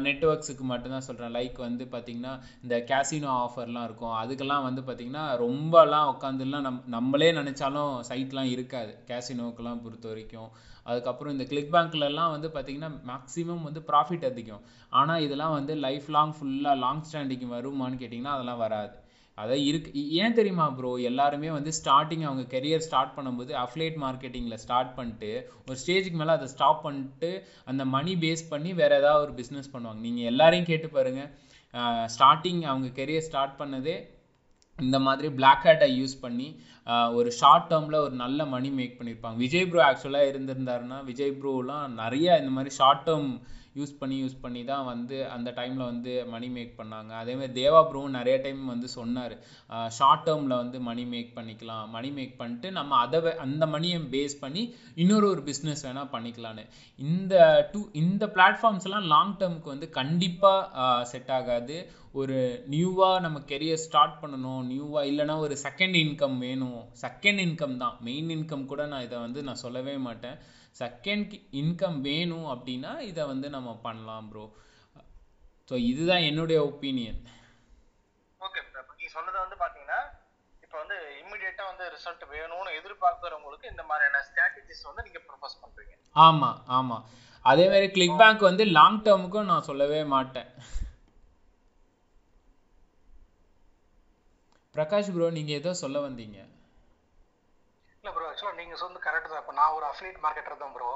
Speaker 1: நெட்ஒர்க்ஸுக்கு மட்டும்தான் சொல்கிறேன் லைக் வந்து பார்த்திங்கன்னா இந்த கேசினோ ஆஃபர்லாம் இருக்கும். அதுக்கெல்லாம் வந்து பார்த்திங்கன்னா ரொம்பலாம் உட்காந்துலாம் நம் நம்மளே நினச்சாலும் சைட்லாம் இருக்காது. கேசினோக்கெல்லாம் பொறுத்த வரைக்கும். அதுக்கப்புறம் இந்த கிளிக் பேங்க்லலாம் வந்து பார்த்திங்கன்னா மேக்ஸிமம் வந்து ப்ராஃபிட் அதிகம். ஆனால் இதெல்லாம் வந்து லைஃப் லாங் ஃபுல்லாக லாங் ஸ்டாண்டிங் வருமான்னு கேட்டிங்கன்னா அதெல்லாம் வராது. அதான் இருக்கு இ- ஏன் தெரியுமா ப்ரோ எல்லாருமே வந்து ஸ்டார்டிங் அவங்க கெரியர் ஸ்டார்ட் பண்ணும்போது அஃப்லேட் மார்க்கெட்டிங்கில் ஸ்டார்ட் பண்ணிட்டு ஒரு ஸ்டேஜுக்கு மேலே அதை ஸ்டாப் பண்ணிட்டு அந்த மணி பேஸ் பண்ணி வேறு ஏதாவது ஒரு பிஸ்னஸ் பண்ணுவாங்க. நீங்கள் எல்லாரையும் கேட்டு பாருங்கள் ஸ்டார்டிங் அவங்க கெரியர் ஸ்டார்ட் பண்ணதே இந்த மாதிரி பிளாக் ஹேட்டை யூஸ் பண்ணி ஒரு ஷார்ட் டேர்மில் ஒரு நல்ல மணி மேக் பண்ணியிருப்பாங்க விஜய் ப்ரோ ஆக்சுவலாக இருந்திருந்தாருன்னா விஜய் ப்ரோலாம் நிறைய இந்த மாதிரி ஷார்ட் டேர்ம் யூஸ் பண்ணி யூஸ் பண்ணி தான் வந்து அந்த டைமில் வந்து மணி மேக் பண்ணாங்க. அதே மாதிரி தேவா ப்ரோவும் நிறைய டைம் வந்து சொன்னார். ஷார்ட் டேர்மில் வந்து மணி மேக் பண்ணிக்கலாம். மணி மேக் பண்ணிட்டு நம்ம அதை அந்த மணியை பேஸ் பண்ணி இன்னொரு ஒரு பிஸ்னஸ் வேணால் பண்ணிக்கலான்னு. இந்த டூ இந்த பிளாட்ஃபார்ம்ஸ்லாம் லாங் டேர்முக்கு வந்து கண்டிப்பாக செட் ஆகாது. ஒரு நியூவாக நம்ம கெரியர் ஸ்டார்ட் பண்ணணும். நியூவாக இல்லைன்னா ஒரு செகண்ட் இன்கம் வேணும். செகண்ட் இன்கம் தான். மெயின் இன்கம் கூட நான் இதை வந்து நான் சொல்லவே மாட்டேன். செகண்ட் இன்கம் வேணும் அப்படின்னா இதை வந்து நம்ம பண்ணலாம் ப்ரோ ஸோ இதுதான் என்னுடைய ஒப்பீனியன்
Speaker 5: ஓகே இப்போ நீங்க சொன்னது வந்து பாத்தீங்கன்னா இப்போ வந்து இம்மிடியேட்டா வந்து ரிசல்ட் வேணும்னு எதிர்பார்க்கறவங்களுக்கு இந்த மாதிரியான ஸ்ட்ராட்டஜிஸ் வந்து நீங்க ப்ரொபோஸ் பண்றீங்க.
Speaker 1: ஆமாம் ஆமாம் அதே மாதிரி கிளிக் பேங்க் வந்து லாங் டேர்முக்கும் நான் சொல்லவே மாட்டேன். பிரகாஷ் ப்ரோ நீங்கள் ஏதோ சொல்ல வந்தீங்க.
Speaker 4: இல்ல ப்ரோ ஆக்சுவலா நீங்க சொன்னது கரெக்ட் தான். இப்போ நான் ஒரு அஃபிலியேட் மார்க்கெட்டர் தான் ப்ரோ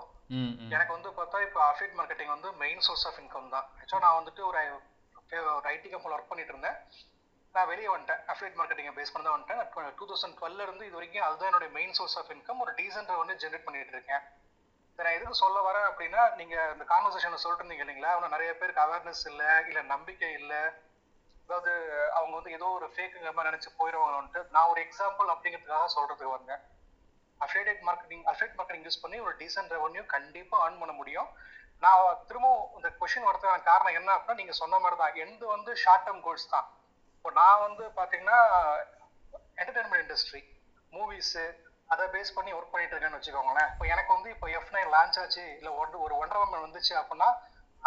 Speaker 4: எனக்கு வந்து பார்த்தா இப்போ அஃபிலியேட் மார்க்கெட்டிங் வந்து மெயின் சோர்ஸ் ஆஃப் இன்கம் தான். ஆக்சுவலாக நான் வந்துட்டு ஒரு ஒரு ஐடி கம்பெனியில் ஒர்க் பண்ணிட்டு இருந்தேன். நான் வெளியே வந்துட்டேன். அஃபிலியேட் மார்க்கெட்டிங்கை பேஸ் பண்ணி தான் வந்துட்டேன். டூ தௌசண்ட் டுவெல்ல இருந்து இது வரைக்கும் அதுதான் என்னோட மெயின் சோர்ஸ் ஆஃப் இன்கம் ஒரு டீசென்ட் வந்து ஜென்ரேட் பண்ணிட்டு இருக்கேன். நான் எதுக்கு சொல்ல வரேன் அப்படின்னா நீங்க இந்த கான்வர்சேஷன்ல சொல்லிட்டு இருந்தீங்க இல்லைங்களா? அவன் நிறைய பேருக்கு அவேர்னஸ் இல்லை இல்ல நம்பிக்கை இல்லை. அதாவது அவங்க வந்து ஏதோ ஒரு ஃபேக்குங்கிற மாதிரி நினைச்சு போயிடுவாங்கன்ட்டு நான் ஒரு எக்ஸாம்பிள் அப்படிங்கிறதுக்காக சொல்றதுக்கு வந்தேன். Affiliate marketing affiliate marketing use பண்ணி ஒரு டீசென்ட் ரெவன்யூ கண்டிப்பாக ஏர்ன் பண்ண முடியும். நான் திரும்பவும் இந்த கொஷின் வரதுக்கான காரணம் என்ன அப்படின்னா நீங்க சொன்ன மாதிரி தான் எந்த வந்து ஷார்ட் டேர்ம் கோல்ஸ் தான். இப்போ நான் வந்து பார்த்தீங்கன்னா என்டர்டைன்மெண்ட் இண்டஸ்ட்ரி மூவிஸு அதை பேஸ் பண்ணி ஒர்க் பண்ணிட்டு இருக்கேன்னு வச்சுக்கோங்களேன். இப்போ எனக்கு வந்து இப்போ எஃப் நைன் லான்ச் ஆச்சு இல்லை ஒன் ஒரு ஒன்றரை மணி வந்துச்சு அப்படின்னா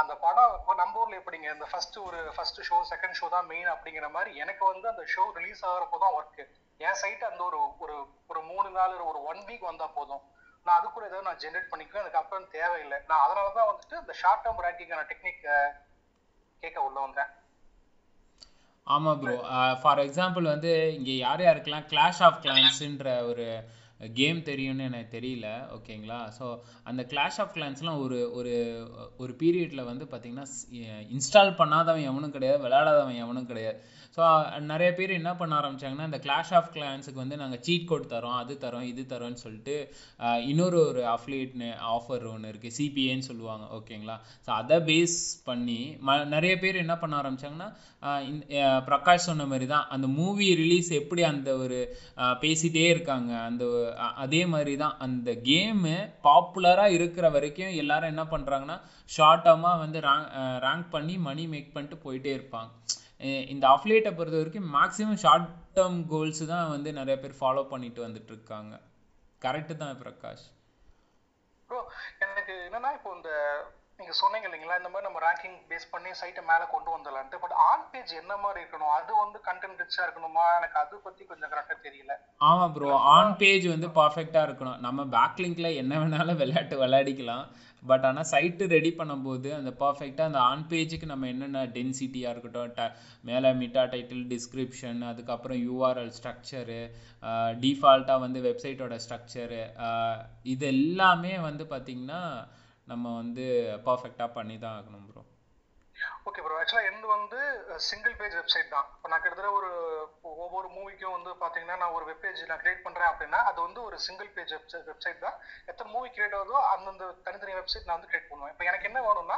Speaker 4: அந்த படம் இப்போ நம்ம ஊரில் எப்படிங்க? இந்த ஃபர்ஸ்ட் ஒரு ஃபர்ஸ்ட் ஷோ செகண்ட் ஷோ தான் மெயின் அப்படிங்கிற மாதிரி எனக்கு வந்து அந்த ஷோ ரிலீஸ் ஆகிறப்போ தான் ஒர்க்கு என் சைட் அந்த ஒரு ஒரு ஒரு மூணு நாள் ஒரு ஒன் வீக் வந்தா போதும். நான் அது கூட ஏதாவது நான் ஜென்ரேட் பண்ணிக்குவேன். எனக்கு அப்புறம் தேவையில்லை. நான் அதனால தான் வந்துட்டு இந்த ஷார்ட் டேர்ம் ரேங்கிங்கான டெக்னிக் கேட்க உள்ள வந்தேன்.
Speaker 1: ஆமாம் ப்ரோ ஃபார் எக்ஸாம்பிள் வந்து இங்கே யார் யாருக்கெல்லாம் கிளாஷ் ஆஃப் கிளான்ஸுன்ற ஒரு கேம் தெரியும்னு எனக்கு தெரியல. ஓகேங்களா ஸோ அந்த கிளாஷ் ஆஃப் கிளான்ஸ்லாம் ஒரு ஒரு ஒரு பீரியடில் வந்து பார்த்தீங்கன்னா இன்ஸ்டால் பண்ணாதவன் எவனும் கிடையாது விளையாடாதவன் எவனும் கிடையாது. ஸோ நிறைய பேர் என்ன பண்ண ஆரம்பிச்சாங்கன்னா இந்த கிளாஷ் ஆஃப் கிளான்ஸுக்கு வந்து நாங்கள் சீட் கோட் தரோம் அது தரோம் இது தரோன்னு சொல்லிட்டு இன்னொரு ஒரு அஃப்லேட்னு ஆஃபர் ஒன்று இருக்குது சிபிஏன்னு சொல்லுவாங்க ஓகேங்களா ஸோ அதை பேஸ் பண்ணி ம நிறைய பேர் என்ன பண்ண ஆரம்பிச்சாங்கன்னா இந்த பிரகாஷ் சொன்ன மாதிரி தான் அந்த மூவி ரிலீஸ் எப்படி அந்த ஒரு பேசிகிட்டே பேசிட்டே இருக்காங்க அந்த அதே மாதிரி தான் அந்த கேமு பாப்புலராக இருக்கிற வரைக்கும் எல்லாரும் என்ன பண்ணுறாங்கன்னா ஷார்ட் டேர்மாக வந்து ரேங்க் ரேங்க் பண்ணி மணி மேக் பண்ணிட்டு போயிட்டே இருப்பாங்க. இந்த அஃப்லேட்டை பொறுத்த வரைக்கும் மேக்ஸிமம் ஷார்ட் டேர்ம் கோல்ஸ் தான் வந்து நிறைய பேர் ஃபாலோ பண்ணிட்டு வந்துட்டு இருக்காங்க கரெக்டு தான் பிரகாஷ்.
Speaker 4: ப்ரோ எனக்கு என்னன்னா இப்போ இந்த நீங்க சொன்னீங்க இல்லைங்களா இந்த மாதிரி நம்ம ரேங்கிங் பேஸ் பண்ணி சைட்டை மேல கொண்டு வந்துடலான்ட்டு. பட் ஆன் பேஜ் என்ன மாதிரி இருக்கணும்? அது வந்து கண்டென்ட் ரிச்சா இருக்கணுமா? எனக்கு அது பத்தி கொஞ்சம் கரெக்டா தெரியல.
Speaker 1: ஆமாம் ப்ரோ ஆன் பேஜ் வந்து பர்ஃபெக்டாக இருக்கணும். நம்ம பேக்லிங்க்ல என்ன வேணாலும் விளையாட்டு விளையாடிக்கலாம். பட் ஆனால் சைட்டு ரெடி பண்ணும்போது அந்த பர்ஃபெக்டாக அந்த ஆன் பேஜுக்கு நம்ம என்னென்ன டென்சிட்டியாக இருக்கட்டும் ட மேலே மிட்டா டைட்டில் டிஸ்கிரிப்ஷன் அதுக்கப்புறம் யூஆர்எல் ஸ்ட்ரக்சரு டிஃபால்ட்டாக வந்து வெப்சைட்டோட ஸ்ட்ரக்சரு இது எல்லாமே வந்து பார்த்திங்கன்னா நம்ம வந்து பர்ஃபெக்டாக பண்ணி தான் ஆகணும் ப்ரோ
Speaker 4: ஓகே ப்ரோ ஆக்சுவலா எந்து வந்து சிங்கிள் பேஜ் வெப்சைட் தான். இப்போ நான் கிட்டத்தட்ட ஒரு ஒவ்வொரு மூவிக்கும் வந்து பாத்தீங்கன்னா நான் ஒரு வெப் பேஜ் நான் கிரியேட் பண்றேன் அப்படின்னா அது வந்து ஒரு சிங்கிள் பேஜ் வெப்சைட் தான். எத்தனை மூவி கிரியேட் ஆகுதோ அந்தந்த தனித்தனி வெப்சைட் நான் வந்து கிரியேட் பண்ணுவேன். இப்போ எனக்கு என்ன வேணும்னா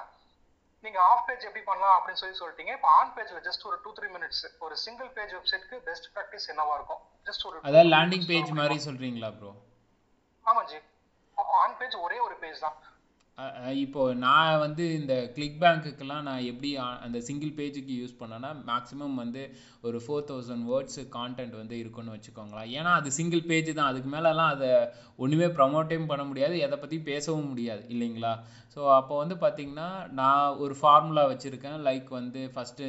Speaker 4: நீங்க ஆஃப் பேஜ் எப்படி பண்ணலாம் அப்படின்னு சொல்லி சொல்லிட்டீங்க. இப்போ ஆன் பேஜ்ல ஜஸ்ட் ஒரு டூ த்ரீ மினிட்ஸ் ஒரு சிங்கிள் பேஜ் வெப்சைட்க்கு பெஸ்ட் ப்ராக்டிஸ் என்னவா இருக்கும்? ஜஸ்ட் ஒரு
Speaker 1: அதாவது லேண்டிங் பேஜ் மாதிரி சொல்கிறீங்களா ப்ரோ
Speaker 4: ஆமா ஜி. ஆன் பேஜ் ஒரே ஒரு பேஜ் தான்.
Speaker 1: இப்போ நான் வந்து இந்த கிளிக் பேங்க்குக்கெல்லாம் நான் எப்படி அந்த சிங்கிள் பேஜுக்கு யூஸ் பண்ணேன்னா மேக்ஸிமம் வந்து ஒரு ஃபோர் தௌசண்ட் வேர்ட்ஸ் கான்டென்ட் வந்து இருக்குன்னு வச்சுக்கோங்களேன். ஏன்னா அது சிங்கிள் பேஜ் தான். அதுக்கு மேலெலாம் அதை ஒன்றுமே ப்ரமோட்டையும் பண்ண முடியாது. எதை பற்றி பேசவும் முடியாது இல்லைங்களா? ஸோ அப்போ வந்து பார்த்திங்கன்னா நான் ஒரு ஃபார்முலா வச்சுருக்கேன். லைக் வந்து ஃபஸ்ட்டு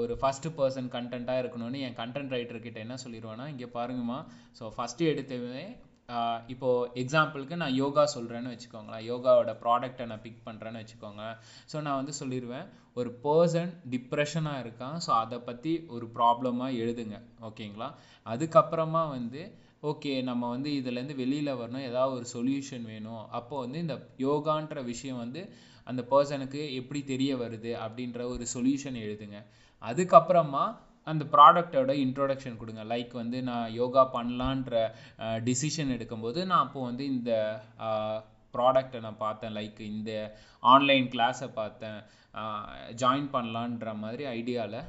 Speaker 1: ஒரு ஃபஸ்ட்டு பர்சன் கண்டென்ட்டாக இருக்கணும்னு என் கண்டென்ட் ரைட்டர்கிட்ட என்ன சொல்லிடுவேன்னா இங்கே பாருங்கம்மா. ஸோ ஃபஸ்ட்டு எடுத்தவே இப்போது எக்ஸாம்பிளுக்கு நான் யோகா சொல்கிறேன்னு வச்சுக்கோங்களேன். யோகாவோட ப்ராடக்ட்டை நான் பிக் பண்ணுறேன்னு வச்சுக்கோங்க. ஸோ நான் வந்து சொல்லிடுவேன் ஒரு பர்சன் டிப்ரெஷனாக இருக்கான் ஸோ அதை பற்றி ஒரு ப்ராப்ளமாக எழுதுங்க. ஓகேங்களா அதுக்கப்புறமா வந்து ஓகே நம்ம வந்து இதுலேருந்து வெளியில் வரணும் ஏதாவது ஒரு சொல்யூஷன் வேணும். அப்போ வந்து இந்த யோகான்ற விஷயம் வந்து அந்த பர்சனுக்கு எப்படி தெரிய வருது அப்படின்ற ஒரு சொல்யூஷன் எழுதுங்க. அதுக்கப்புறமா அந்த ப்ராடக்டோட இன்ட்ரோடக்ஷன் கொடுங்க. லைக் வந்து நான் யோகா பண்ணலான்ற டிசிஷன் எடுக்கும்போது நான் அப்போ வந்து இந்த ப்ராடக்டை நான் பார்த்தேன். லைக் இந்த ஆன்லைன் கிளாஸை பார்த்தேன். ஜாயின் பண்ணலான்ற மாதிரி ஐடியாவில்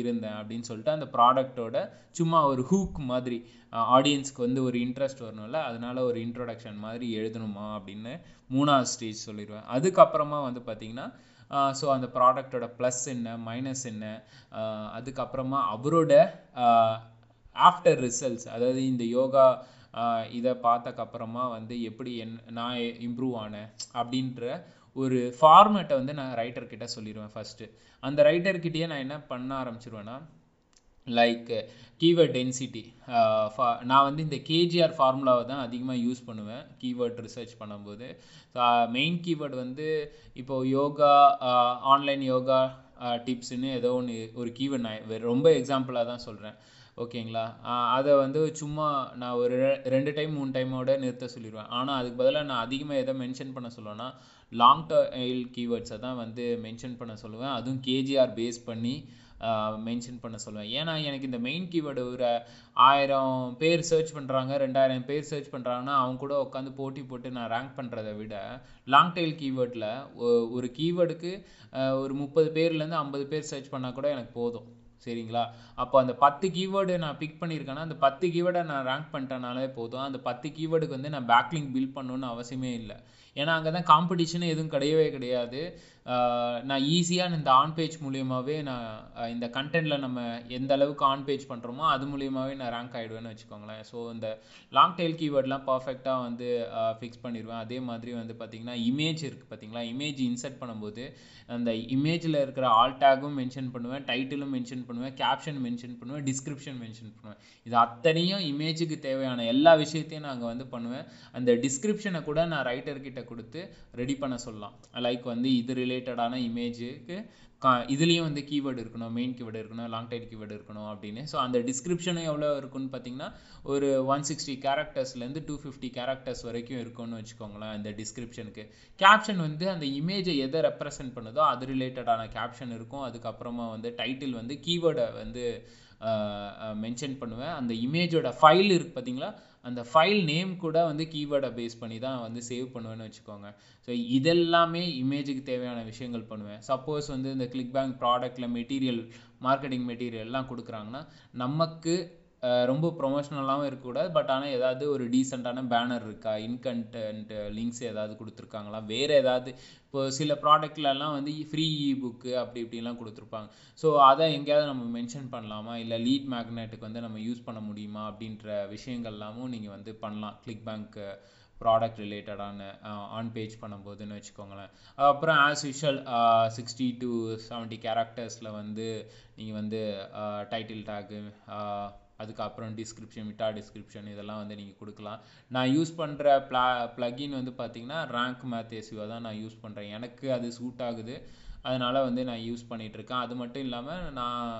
Speaker 1: இருந்தேன் அப்படின்னு சொல்லிட்டு அந்த ப்ராடக்டோட சும்மா ஒரு ஹூக் மாதிரி ஆடியன்ஸ்க்கு வந்து ஒரு இன்ட்ரெஸ்ட் வரணும்ல அதனால ஒரு இன்ட்ரோடக்ஷன் மாதிரி எழுதணுமா அப்படின்னு மூணாவது ஸ்டேஜ் சொல்லிடுவேன். அதுக்கப்புறமா வந்து பார்த்திங்கன்னா ஸோ அந்த ப்ராடக்டோட ப்ளஸ் என்ன மைனஸ் என்ன? அதுக்கப்புறமா அவரோட ஆஃப்டர் ரிசல்ட்ஸ் அதாவது இந்த யோகா இதை பார்த்தக்கப்புறமா வந்து எப்படி என் நான் இம்ப்ரூவ் ஆனேன் அப்படின்ற ஒரு ஃபார்மேட்டை வந்து நான் ரைட்டர்கிட்ட சொல்லிடுவேன் ஃபஸ்ட்டு அந்த ரைட்டர்கிட்டயே நான் என்ன பண்ண ஆரம்பிச்சிருவேன்னா லைக் கீவேர்ட் டென்சிட்டி நான் வந்து இந்த கேஜிஆர் ஃபார்முலாவை தான் அதிகமாக யூஸ் பண்ணுவேன் கீவேர்ட் ரிசர்ச் பண்ணும்போது. மெயின் கீவேர்டு uh, வந்து இப்போது yoga uh, online yoga uh, டிப்ஸ்னு ஏதோ ஒன்று ஒரு கீவேர்ட் நான் ரொம்ப எக்ஸாம்பிளாக தான் சொல்கிறேன் ஓகேங்களா அதை வந்து சும்மா நான் ஒரு ரெ- ரெண்டு டைம் மூணு டைமோட நிறுத்த சொல்லிடுவேன் ஆனால் அதுக்கு பதிலாக நான் அதிகமாக எதை மென்ஷன் பண்ண சொல்லுவேன்னா லாங் டெயில் கீவேர்ட்ஸை தான் வந்து மென்ஷன் பண்ண சொல்லுவேன். அதுவும் கேஜிஆர் பேஸ் பண்ணி மென்ஷன் பண்ண சொல்லுவேன். ஏன்னா எனக்கு இந்த மெயின் கீவேர்டு ஒரு ஆயிரம் பேர் சர்ச் பண்ணுறாங்க ரெண்டாயிரம் பேர் சர்ச் பண்ணுறாங்கன்னா அவங்க கூட உட்காந்து போட்டி போட்டு நான் ரேங்க் பண்ணுறதை விட லாங் டெயில் கீவேர்டில் ஒரு கீவேர்டுக்கு ஒரு முப்பது பேர்லேருந்து ஐம்பது பேர் சர்ச் பண்ணால் கூட எனக்கு போதும். சரிங்களா? அப்போ அந்த பத்து கீவேர்டு நான் பிக் பண்ணியிருக்கேன்னா அந்த பத்து கீவேர்டை நான் ரேங்க் பண்ணிட்டனாலே போதும். அந்த பத்து கீவேர்டுக்கு வந்து நான் பேக்லிங் பில்ட் பண்ணணுன்னு அவசியமே இல்லை. ஏன்னா அங்கே தான் காம்படிஷன் எதுவும் கிடையவே கிடையாது. நான் ஈஸியாக இந்த ஆன் பேஜ் மூலியமாகவே நான் இந்த கண்டென்ட்டில் நம்ம எந்த அளவுக்கு ஆன் பேஜ் பண்ணுறோமோ அது மூலியமாகவே நான் ரேங்க் ஆகிடுவேன்னு வச்சுக்கோங்களேன். ஸோ இந்த லாங் டெயில் கீவேர்ட்லாம் பர்ஃபெக்டாக வந்து ஃபிக்ஸ் பண்ணிடுவேன். அதே மாதிரி வந்து பார்த்திங்கன்னா இமேஜ் இருக்குது பார்த்தீங்களா இமேஜ் இன்சர்ட் பண்ணும்போது அந்த இமேஜில் இருக்கிற ஆல் டேகும் மென்ஷன் பண்ணுவேன் டைட்டிலும் மென்ஷன் பண்ணுவேன் கேப்ஷன் மென்ஷன் பண்ணுவேன் டிஸ்கிரிப்ஷன் மென்ஷன் பண்ணுவேன். இது அத்தனையும் இமேஜுக்கு தேவையான எல்லா விஷயத்தையும் நாங்கள் வந்து பண்ணுவேன். அந்த டிஸ்கிரிப்ஷனை கூட நான் ரைட்டர்கிட்ட கொடுத்து ரெடி பண்ண சொல்லலாம். லைக் வந்து இது ரிலேட்டடான இமேஜுக்கு கா இதுலேயும் வந்து கீவேர்டு இருக்கணும் மெயின் கீவேர்டு இருக்கணும் லாங் டைல் கீவேர்டு இருக்கணும் அப்படின்னு. ஸோ அந்த டிஸ்கிரிப்ஷனும் எவ்வளோ இருக்குன்னு பார்த்தீங்கன்னா ஒரு ஒன் சிக்ஸ்டி கேரக்டர்ஸ்லேருந்து டூ ஃபிஃப்டி கேரக்டர்ஸ் வரைக்கும் இருக்கும்னு வச்சுக்கோங்களேன் அந்த டிஸ்கிரிப்ஷனுக்கு கேப்ஷன் வந்து அந்த இமேஜை எதை ரெப்ரசன்ட் பண்ணுதோ அது ரிலேட்டடான கேப்ஷன் இருக்கும். அதுக்கப்புறமா வந்து டைட்டில் வந்து கீவேர்டை வந்து மென்ஷன் பண்ணுவேன். அந்த இமேஜோட ஃபைல் இருக்கு பார்த்தீங்களா அந்த ஃபைல் நேம் கூட வந்து கீவேர்டை பேஸ் பண்ணி தான் வந்து சேவ் பண்ணுவேன்னு வச்சுக்கோங்க. ஸோ இதெல்லாமே இமேஜுக்கு தேவையான விஷயங்கள் பண்ணுவேன். சப்போஸ் வந்து இந்த கிளிக் பேங்க் ப்ராடக்ட்டில் மெட்டீரியல் மார்க்கெட்டிங் மெட்டீரியல்லாம் கொடுக்குறாங்கன்னா நமக்கு ரொம்ப ப்ரொமோஷனலாகவும் இருக்கக்கூடாது. பட் ஆனால் ஏதாவது ஒரு டீசெண்டான பேனர் இருக்கா? இன்கண்டென்ட் லிங்க்ஸ் ஏதாவது கொடுத்துருக்காங்களா? வேறு ஏதாவது இப்போ சில ப்ராடக்ட்லலாம் வந்து ஃப்ரீ புக்கு அப்படி இப்படிலாம் கொடுத்துருப்பாங்க. ஸோ அதை எங்கேயாவது நம்ம மென்ஷன் பண்ணலாமா? இல்லை லீட் மேக்னெட்டுக்கு வந்து நம்ம யூஸ் பண்ண முடியுமா? அப்படின்ற விஷயங்கள்லாமும் நீங்கள் வந்து பண்ணலாம். கிளிக் பேங்க்கு ப்ராடக்ட் ரிலேட்டடான ஆன் பேஜ் பண்ணும்போதுன்னு வச்சுக்கோங்களேன். அப்புறம் as usual sixty to seventy கேரக்டர்ஸில் வந்து நீங்கள் வந்து டைட்டில் டேக்கு அதுக்கப்புறம் டிஸ்கிரிப்ஷன் விட்டா டிஸ்கிரிப்ஷன் இதெல்லாம் வந்து நீங்கள் கொடுக்கலாம். நான் யூஸ் பண்ணுற ப்ளா ப்ளகின் வந்து பார்த்தீங்கன்னா ரேங்க் மேத் ஏசியோ தான் நான் யூஸ் பண்ணுறேன் எனக்கு அது சூட் ஆகுது. அதனால் வந்து நான் யூஸ் பண்ணிகிட்ருக்கேன் இருக்கேன். அது மட்டும் இல்லாமல் நான்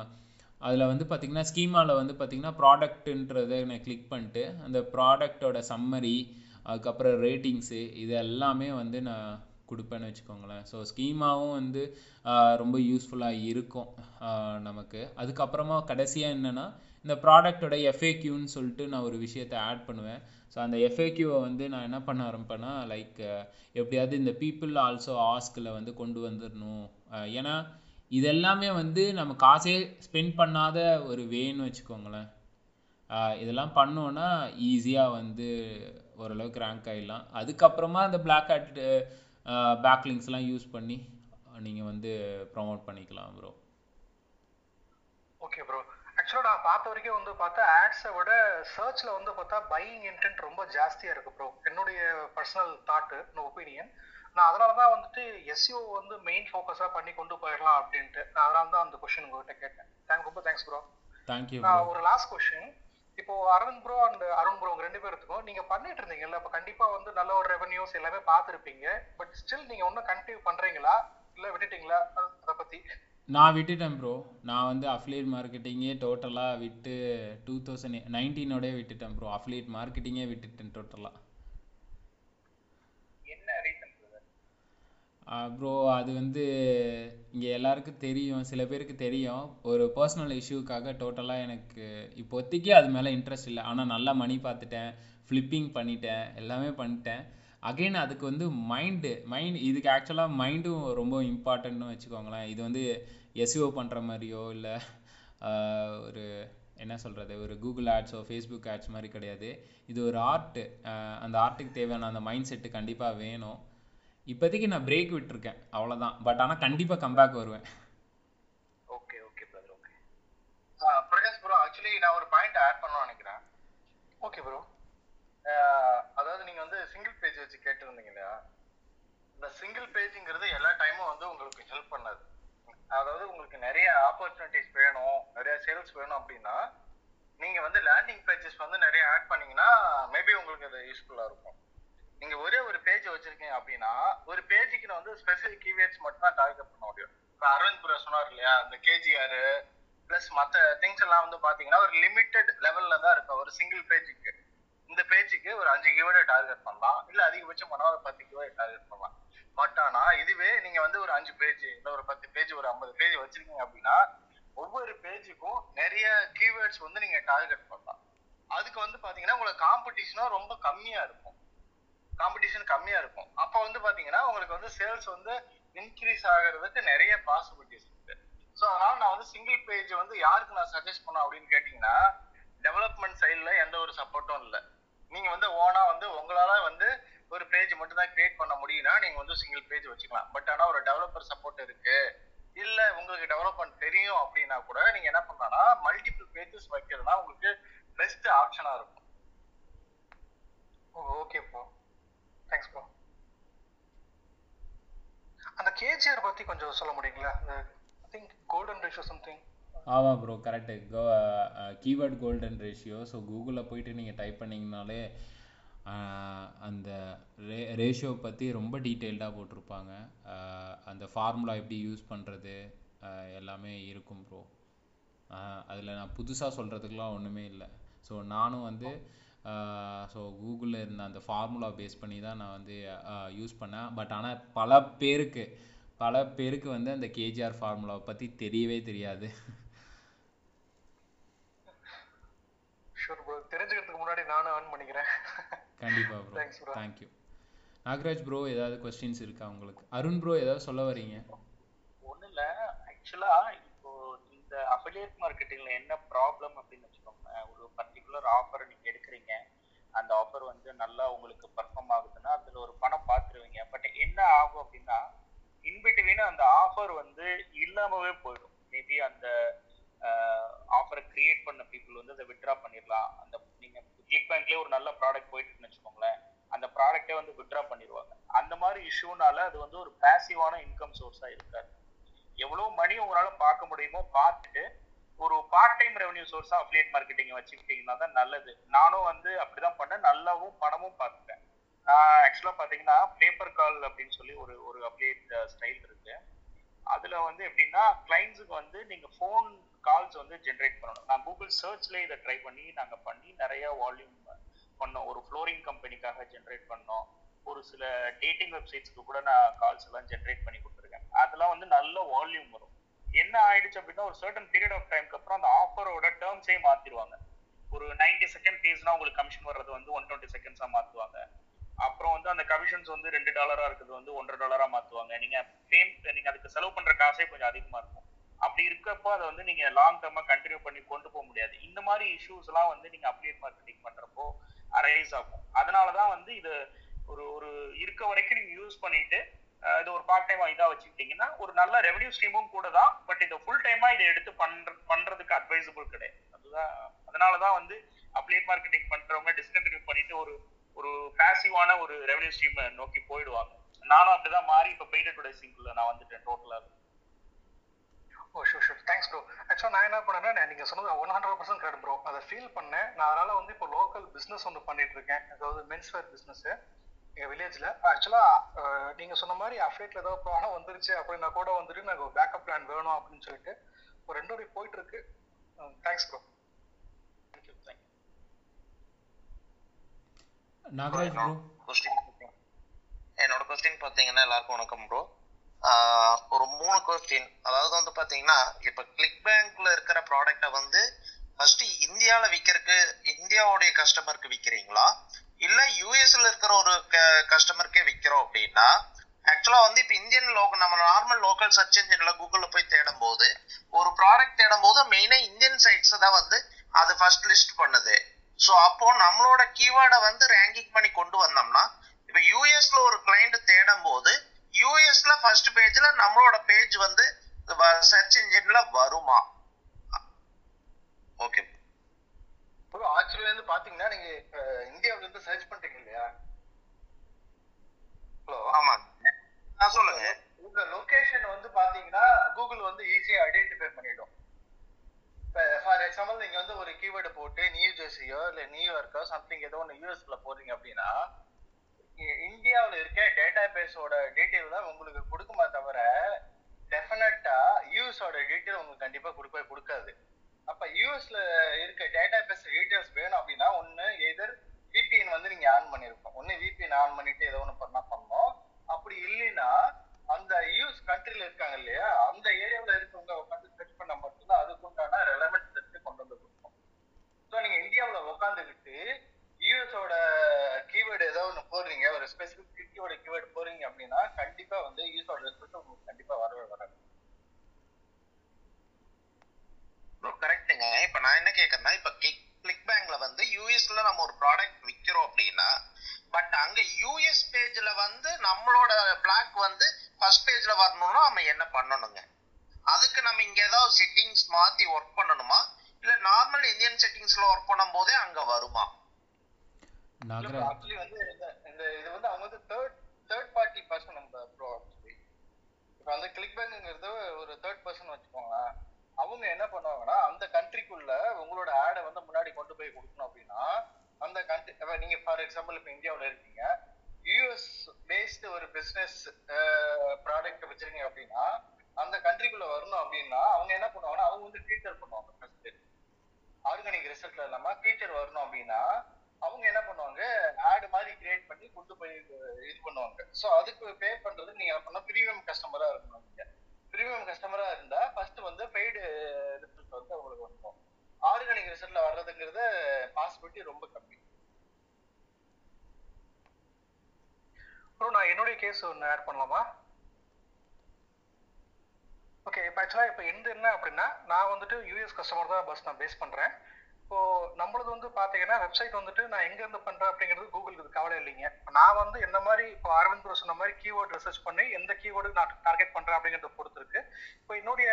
Speaker 1: அதில் வந்து பார்த்திங்கன்னா ஸ்கீமாவில் வந்து பார்த்திங்கன்னா ப்ராடக்ட்டுன்றதை நான் கிளிக் பண்ணிட்டு அந்த ப்ராடக்டோட சம்மரி அதுக்கப்புறம் ரேட்டிங்ஸு இது எல்லாமே வந்து நான் கொடுப்பேன்னு வச்சுக்கோங்களேன். ஸோ ஸ்கீமாவும் வந்து ரொம்ப யூஸ்ஃபுல்லாக இருக்கும் நமக்கு. அதுக்கப்புறமா கடைசியாக என்னென்னா இந்த ப்ராடக்டோட எஃப்ஏக்யூன்னு சொல்லிட்டு நான் ஒரு விஷயத்தை ஆட் பண்ணுவேன். ஸோ அந்த எஃப்ஏக்யூவை வந்து நான் என்ன பண்ண ஆரம்பிப்பேன்னா லைக் எப்படியாவது இந்த பீப்புள் ஆல்சோ ஆஸ்கில் வந்து கொண்டு வந்துடணும் ஏன்னா இது எல்லாமே வந்து நம்ம காசே ஸ்பெண்ட் பண்ணாத ஒரு வேன்னு வச்சுக்கோங்களேன். இதெல்லாம் பண்ணோன்னா ஈஸியாக வந்து ஓரளவுக்கு ரேங்க் ஆகிடலாம் அதுக்கப்புறமா அந்த பிளாக் ஹேட் பேக்லிங்ஸ்லாம் யூஸ் பண்ணி நீங்கள் வந்து ப்ரொமோட் பண்ணிக்கலாம் ப்ரோ
Speaker 4: ஓகே ப்ரோ ஆக்சுவலாக நான் பார்த்த வரைக்கும் வந்து பார்த்தா ஆட்ஸை விட சர்ச்சில் வந்து பார்த்தா பையிங் இன்டென்ட் ரொம்ப ஜாஸ்தியாக இருக்கு ப்ரோ என்னுடைய பர்சனல் தாட்டு ஒப்பீனியன் நான் அதனால தான் வந்துட்டு எஸ்யூ வந்து மெயின் ஃபோக்கஸாக பண்ணி கொண்டு போயிடலாம் அப்படின்ட்டு. நான் அதனால தான் அந்த கொஷின் உங்ககிட்ட கேட்டேன். தேங்க் ரொம்ப தேங்க்ஸ் ப்ரோ
Speaker 1: தேங்க்யூ
Speaker 4: நான் ஒரு லாஸ்ட் கொஸ்டின் இப்போ Aravind bro and Arun bro உங்க ரெண்டு பேர்த்துக்கும் நீங்க பண்ணிட்டு இருந்தீங்கல்ல அப்ப கண்டிப்பா வந்து நல்ல ஒரு ரெவன்யூஸ் எல்லாமே பார்த்துருப்பீங்க. பட் ஸ்டில் நீங்க ஒன்றும் கண்டினியூ பண்றீங்களா? இல்ல விட்டுட்டீங்களா? அத பத்தி.
Speaker 1: நான் விட்டுட்டேன் ப்ரோ நான் வந்து அஃப்லியேட் மார்க்கெட்டிங்கே டோட்டலாக விட்டு டூ தௌசண்ட் நைன்டீனோடய விட்டுட்டேன் ப்ரோ அஃப்லியேட் மார்க்கெட்டிங்கே விட்டுட்டேன் டோட்டலாக ப்ரோ அது வந்து இங்கே எல்லாருக்கும் தெரியும். சில பேருக்கு தெரியும். ஒரு பர்சனல் இஷ்யூக்காக டோட்டலாக எனக்கு இப்போதைக்கு அது மேலே இன்ட்ரெஸ்ட் இல்லை. ஆனால் நல்லா மணி பார்த்துட்டேன். ஃப்ளிப்பிங் பண்ணிட்டேன். எல்லாமே பண்ணிட்டேன். அகைன் அதுக்கு வந்து மைண்டு மைண்ட் இதுக்கு ஆக்சுவலாக மைண்டும் ரொம்ப இம்பார்ட்டன்ட்னு வச்சுக்கோங்களேன். இது வந்து எஸ்இஓ பண்ணுற மாதிரியோ இல்லை ஒரு என்ன சொல்கிறது ஒரு கூகுள் ஆட்ஸோ ஃபேஸ்புக் ஆட்ஸ் மாதிரி கிடையாது. இது ஒரு ஆர்ட்டு அந்த ஆர்ட்டுக்கு தேவையான அந்த மைண்ட் செட்டு கண்டிப்பாக வேணும். இப்போதைக்கு நான் பிரேக் விட்டுருக்கேன் அவ்வளோதான் பட் ஆனால் கண்டிப்பாக கம்பேக் வருவேன்.
Speaker 5: Okay okay brother okay Prakash bro actually நான் ஒரு பாயிண்ட் ஆட் பண்ணணும்னு நினைக்கிறேன்.
Speaker 4: ஓகே ப்ரோ
Speaker 5: ஆஹ் அதாவது நீங்க வந்து சிங்கிள் பேஜ் வச்சு கேட்டிருந்தீங்க இல்லையா? இந்த சிங்கிள் பேஜ்ங்கிறது எல்லா டைமும் வந்து உங்களுக்கு ஹெல்ப் பண்ணாது. அதாவது உங்களுக்கு நிறைய ஆப்பர்ச்சுனிட்டிஸ் வேணும் நிறைய சேல்ஸ் வேணும் அப்படின்னா நீங்க வந்து லேண்டிங் பேஜஸ் வந்து நிறைய ஆட் பண்ணீங்கன்னா மேபி உங்களுக்கு அது யூஸ்ஃபுல்லா இருக்கும். நீங்க ஒரே ஒரு பேஜ் வச்சிருக்கீங்க அப்படின்னா ஒரு பேஜுக்கு வந்து ஸ்பெசிஃபிக் கீவேர்ட்ஸ் மட்டும் தான் டார்கெட் பண்ண முடியும். இப்போ அரவிந்த் புரா சொன்னார் இல்லையா இந்த கேஜிஆர் பிளஸ் மற்ற திங்ஸ் எல்லாம் வந்து பாத்தீங்கன்னா ஒரு லிமிட்டெட் லெவல்ல தான் இருக்கும் ஒரு சிங்கிள் பேஜுக்கு இந்த பேஜுக்கு ஒரு அஞ்சு கீவேர்டை டார்கெட் பண்ணலாம். இல்ல அதிகபட்சம் பண்ணா ஒரு பத்து கீவேர்டு டார்கெட் பண்ணலாம். பட் ஆனா இதுவே நீங்க வந்து ஒரு அஞ்சு பேஜ் இல்ல ஒரு பத்து பேஜ் ஒரு ஐம்பது பேஜ் வச்சிருக்கீங்க அப்படின்னா ஒவ்வொரு பேஜுக்கும் நிறைய கீவேர்ட்ஸ் வந்து நீங்க டார்கெட் பண்ணலாம். அதுக்கு வந்து பாத்தீங்கன்னா உங்களுக்கு காம்படிஷனும் ரொம்ப கம்மியா இருக்கும். காம்படிஷன் கம்மியா இருக்கும். அப்போ வந்து பாத்தீங்கன்னா உங்களுக்கு வந்து சேல்ஸ் வந்து இன்க்ரீஸ் ஆகிறதுக்கு நிறைய பாசிபிலிட்டிஸ் இருக்கு. ஸோ அதனால நான் வந்து சிங்கிள் பேஜ் வந்து யாருக்கு நான் சஜஸ்ட் பண்ணேன் அப்படின்னு கேட்டிங்கன்னா டெவலப்மெண்ட் சைடில் எந்த ஒரு சப்போர்ட்டும் இல்லை. நீங்கள் வந்து ஓனா வந்து உங்களால வந்து ஒரு பேஜ் மட்டும் தான் கிரியேட் பண்ண முடியும்னா நீங்கள் வந்து சிங்கிள் பேஜ் வச்சுக்கலாம். பட் ஆனால் ஒரு டெவலப்பர் சப்போர்ட் இருக்கு. இல்லை உங்களுக்கு டெவலப்மெண்ட் தெரியும் அப்படின்னா கூட நீங்கள் என்ன பண்ணலாம்னா மல்டிபிள் பேஜஸ் வைக்கிறதுனா உங்களுக்கு பெஸ்ட் ஆப்ஷனா இருக்கும்.
Speaker 4: ஓகே ப்ரோ தேங்க்ஸ் ப்ரோ அந்த கேஜிஆர் பத்தி கொஞ்சம் சொல்ல முடியுங்களா? I think golden ratio something
Speaker 1: ஆமாம் ப்ரோ கரெக்டு கோ கீவேர்ட் கோல்டன் ரேஷியோ ஸோ கூகுளில் போயிட்டு நீங்கள் டைப் பண்ணிங்கனாலே uh, அந்த ரே ரேஷியோ பற்றி ரொம்ப டீட்டெயில்டாக போட்டிருப்பாங்க. Uh, அந்த ஃபார்முலா எப்படி யூஸ் பண்ணுறது uh, எல்லாமே இருக்கும் ப்ரோ அதில் நான் புதுசாக சொல்கிறதுக்குலாம் ஒன்றுமே இல்லை. ஸோ நானும் வந்து ஸோ கூகுளில் இருந்த அந்த ஃபார்முலா பேஸ் பண்ணி தான் நான் வந்து யூஸ் பண்ணேன். பட் ஆனால் பல பேருக்கு பல பேருக்கு வந்து அந்த கேஜிஆர் ஃபார்முலாவை பற்றி தெரியவே தெரியாது
Speaker 4: ஷூர் ப்ரோ தெரிஞ்சுக்கிறதுக்கு முன்னாடி நானும் ஆன் பண்ணிக்கிறேன்.
Speaker 1: கண்டிப்பாக bro
Speaker 4: Thanks bro.
Speaker 1: Thank you Nagaraj bro ஏதாவது கொஸ்டின்ஸ் இருக்கா உங்களுக்கு? அருண் ப்ரோ ஏதாவது சொல்ல வரீங்க?
Speaker 2: ஒன்றும் இல்லை. ஆக்சுவலாக இப்போ இந்த அஃபிலியேட் மார்க்கெட்டிங்கில் என்ன ப்ராப்ளம் அப்படின்னு வச்சுக்கோங்க ஒரு பர்டிகுலர் ஆஃபர் நீங்கள் எடுக்கிறீங்க. அந்த ஆஃபர் வந்து நல்லா உங்களுக்கு பர்ஃபார்ம் ஆகுதுன்னா அதில் ஒரு பணம் பார்த்துருவீங்க பட் என்ன ஆகும் அப்படின்னா இன்பிட்வீன் அந்த ஆஃபர் வந்து இல்லாமவே போயிடும். மேபி அந்த ஆஃபரை கிரியேட் பண்ண பீப்புள் வந்து அதை வித்ட்ரா பண்ணிடலாம். அந்த நீங்கள் கிளிக் பேங்க்லேயே ஒரு நல்ல ப்ராடக்ட் போயிட்டுன்னு வச்சுக்கோங்களேன். அந்த ப்ராடக்டே வந்து வித்ரா பண்ணிடுவாங்க. அந்த மாதிரி இஷ்யூனால அது வந்து ஒரு பேசிவான இன்கம் சோர்ஸாக இருக்காது. எவ்வளோ மணி உங்களால் பார்க்க முடியுமோ பார்த்துட்டு ஒரு பார்ட் டைம் ரெவன்யூ சோர்ஸாக அப்ளேட் மார்க்கெட்டிங் வச்சுக்கிட்டீங்கன்னா தான் நல்லது. நானும் வந்து அப்படிதான் பண்ணேன். நல்லாவும் பணமும் பார்த்துட்டேன். ஆக்சுவலாக பார்த்தீங்கன்னா பேப்பர் கால் அப்படின்னு சொல்லி ஒரு ஒரு அப்ளேட் ஸ்டைல் இருக்கு. அதில் வந்து எப்படின்னா கிளைண்ட்ஸுக்கு வந்து நீங்கள் ஃபோன் கால்ஸ் வந்து ஜென்ரேட் பண்ணணும். நான் கூகுள் சர்ச்ல இதை ட்ரை பண்ணி நாங்கள் பண்ணி நிறைய வால்யூம் பண்ணோம். ஒரு ஃப்ளோரிங் கம்பெனிக்காக ஜென்ரேட் பண்ணோம். ஒரு சில டேட்டிங் வெப்சைட்ஸ்க்கு கூட நான் கால்ஸ் எல்லாம் ஜென்ரேட் பண்ணி கொடுத்துருக்கேன். அதெல்லாம் வந்து நல்ல வால்யூம் வரும். என்ன ஆயிடுச்சு அப்படின்னா ஒரு சர்டன் பீரியட் ஆஃப் டைம்க்கு அப்புறம் அந்த ஆஃபரோட டேர்ம்ஸே மாத்திடுவாங்க. ஒரு 90 செகண்ட் பேஸ்னா உங்களுக்கு கமிஷன் வர்றது வந்து ஒன் டுவெண்ட்டி செகண்ட்ஸா மாத்துவாங்க. அப்புறம் வந்து அந்த கமிஷன்ஸ் வந்து ரெண்டு டாலரா இருக்கிறது வந்து ஒன்றரை டாலரா மாத்துவாங்க. நீங்க பேம் நீங்க அதுக்கு செலவு பண்ற காசே கொஞ்சம் அதிகமா இருக்கும். அப்படி இருக்கப்போ அதை வந்து நீங்க லாங் டர்மா கண்டினியூ பண்ணி கொண்டு போக முடியாது. இந்த மாதிரி இஷ்யூஸ் எல்லாம் வந்து நீங்க அப்டேட் மார்க்கெட்டிங் பண்றப்போ அரைஸ் ஆகும். அதனாலதான் வந்து இது ஒரு ஒரு இருக்க வரைக்கும் நீங்க யூஸ் பண்ணிட்டு இது ஒரு பார்ட் டைமா இதா வச்சுக்கிட்டீங்கன்னா ஒரு நல்ல ரெவன்யூ ஸ்ட்ரீமும் கூட தான் பட் இதை ஃபுல் டைமா இதை எடுத்து பண்ற பண்றதுக்கு அட்வைசபிள் கிடையாது. அதுதான் அதனாலதான் வந்து அப்டேட் மார்க்கெட்டிங் பண்றவங்க டிஸ்கண்டினியூ பண்ணிட்டு ஒரு ஒரு பேசிவான ஒரு ரெவன்யூ ஸ்ட்ரீம் நோக்கி போயிடுவாங்க. நானும் அப்படிதான் மாறி இப்ப பெய்ட் அட்வர்டைசிங்ல நான் வந்துட்டேன் டோட்டலா
Speaker 4: oh sure sure thanks bro ஆக்சுவலாக நான் என்ன பண்ணேன்னா நான் நீங்கள் சொன்னது one hundred percent correct bro அதை ஃபீல் பண்ணேன். நான் அதனால் வந்து இப்போ லோக்கல் பிஸ்னஸ் ஒன்று பண்ணிட்டு இருக்கேன் அதாவது மென்ஸ் வேர் பிஸ்னஸ்ஸு எங்கள் வில்லேஜில் ஆக்சுவலாக நீங்கள் சொன்ன மாதிரி அஃப்லேட்டில் ஏதாவது ப்ராப்ளம் வந்துருச்சு அப்படின்னா கூட வந்துட்டு எனக்கு ஒரு பேக்கப் பிளான் வேணும் அப்படின்னு சொல்லிட்டு ஒரு ரெண்டு வரை போயிட்டு இருக்கு thanks bro
Speaker 2: thank you thank you
Speaker 1: Nagaraj bro
Speaker 9: question என்னோட கொஸ்டின் பார்த்தீங்கன்னா எல்லாருக்கும் வணக்கம் ப்ரோ ஒரு மூணு கொஸ்டின் அதாவது வந்து பார்த்தீங்கன்னா இப்போ கிளிக் பேங்க்ல இருக்கிற ப்ராடக்ட்டை வந்து ஃபர்ஸ்ட் இந்தியாவில் விற்கிறதுக்கு இந்தியாவுடைய கஸ்டமருக்கு விற்கிறீங்களா இல்லை யூஎஸ்ல இருக்கிற ஒரு கஸ்டமருக்கே விற்கிறோம் அப்படின்னா ஆக்சுவலா வந்து இப்போ இந்தியன் லோக்கல் நம்ம நார்மல் லோக்கல் சர்ச் இன்ஜின்ல கூகுளில் போய் தேடும் போது ஒரு ப்ராடக்ட் தேடும் போது மெயினா இந்தியன் சைட்ஸ் தான் வந்து அது ஃபர்ஸ்ட் லிஸ்ட் பண்ணுது. ஸோ அப்போ நம்மளோட கீவேர்டை வந்து ரேங்கிங் பண்ணி கொண்டு வந்தோம்னா இப்போ யூஎஸ்ல ஒரு கிளைண்ட் தேடும் போது யூஎஸ்ல ஃபர்ஸ்ட் பேஜ்ல நம்மளோட பேஜ் வந்து சர்ச் இன்ஜின்ல வருமா? ஓகே
Speaker 5: ப்ரோ ஆக்சுவலி வந்து பாத்தீங்கன்னா நீங்க இந்தியாவுல இருந்து சர்ச் பண்றீங்க இல்லையா? ஹலோ
Speaker 9: ஆமாங்க. ஆ சொல்லுங்க.
Speaker 5: உங்க லொகேஷன் வந்து பாத்தீங்கன்னா கூகுள் வந்து ஈஸியா ஐடென்டிஃபை பண்ணிடும். ஃபார் எக்ஸாம்பிள் நீங்க வந்து ஒரு கீவேர்டு போட்டு நியூ ஜெர்சியோ இல்ல நியூயார்க்கோ சம்திங் ஏதோ ஒன்று யூஎஸ்ல போறீங்க அப்படின்னா இந்தியாவுல இருக்க டேட்டா பேஸோட டீட்டெயில் தான் உங்களுக்கு கொடுக்குமா தவிர டெஃபினட்டா யூஎஸோட டீட்டெயில் உங்களுக்கு கண்டிப்பா கொடுக்கவே கொடுக்காது. அப்ப யூஎஸ்ல இருக்க டேட்டா பேஸ் டீட்டெயில்ஸ் வேணும் அப்படின்னா ஒண்ணு எதர் விபிஎன் வந்து நீங்க ஆன் பண்ணிருக்கோம் ஒண்ணு விபிஎன் ஆன் பண்ணிட்டு ஏதோ ஒன்று பண்ணா பண்ணணும். அப்படி இல்லைன்னா அந்த யூஎஸ் கண்ட்ரில இருக்காங்க இல்லையா அந்த ஏரியாவில் இருக்கவங்க உட்காந்து சர்ச் பண்ண மட்டும்தான் அதுக்குண்டான ரெலவெண்ட் செட்டு கொண்டு வந்து கொடுக்கும் ஸோ நீங்க இந்தியாவில் உட்காந்துக்கிட்டு யூஎஸோட கீவேர்டு ஏதோ ஒன்று போடுறீங்க ஒரு ஸ்பெசிஃபிக் சிட்டியோட கீவேர்டு போறீங்க அப்படின்னா கண்டிப்பா வந்து யூஎஸோட ரிசல்ட் உங்களுக்கு கண்டிப்பா வரவே வராது.
Speaker 9: கரெக்டுங்க இப்ப கிக் கிளிக் பேங்க்ல வந்து யூஎஸ்ல நம்ம ஒரு ப்ராடக்ட் விக்கிறோம் அப்படின்னா பட் அங்க யூஎஸ் பேஜ்ல வந்து நம்மளோட பிளாக் வந்து ஃபர்ஸ்ட் பேஜ்ல வரணும்னா நம்ம என்ன பண்ணணுங்க? அதுக்கு நம்ம இங்க ஏதாவது செட்டிங்ஸ் மாத்தி ஒர்க் பண்ணணுமா? இல்ல நார்மல் இந்தியன் செட்டிங்ஸ்ல ஒர்க் பண்ணும் போதே அங்க வருமா?
Speaker 1: நாகராஜ்
Speaker 5: ஆக்சுவலி வந்து இந்த இந்த இது வந்து அவங்க வந்து தேர்ட் தேர்ட் பார்ட்டி பர்சன் நம்ம ப்ரோ இப்போ வந்து கிளிக் பேங்க்ங்கிறது ஒரு தேர்ட் பர்சன் வச்சுக்கோங்களேன். அவங்க என்ன பண்ணுவாங்கன்னா அந்த கண்ட்ரிக்குள்ள உங்களோட ஆடை வந்து முன்னாடி கொண்டு போய் கொடுக்கணும் அப்படின்னா அந்த கண்ட்ரி நீங்க ஃபார் எக்ஸாம்பிள் இப்போ இந்தியாவுல இருக்கீங்க. யூஎஸ் பேஸ்டு ஒரு பிசினஸ் ப்ராடக்ட் வச்சிருக்கீங்க அப்படின்னா அந்த கண்ட்ரிக்குள்ள வரணும் அப்படின்னா அவங்க என்ன பண்ணுவாங்கன்னா அவங்க வந்து ஃபீச்சர் பண்ணுவாங்க ஃபர்ஸ்ட் ஆர்கானிக் ரிசல்ட்ல இல்லாம ஃபீச்சர் வரணும் அப்படின்னா அவங்க என்ன பண்ணுவாங்க? ஆடு மாதிரி கிரியேட் பண்ணி கொண்டு போய் இது பண்ணுவாங்க. ஸோ அதுக்கு பே பண்றது நீங்க அப்படின்னா ப்ரீமியம் கஸ்டமரா இருக்கணும் நீங்க. ப்ரீமியம் கஸ்டமரா இருந்தா ஃபர்ஸ்ட் வந்து பெய்டு ரிசல்ட் வந்து உங்களுக்கு வந்துடும் ஆர்கானிக் ரிசல்ட்ல வர்றதுங்கிறது பாசிபிலிட்டி ரொம்ப கம்மி.
Speaker 4: ப்ரோ நான் என்னுடைய கேஸ் ஒன்று ஆட் பண்ணலாமா? ஓகே இப்போ ஆக்சுவலாக இப்போ எந்த என்ன அப்படின்னா நான் வந்துட்டு யூஎஸ் கஸ்டமர் தான் பஸ் நான் பேஸ் பண்ணுறேன் இப்போ நம்மளது வந்து பார்த்தீங்கன்னா வெப்சைட் வந்துட்டு நான் எங்கேருந்து பண்ணுறேன் அப்படிங்கிறது கூகுளுக்கு கவலை இல்லைங்க. நான் வந்து என்ன மாதிரி இப்போ அரவிந்த் ப்ரோ சொன்ன மாதிரி கீவேர்ட் ரிசர்ச் பண்ணி எந்த கீவேர்டு நான் டார்கெட் பண்ணுறேன் அப்படிங்கிறத பொறுத்து இருக்கு. இப்போ என்னுடைய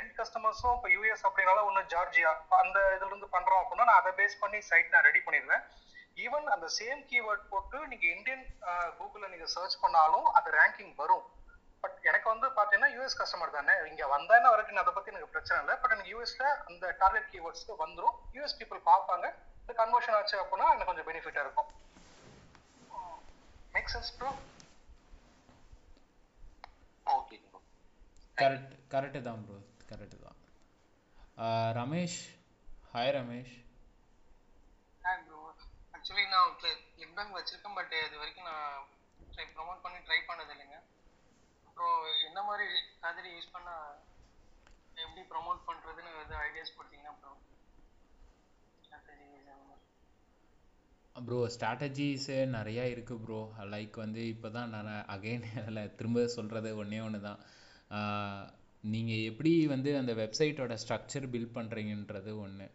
Speaker 4: எண்ட் கஸ்டமர்ஸும் இப்போ யூஎஸ் அப்படின்னால ஒன்று ஜார்ஜியா. அந்த இதுலேருந்து பண்ணுறோம் அப்படின்னா நான் அதை பேஸ் பண்ணி சைட் நான் ரெடி பண்ணிடுவேன். ஈவன் அந்த சேம் கீவேர்ட் போட்டு நீங்க இந்தியன் கூகுள்ல நீங்க சர்ச் பண்ணாலும் அது ரேங்கிங் வரும். பட் எனக்கு வந்து பாத்தீங்கன்னா யூஎஸ் கஸ்டமர் தானே. இங்க வந்தானே வரைக்கும் அதை பத்தி எனக்கு பிரச்சனை இல்லை. பட் எனக்கு யூஎஸ்ல அந்த டார்கெட் கீவேர்ட்ஸ்க்கு வந்துரும். யூஎஸ் பீப்புள் பார்ப்பாங்க. இந்த கன்வர்ஷன் ஆச்சு அப்படின்னா எனக்கு கொஞ்சம் பெனிஃபிட்டா இருக்கும். Make sense bro
Speaker 9: okay
Speaker 1: correct correct தான் ப்ரோ கரெக்டு தான். ரமேஷ் ஹாய் ரமேஷ்
Speaker 10: ஆக்சுவலி நான் பேங்க் வச்சிருக்கேன் பட் இது வரைக்கும் நான் ட்ரை ப்ரொமோட் பண்ணி ட்ரை பண்ணது இல்லைங்க அப்புறம் என்ன மாதிரி மாதிரி யூஸ் பண்ணா எப்படி ப்ரொமோட் பண்றதுன்னு எதாவது ஐடியாஸ் கொடுத்தீங்கன்னா ப்ரோ strategies
Speaker 1: ப்ரோ ஸ்ட்ராட்டஜிஸு நிறையா இருக்குது ப்ரோ லைக் வந்து இப்போ தான் நான் அகைன் அதில் திரும்ப சொல்கிறது ஒன்றே ஒன்று தான் நீங்கள் எப்படி வந்து அந்த வெப்சைட்டோட ஸ்ட்ரக்சர் பில்ட் பண்ணுறீங்கன்றது ஒன்று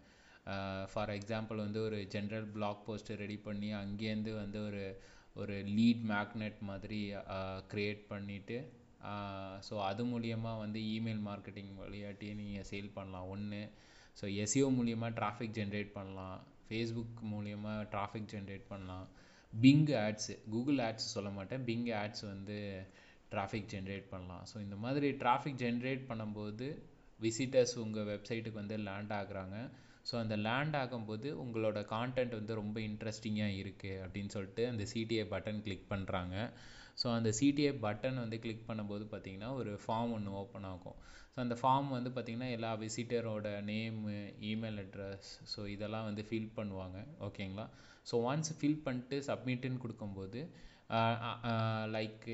Speaker 1: ஃபார் எக்ஸாம்பிள் வந்து ஒரு ஜென்ரல் பிளாக் போஸ்ட் ரெடி பண்ணி அங்கேருந்து வந்து ஒரு ஒரு லீட் மேக்னெட் மாதிரி க்ரியேட் பண்ணிவிட்டு ஸோ அது மூலியமாக வந்து இமெயில் மார்க்கெட்டிங் வழியாட்டி நீங்கள் சேல் பண்ணலாம். ஒன்று ஸோ எஸ்இஓ மூலியமாக டிராஃபிக் ஜென்ரேட் பண்ணலாம். ஃபேஸ்புக் மூலியமாக டிராஃபிக் ஜென்ரேட் பண்ணலாம். பிங் ஆட்ஸு கூகுள் ஆட்ஸ் சொல்ல மாட்டேன். பிங் ஆட்ஸ் வந்து டிராஃபிக் ஜென்ரேட் பண்ணலாம். ஸோ இந்த மாதிரி டிராஃபிக் ஜென்ரேட் பண்ணும்போது விசிட்டர்ஸ் உங்கள் வெப்சைட்டுக்கு வந்து லேண்ட் ஆகுறாங்க. ஸோ அந்த லேண்ட் ஆகும்போது உங்களோட கான்டென்ட் வந்து ரொம்ப இன்ட்ரெஸ்டிங்காக இருக்குது அப்படின்னு சொல்லிட்டு அந்த சிடிஏ பட்டன் கிளிக் பண்ணுறாங்க ஸோ அந்த சிடிஏ பட்டன் வந்து கிளிக் பண்ணும்போது பார்த்தீங்கன்னா ஒரு ஃபார்ம் ஒன்று ஓப்பன் ஆகும். ஸோ அந்த ஃபார்ம் வந்து பார்த்திங்கன்னா எல்லா விசிட்டரோட நேமு இமெயில் அட்ரஸ் ஸோ இதெல்லாம் வந்து ஃபில் பண்ணுவாங்க. ஓகேங்களா ஸோ ஒன்ஸ் ஃபில் பண்ணிட்டு சப்மிட்டுன்னு கொடுக்கும்போது லைக்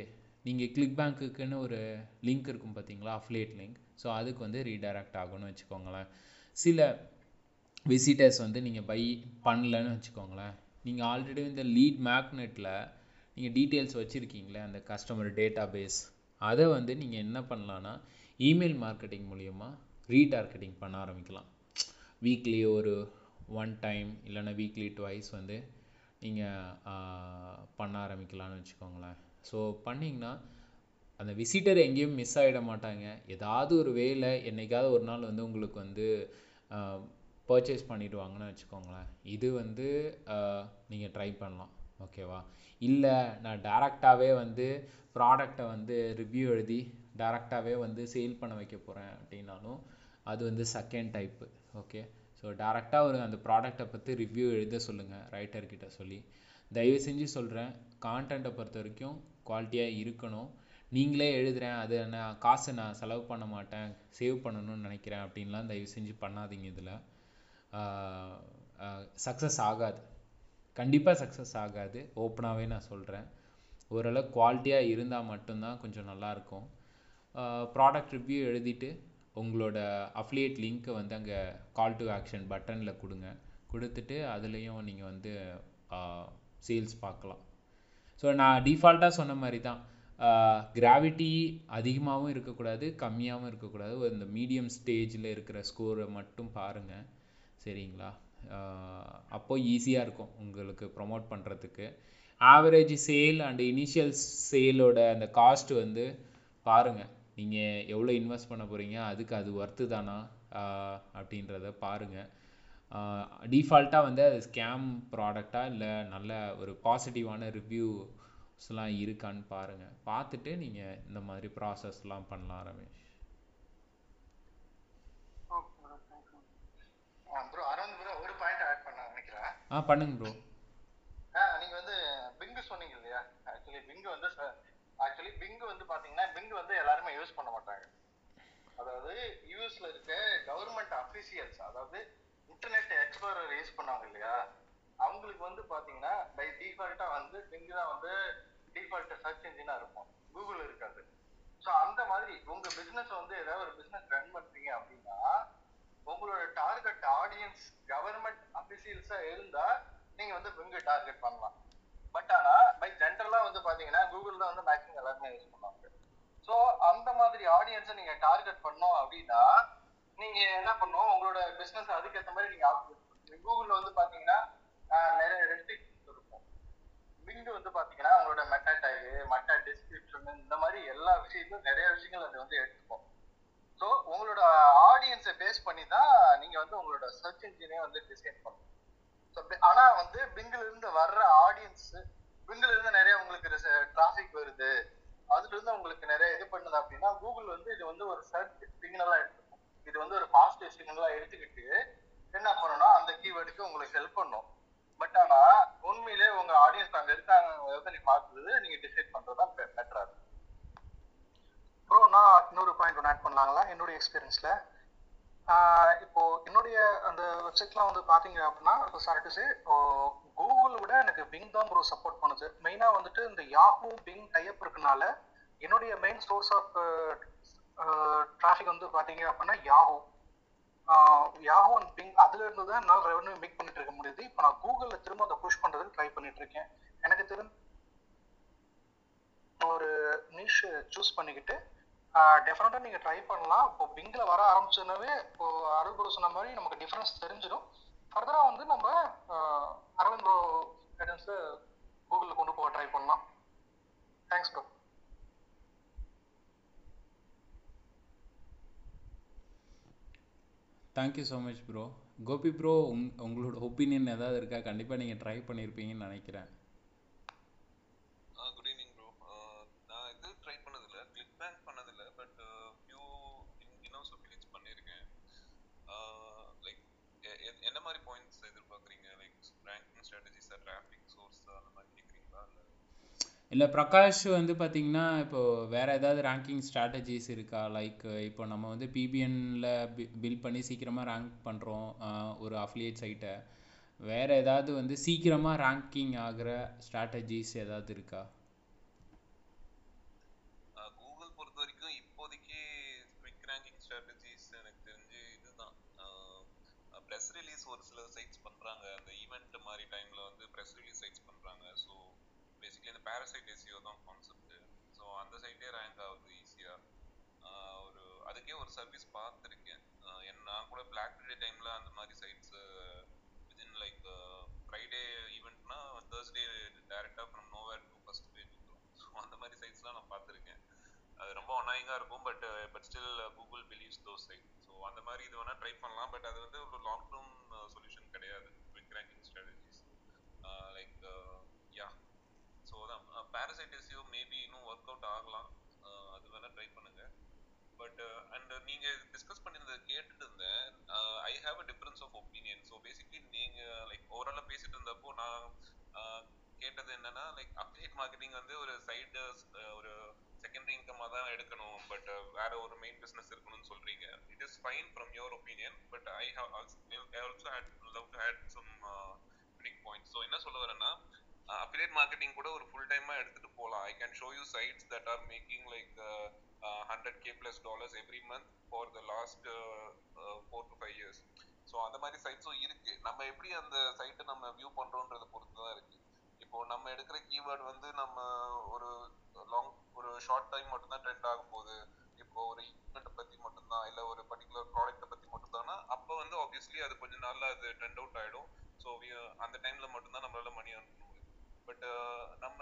Speaker 1: நீங்கள் கிளிக் பேங்க்குக்குன்னு ஒரு லிங்க் இருக்கும் பார்த்தீங்களா அஃப்லேட் லிங்க் ஸோ அதுக்கு வந்து ரீடைரக்ட் ஆகும்னு வச்சுக்கோங்களேன். சில விசிட்டர்ஸ் வந்து நீங்கள் பை பண்ணலன்னு வச்சுக்கோங்களேன். நீங்கள் ஆல்ரெடி இந்த லீட் மேக்னெட்டில் நீங்கள் டீட்டெயில்ஸ் வச்சுருக்கீங்களே அந்த கஸ்டமர் டேட்டா பேஸ் அதை வந்து நீங்கள் என்ன பண்ணலான்னா இமெயில் மார்க்கெட்டிங் மூலியமா ரீடார்கெட்டிங் பண்ண ஆரம்பிக்கலாம். வீக்லி ஒரு ஒன் டைம் இல்லைன்னா வீக்லி ட்வைஸ் வந்து நீங்கள் பண்ண ஆரம்பிக்கலாம்னு வச்சுக்கோங்களேன். ஸோ பண்ணிங்கன்னா அந்த விசிட்டர் எங்கேயும் மிஸ் ஆகிட மாட்டாங்க. ஏதாவது ஒரு வேலை என்னைக்காவது ஒரு நாள் வந்து உங்களுக்கு வந்து பர்ச்சேஸ் பண்ணிவிடுவாங்கன்னு வச்சுக்கோங்களேன். இது வந்து நீங்கள் ட்ரை பண்ணலாம். ஓகேவா? இல்லை நான் டேரெக்டாகவே வந்து ப்ராடக்டை வந்து ரிவ்யூ எழுதி டேரெக்டாகவே வந்து சேல் பண்ண வைக்க போகிறேன் அப்படின்னாலும் அது வந்து செகண்ட் டைப்பு ஓகே ஸோ டேரெக்டாக ஒரு அந்த ப்ராடக்டை பற்றி ரிவ்யூ எழுத சொல்லுங்கள் ரைட்டர்கிட்ட சொல்லி. தயவு செஞ்சு சொல்கிறேன் கான்டென்ட்டை பொறுத்த வரைக்கும் குவாலிட்டியாக இருக்கணும். நீங்களே எழுதுகிறேன் அது நான் காசை நான் செலவு பண்ண மாட்டேன் சேவ் பண்ணணும்னு நினைக்கிறேன் அப்படின்லாம் தயவு செஞ்சு பண்ணாதீங்க இதில். சக்ஸஸ் ஆகாது. கண்டிப்பாக சக்ஸஸ் ஆகாது. ஓப்பனாகவே நான் சொல்கிறேன் ஓரளவு குவாலிட்டியாக இருந்தால் மட்டும்தான் கொஞ்சம் நல்லாயிருக்கும் ப்ராடக்ட் ரிவ்யூ எழுதிட்டு உங்களோட அஃப்லியேட் லிங்க்கை வந்து அங்கே கால் டு ஆக்ஷன் பட்டனில் கொடுங்க. கொடுத்துட்டு அதுலேயும் நீங்கள் வந்து சேல்ஸ் பார்க்கலாம். ஸோ நான் டிஃபால்ட்டாக சொன்ன மாதிரி தான் கிராவிட்டி அதிகமாகவும் இருக்கக்கூடாது கம்மியாகவும் இருக்கக்கூடாது. இந்த மீடியம் ஸ்டேஜில் இருக்கிற ஸ்கோரை மட்டும் பாருங்கள் சரிங்களா? அப்போ ஈஸியாக இருக்கும் உங்களுக்கு ப்ரொமோட் பண்ணுறதுக்கு ஆவரேஜ் சேல் அண்ட் இனிஷியல் சேலோட அந்த காஸ்ட் வந்து பாருங்கள் நீங்கள் எவ்வளோ இன்வெஸ்ட் பண்ண போகிறீங்க அதுக்கு அது ஒர்த்து தானா அப்படின்றத பாருங்கள் டிஃபால்ட்டாக வந்து அது ஸ்கேம் ப்ராடக்டாக இல்லை நல்ல ஒரு பாசிட்டிவான ரிவ்யூஸ்லாம் இருக்கான்னு பாருங்கள் பார்த்துட்டு நீங்கள் இந்த மாதிரி ப்ராசஸ்லாம் பண்ணலாம் ரமேஷ்.
Speaker 5: ப்ரோ அரவிந்த் ப்ரோ ஒரு பாயிண்ட் ஆட் பண்ண நினைக்கிறேன்
Speaker 1: ஆ பண்ணுங்க ப்ரோ
Speaker 5: ஆ நீங்க வந்து பிங்கு சொன்னீங்க இல்லையா? ஆக்சுவலி பிங்கு வந்து ஆக்சுவலி பிங்கு வந்து பாத்தீங்கன்னா பிங்கு வந்து எல்லாருமே யூஸ் பண்ண மாட்டாங்க. அதாவது யூஎஸ்ல இருக்க கவர்மெண்ட் அஃபிஷியல்ஸ் அதாவது இன்டர்நெட் எக்ஸ்ப்ளோரர் யூஸ் பண்ணாங்க இல்லையா? அவங்களுக்கு வந்து பாத்தீங்கன்னா பை டிஃபால்ட்டா வந்து பிங்கு தான் வந்து டிஃபால்ட் சர்ச் இன்ஜினா இருக்கும். கூகுள் இருக்காது. ஸோ அந்த மாதிரி உங்க பிசினஸ் வந்து ஏதாவது ஒரு பிசினஸ் ரன் பண்றீங்க அப்படின்னா உங்களோட டார்கெட் ஆடியன்ஸ் கவர்மெண்ட் அபிஷியல்ஸா இருந்தா நீங்க வந்து விங்கு டார்கெட் பண்ணலாம். பட் ஆனா பை ஜென்ரலா வந்து பாத்தீங்கன்னா கூகுள்ல வந்து மேக்ஸிமம் எல்லாருமே யூஸ் பண்ணுவாங்க. ஸோ அந்த மாதிரி ஆடியன்ஸை நீங்க டார்கெட் பண்ணோம் அப்படின்னா நீங்க என்ன பண்ணணும் உங்களோட பிசினஸ் அதுக்கேற்ற மாதிரி நீங்க கூகுள்ல வந்து பாத்தீங்கன்னா ஆஹ், நிறைய ரெஸ்ட்ரிக்ஷன்ஸ் இருக்கும். விங்கு வந்து பாத்தீங்கன்னா உங்களோட மெட்டா டேக் மெட்டா டிஸ்கிரிப்ஷன் இந்த மாதிரி எல்லா விஷயத்தையும் நிறைய விஷயங்கள் அது வந்து எடுத்துக்கும். ஸோ உங்களோட ஆடியன்ஸை பேஸ் பண்ணி தான் நீங்கள் வந்து உங்களோட சர்ச் இன்ஜினே வந்து டிசைன் பண்ணணும். ஸோ ஆனால் வந்து பிங்கிலிருந்து வர்ற ஆடியன்ஸு பிங்கிலிருந்து நிறைய உங்களுக்கு டிராஃபிக் வருது. அதுலேருந்து உங்களுக்கு நிறைய இது பண்ணுது அப்படின்னா கூகுள் வந்து இது வந்து ஒரு சர்ச் சிக்னலாக எடுத்துக்கும். இது வந்து ஒரு பாசிட்டிவ் சிக்னலாக எடுத்துக்கிட்டு என்ன பண்ணணும்னா அந்த கீவேர்டுக்கு உங்களுக்கு ஹெல்ப் பண்ணும். பட் ஆனால் உண்மையிலே உங்கள் ஆடியன்ஸ் அங்கே இருக்காங்க நீ பார்க்குறது நீங்கள் டிசைட் பண்ணுறது தான் பெட்டராக இருக்கும்.
Speaker 4: ப்ரோ நான் இன்னொரு பாயிண்ட் ஒன்று ஆட் பண்ணலாங்களா? என்னுடைய எக்ஸ்பீரியன்ஸில் இப்போ என்னுடைய அந்த வெப்சைட்லாம் வந்து பார்த்தீங்க அப்படின்னா சாரி டு சே கூகுள் விட எனக்கு பிங் தான் ப்ரோ சப்போர்ட் பண்ணுது. மெயினாக வந்துட்டு இந்த யாஹூ பிங் டைப் இருக்கனால என்னுடைய மெயின் சோர்ஸ் ஆஃப் டிராஃபிக் வந்து பார்த்தீங்க அப்படின்னா யாஹூ யாஹூ அண்ட் பிங் அதுல இருந்து தான் என்னால் ரெவன்யூ மேக் பண்ணிட்டு இருக்க முடியுது. இப்போ நான் கூகுளில் திரும்ப அதை புஷ் பண்ணுறதுக்கு ட்ரை பண்ணிட்டு இருக்கேன். எனக்கு தெரிஞ்ச ஒரு நிஷ் சூஸ் பண்ணிக்கிட்டு டெஃபினட்டா நீங்கள் ட்ரை பண்ணலாம். இப்போ பிங்கில் வர ஆரம்பிச்சதுனாவே இப்போ அருள் ப்ரோ சொன்ன மாதிரி நமக்கு டிஃப்ரென்ஸ் தெரிஞ்சிடும். ஃபர்தராக வந்து நம்ம அரவிந்த் ப்ரோ கைடன்ஸ் கூகுளில் கொண்டு போக ட்ரை பண்ணலாம். Thanks bro
Speaker 1: thank you so much bro Gopi bro உங் உங்களோட ஒப்பீனியன் ஏதாவது இருக்கா? கண்டிப்பாக நீங்கள் ட்ரை பண்ணியிருப்பீங்கன்னு நினைக்கிறேன்
Speaker 11: குட் ஈவினிங் ப்ரோ நான் இது ட்ரை பண்ணதில்ல கிளிக் பேங்க் பண்ணதில்ல but few in house opinions பண்ணியிருக்கேன் லைக் என்ன மாதிரி பாயிண்ட்ஸ் எதிர்பார்க்குறீங்க like ranking strategies traffic source அந்த மாதிரி கேட்குறீங்களா இல்லை
Speaker 1: இல்லை பிரகாஷ் வந்து பார்த்தீங்கன்னா இப்போது வேறு ஏதாவது ரேங்கிங் ஸ்ட்ராட்டஜிஸ் இருக்கா? லைக் இப்போ நம்ம வந்து பிபிஎன்ல பில் பண்ணி சீக்கிரமாக ரேங்க் பண்ணுறோம் ஒரு அஃபிலியேட் சைட்டை வேறு ஏதாவது வந்து சீக்கிரமாக ரேங்கிங் ஆகிற ஸ்ட்ராட்டஜிஸ் ஏதாவது இருக்கா
Speaker 11: கூகுள் பொறுத்த வரைக்கும் இப்போதைக்கு குவிக் ரேங்கிங் ஸ்ட்ராட்டஜிஸ் எனக்கு தெரிஞ்சு இதுதான் ப்ரெஸ் ரிலீஸ் ஒரு சில சைட்ஸ் பண்றாங்க அந்த ஈவெண்ட் மாதிரி டைம்ல வந்து ப்ரெஸ் ரிலீஸ் சைட்ஸ் பண்றாங்க ஸோ பேசிக்கலி இந்த பேரசைட் எஸ்இஓ தான் கான்செப்ட் ஸோ அந்த சைட்டே ரேங்க் ஆகுது ஈஸியாக ஒரு அதுக்கே ஒரு சர்வீஸ் பார்த்துருக்கேன். என் நான் கூட பிளாக் ஃப்ரைடே டைமில் அந்த மாதிரி சைட்ஸ் வித்தின் லைக் ஃப்ரைடே ஈவெண்ட்னா தேர்ஸ்டே டேரெக்டாக from nowhere to first page so அந்த மாதிரி சைட்ஸ்லாம் நான் பார்த்துருக்கேன். அது ரொம்ப அனாயிங்காக இருக்கும் but but still Google believes those site so அந்த மாதிரி இது வேணால் ட்ரை பண்ணலாம் பட் அது வந்து ஒரு லாங் டேர்ம் சொல்யூஷன் கிடையாது. Quick ranking strategies like so அதான் பேரசைட் மேபி இன்னும் ஒர்க் அவுட் ஆகலாம். அது வேணா ட்ரை பண்ணுங்க. பட் அண்ட் நீங்க டிஸ்கஸ் பண்ணியிருந்தது கேட்டுட்டு இருந்தேன். I have a difference of opinion so basically நீங்க லைக் ஓவராலாக பேசிட்டு இருந்தப்போ நான் கேட்டது என்னன்னா லைக் அப்டேட் மார்க்கெட்டிங் வந்து ஒரு சைடு ஒரு செகண்டரி இன்கமாக தான் எடுக்கணும். பட் வேற ஒரு மெயின் பிசினஸ் இருக்கணும்னு சொல்றீங்க. It is fine from your opinion but I have also had love to had some unique point so என்ன சொல்ல வரேன்னா அஃபிலியேட் மார்க்கெட்டிங் கூட ஒரு ஃபுல் டைமா எடுத்துட்டு போகலாம் I can show you sites that are making like hundred K plus dollars every month for the last four to five years so அந்த மாதிரி சைட்ஸும் இருக்கு. நம்ம எப்படி அந்த சைட்டை நம்ம வியூ பண்றோன்றத பொறுத்து தான் இருக்கு. இப்போ நம்ம எடுக்கிற கீவேர்டு வந்து நம்ம ஒரு லாங் ஒரு ஷார்ட் டைம் மட்டும்தான் ட்ரெண்ட் ஆகும் போது இப்போ ஒரு ஈவெண்ட்டை பத்தி மட்டும்தான் இல்லை ஒரு பர்டிகுலர் ப்ராடக்ட்டை பத்தி மட்டும்தானா அப்போ வந்து ஆப்வியஸ்லி அது கொஞ்ச நாள்ல அது ட்ரெண்ட் அவுட் ஆயிடும். ஸோ அந்த டைம்ல மட்டும்தான் நம்மளால மணி அனுப்பணும் பட் uh, நம்ம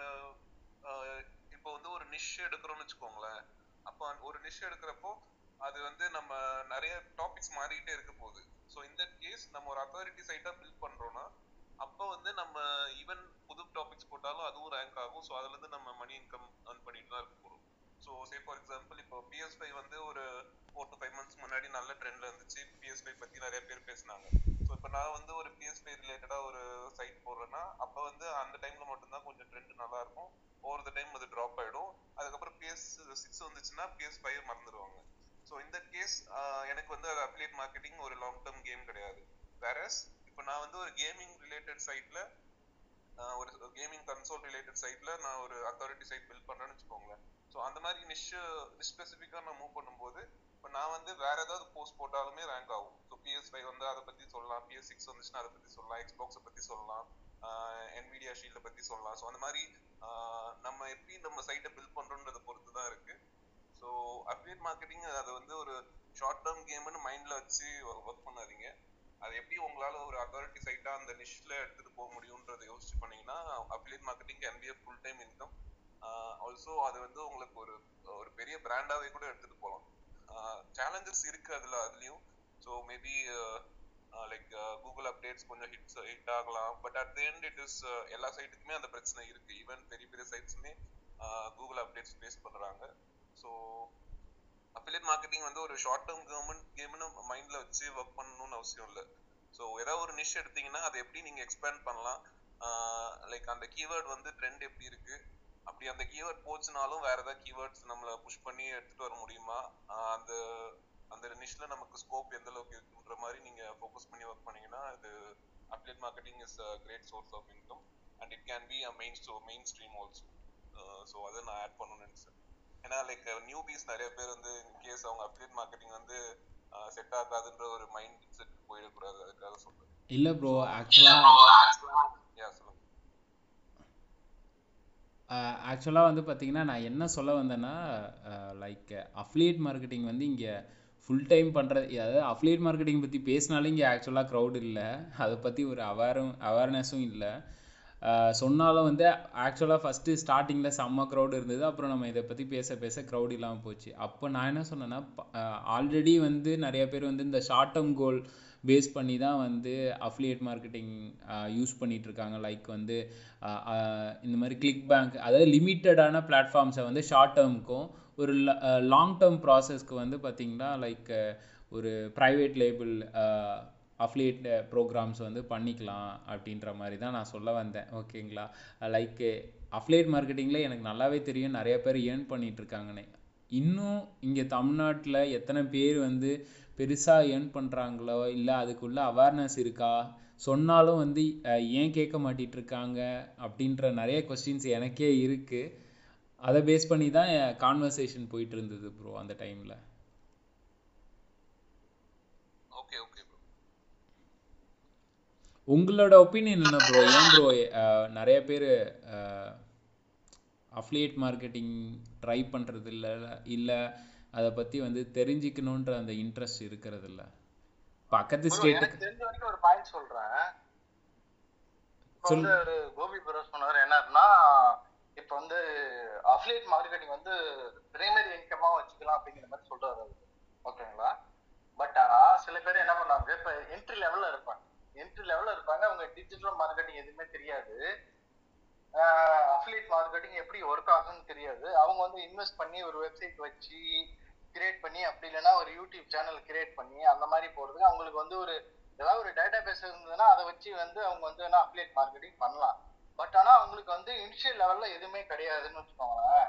Speaker 11: uh, இப்போ வந்து ஒரு நிஷ் எடுக்கிறோம்னு வச்சுக்கோங்களேன். அப்போ ஒரு நிஷ் எடுக்கிறப்போ அது வந்து நம்ம நிறைய டாபிக்ஸ் மாறிக்கிட்டே இருக்க போகுது. ஸோ இந்த கேஸ் நம்ம ஒரு அத்தாரிட்டி சைட்டா பில்ட் பண்றோம்னா அப்போ வந்து நம்ம ஈவன் புது டாபிக்ஸ் போட்டாலும் அதுவும் ரேங்க் ஆகும். ஸோ அதுல இருந்து நம்ம மணி இன்கம் earn பண்ணிட்டு தான் இருக்க போறோம். ஸோ சே ஃபார் எக்ஸாம்பிள் இப்போ பிஎஸ் வந்து ஒரு ஃபோர் டு ஃபைவ் மந்த்ஸ் முன்னாடி நல்ல ட்ரெண்ட்ல இருந்துச்சு. பிஎஸ் பத்தி நிறைய பேர் பேசினாங்க. இப்போ நான் வந்து ஒரு பிஎஸ் ஃபைவ் ரிலேட்டடா ஒரு சைட் போடுறேன்னா அப்போ வந்து அந்த டைமில் மட்டும்தான் கொஞ்சம் ட்ரெண்ட் நல்லா இருக்கும் ஓவர் த டைம் அது ட்ராப் ஆகிடும் அதுக்கப்புறம் பிஎஸ் சிக்ஸ் வந்துச்சுன்னா பிஎஸ் ஃபைவ் மறந்துடுவாங்க. ஸோ இந்த கேஸ் எனக்கு வந்து அது அப்லேட் மார்க்கெட்டிங் ஒரு லாங் டேர்ம் கேம் கிடையாது. வேறஸ் இப்போ நான் வந்து ஒரு கேமிங் ரிலேட்டட் சைட்டில் ஒரு கேமிங் கன்சோல் ரிலேட்டட் சைட்டில் நான் ஒரு அத்தாரிட்டி சைட் பில்ட் பண்ணுறேன்னு வச்சுக்கோங்களேன். ஸோ அந்த மாதிரி நிஷ் நிஷ் ஸ்பெசிஃபிக்காக நான் மூவ் பண்ணும்போது இப்போ நான் வந்து வேற ஏதாவது போஸ்ட் போட்டாலுமே ரேங்க் ஆகும். ஸோ பிஎஸ் ஃபைவ் வந்து அதை பத்தி சொல்லலாம். பிஎஸ் சிக்ஸ் வந்துச்சுன்னா அதை பத்தி சொல்லலாம். எக்ஸ்பாக்ஸை பத்தி சொல்லலாம். என்விடியா ஷீல்டை பத்தி சொல்லலாம். ஸோ அந்த மாதிரி ஆஹ் நம்ம எப்படி நம்ம சைட்டை பில்ட் பண்றோன்றதை பொறுத்து தான் இருக்கு ஸோ அஃபிலியேட் மார்க்கெட்டிங் அது வந்து ஒரு ஷார்ட் டேர்ம் கேம்னு மைண்ட்ல வச்சு ஒர்க் பண்ணாதீங்க. அது எப்படி உங்களால ஒரு அத்தாரிட்டி சைட்டா அந்த நிஷ்ல எடுத்துட்டு போக முடியும்ன்றதை யோசிச்சு பண்ணீங்கன்னா affiliate marketing can be a full time income also அது வந்து உங்களுக்கு ஒரு ஒரு பெரிய பிராண்டாவே கூட எடுத்துட்டு போகலாம். சேலஞ்சஸ் இருக்கு அதுல அதுலயும். So maybe like Google updates கொஞ்சம் ஹிட்ஸ் ஹிட் ஆகலாம். But at the end it is எல்லா சைட்டுக்குமே அந்த பிரச்சனை இருக்கு. ஈவன் பெரிய பெரிய சைட்ஸுமே கூகுள் அப்டேட்ஸ் ஃபேஸ் பண்றாங்க. ஸோ அஃபிலியட் மார்க்கெட்டிங் வந்து ஒரு ஷார்ட் டேர்ம் கவர்மெண்ட் கேம்னு மைண்ட்ல வச்சு ஒர்க் பண்ணணும்னு அவசியம் இல்லை. ஸோ ஏதாவது ஒரு நிஷ் எடுத்தீங்கன்னா அதை எப்படி நீங்க எக்ஸ்பேண்ட் பண்ணலாம்? லைக் அந்த கீவேர்ட் வந்து ட்ரெண்ட் எப்படி இருக்கு? அப்படி அந்த கீவேர்ட் போச்சுனாலும் வேற ஏதாவது கீவேர்ட்ஸ் நம்மள புஷ் பண்ணி எடுத்துட்டு வர முடியுமா? அந்த அந்த நிஷ்ல நமக்கு ஸ்கோப் எந்த அளவுக்கு இருக்குன்ற மாதிரி நீங்க ஃபோக்கஸ் பண்ணி ஒர்க் பண்ணீங்கன்னா இது affiliate marketing is a great source of income and it can be a main ஸ்டோ mainstream also so அதை நான் ஆட் பண்ணணும்னு நினைச்சேன். ஏன்னா லைக் நியூபீஸ் நிறைய பேர் வந்து கேஸ் அவங்க அப்டேட் மார்க்கெட்டிங் வந்து செட் ஆகாதுன்ற ஒரு மைண்ட் செட் போயிடக்கூடாது. அதுக்காக சொல்றேன்.
Speaker 1: இல்ல ப்ரோ ஆக்சுவலா ஆக்சுவலாக வந்து பார்த்தீங்கன்னா நான் என்ன சொல்ல வந்தேன்னா லைக் அஃப்லியேட் மார்க்கெட்டிங் வந்து இங்கே ஃபுல் டைம் பண்ணுறது அதாவது அஃப்லியேட் மார்க்கெட்டிங் பற்றி பேசினாலே இங்கே ஆக்சுவலாக க்ரௌட் இல்லை. அதை பற்றி ஒரு அவேரும் அவேர்னஸும் இல்லை. சொன்னாலும் வந்து ஆக்சுவலாக ஃபஸ்ட்டு ஸ்டார்டிங்கில் செம்ம க்ரௌடு இருந்தது. அப்புறம் நம்ம இதை பற்றி பேச பேச க்ரௌட் இல்லாமல் போச்சு. அப்போ நான் என்ன சொன்னேன்னா ஆல்ரெடி வந்து நிறைய பேர் வந்து இந்த ஷார்ட் டேர்ம் கோல் பேஸ் பண்ணி தான் வந்து அஃப்லியேட் மார்க்கெட்டிங் யூஸ் பண்ணிகிட்ருக்காங்க லைக் வந்து இந்த மாதிரி கிளிக் பேங்க் அதாவது லிமிட்டடான பிளாட்ஃபார்ம்ஸை வந்து ஷார்ட் டேர்முக்கும் ஒரு லாங் டேர்ம் ப்ராசஸ்க்கு வந்து பார்த்தீங்கன்னா லைக் ஒரு ப்ரைவேட் லேபிள் அஃப்லியேட் ப்ரோக்ராம்ஸ் வந்து பண்ணிக்கலாம் அப்படின்ற மாதிரி தான் நான் சொல்ல வந்தேன். ஓகேங்களா லைக் அஃப்லியேட் மார்க்கெட்டிங்கில் எனக்கு நல்லாவே தெரியும். நிறைய பேர் ஏர்ன் பண்ணிகிட்ருக்காங்கன்னே இன்னும் இங்கே தமிழ்நாட்டில் எத்தனை பேர் வந்து பெருசாக ஏர்ன் பண்ணுறாங்களோ இல்லை அதுக்குள்ள அவேர்னஸ் இருக்கா? சொன்னாலும் வந்து ஏன் கேட்க மாட்டிட்டு இருக்காங்க அப்படின்ற நிறைய கொஸ்டின்ஸ் எனக்கே இருக்குது அதை பேஸ் பண்ணி தான் கான்வர்சேஷன் போயிட்டு இருந்தது ப்ரோ அந்த டைமில்
Speaker 11: ஓகே ஓகே ப்ரோ
Speaker 1: உங்களோட ஒப்பீனியன் என்ன ப்ரோ ஏன் ப்ரோ நிறைய பேர் அஃப்லியேட் மார்க்கெட்டிங் ட்ரை பண்ணுறது இல்லை இல்லை அதை பற்றி வந்து தெரிஞ்சுக்கணுன்ற அந்த இன்ட்ரெஸ்ட் இருக்கிறது இல்ல பக்கத்து ஸ்டேட்டுக்கு
Speaker 5: தெரிஞ்ச வரைக்கும் ஒரு பாயிண்ட் சொல்றேன். இப்போ. வந்து ஒரு கோபி ப்ரோ சொன்னாரு என்னன்னா இப்போ வந்து அஃபிலியேட் மார்க்கெட்டிங் வந்து பிரைமரி இன்கமா வச்சுக்கலாம் அப்படிங்கிற மாதிரி சொல்றாரு ஓகேங்களா? பட் ஆனா சில பேர் என்ன பண்ணுவாங்க இப்ப என்ட்ரி லெவல்ல இருப்பாங்க. என்ட்ரி லெவல்ல இருப்பாங்க அவங்க டிஜிட்டல் மார்க்கெட்டிங் எதுவுமே தெரியாது. அஃபிலியேட் மார்க்கெட்டிங் எப்படி ஒர்க் ஆகும்னு தெரியாது. அவங்க வந்து இன்வெஸ்ட் பண்ணி ஒரு வெப்சைட் வச்சு கிரியேட் பண்ணி அப்படி இல்லைன்னா ஒரு யூடியூப் சேனல் கிரியேட் பண்ணி அந்த மாதிரி போறதுக்கு அவங்களுக்கு வந்து ஒரு ஏதாவது ஒரு டேட்டா பேஸ் இருந்ததுன்னா அதை வச்சு வந்து அவங்க வந்து வேணா அப்ளேட் மார்க்கெட்டிங் பண்ணலாம். பட் ஆனால் அவங்களுக்கு வந்து இனிஷியல் லெவலில் எதுவுமே கிடையாதுன்னு வச்சுக்கோங்களேன்.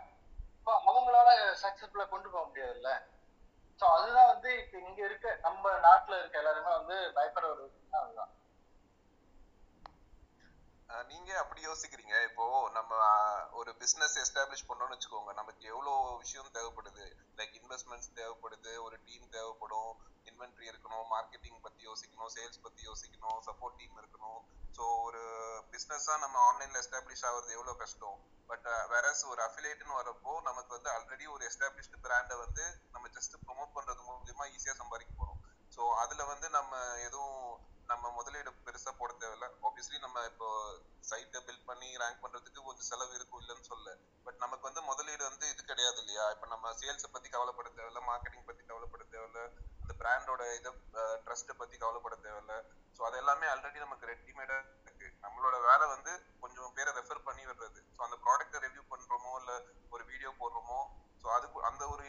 Speaker 5: இப்போ அவங்களால சக்ஸஸ்ஃபுல்லாக கொண்டு போக முடியாதுல்ல. ஸோ அதுதான் வந்து இப்போ இங்கே இருக்க நம்ம நாட்டில் இருக்க எல்லாருமே வந்து பயப்படுற ஒரு விஷயம் அதுதான்.
Speaker 11: நீங்க அப்படி யோசிக்கிறீங்க? இப்போ நம்ம ஒரு பிசினஸ் எஸ்டாப்ளிஷ் பண்ணோம்னு வச்சுக்கோங்க. நமக்கு எவ்வளோ விஷயம் தேவைப்படுது? லைக் இன்வெஸ்ட்மெண்ட்ஸ் தேவைப்படுது ஒரு டீம் தேவைப்படும் இன்வென்ட்ரி இருக்கணும் மார்க்கெட்டிங் பத்தி யோசிக்கணும் சேல்ஸ் பத்தி யோசிக்கணும் சப்போர்ட் டீம் இருக்கணும். ஸோ ஒரு பிஸ்னஸா நம்ம ஆன்லைன்ல எஸ்டாப்ளிஷ் ஆகுறது எவ்வளோ கஷ்டம்? பட் வேறஸ் ஒரு அஃபிலேட்னு வரப்போ நமக்கு வந்து ஆல்ரெடி ஒரு எஸ்டாப்ளிஷ்டு பிராண்டை வந்து நம்ம ஜஸ்ட் ப்ரொமோட் பண்றது மூலியமா ஈஸியா சம்பாதிக்க போறோம். ஸோ அதுல வந்து நம்ம எதுவும் நம்ம முதலீடு பெருசா போட தேவையில்ல. ஆப்வியஸ்லி நம்ம இப்போ சைட்டை பில்ட் பண்ணி ரேங்க் பண்றதுக்கு கொஞ்சம் செலவு இருக்கும் இல்லைன்னு சொல்ல பட் நமக்கு வந்து முதலீடு வந்து இது கிடையாது இல்லையா? இப்போ நம்ம சேல்ஸை பத்தி கவலைப்பட தேவையில்ல மார்க்கெட்டிங் பத்தி கவலைப்பட தேவையில்ல அந்த பிராண்டோட இதை ட்ரஸ்ட்டை பத்தி கவலைப்பட தேவையில்ல. ஸோ அது எல்லாமே ஆல்ரெடி நமக்கு ரெடிமேடா இருக்கு. நம்மளோட வேலை வந்து கொஞ்சம் பேரை ரெஃபர் பண்ணி விடுறது. ஸோ அந்த ப்ராடக்ட்டை ரிவ்யூ பண்றோமோ இல்ல ஒரு வீடியோ போடுறோமோ ஸோ அதுக்கு அந்த ஒரு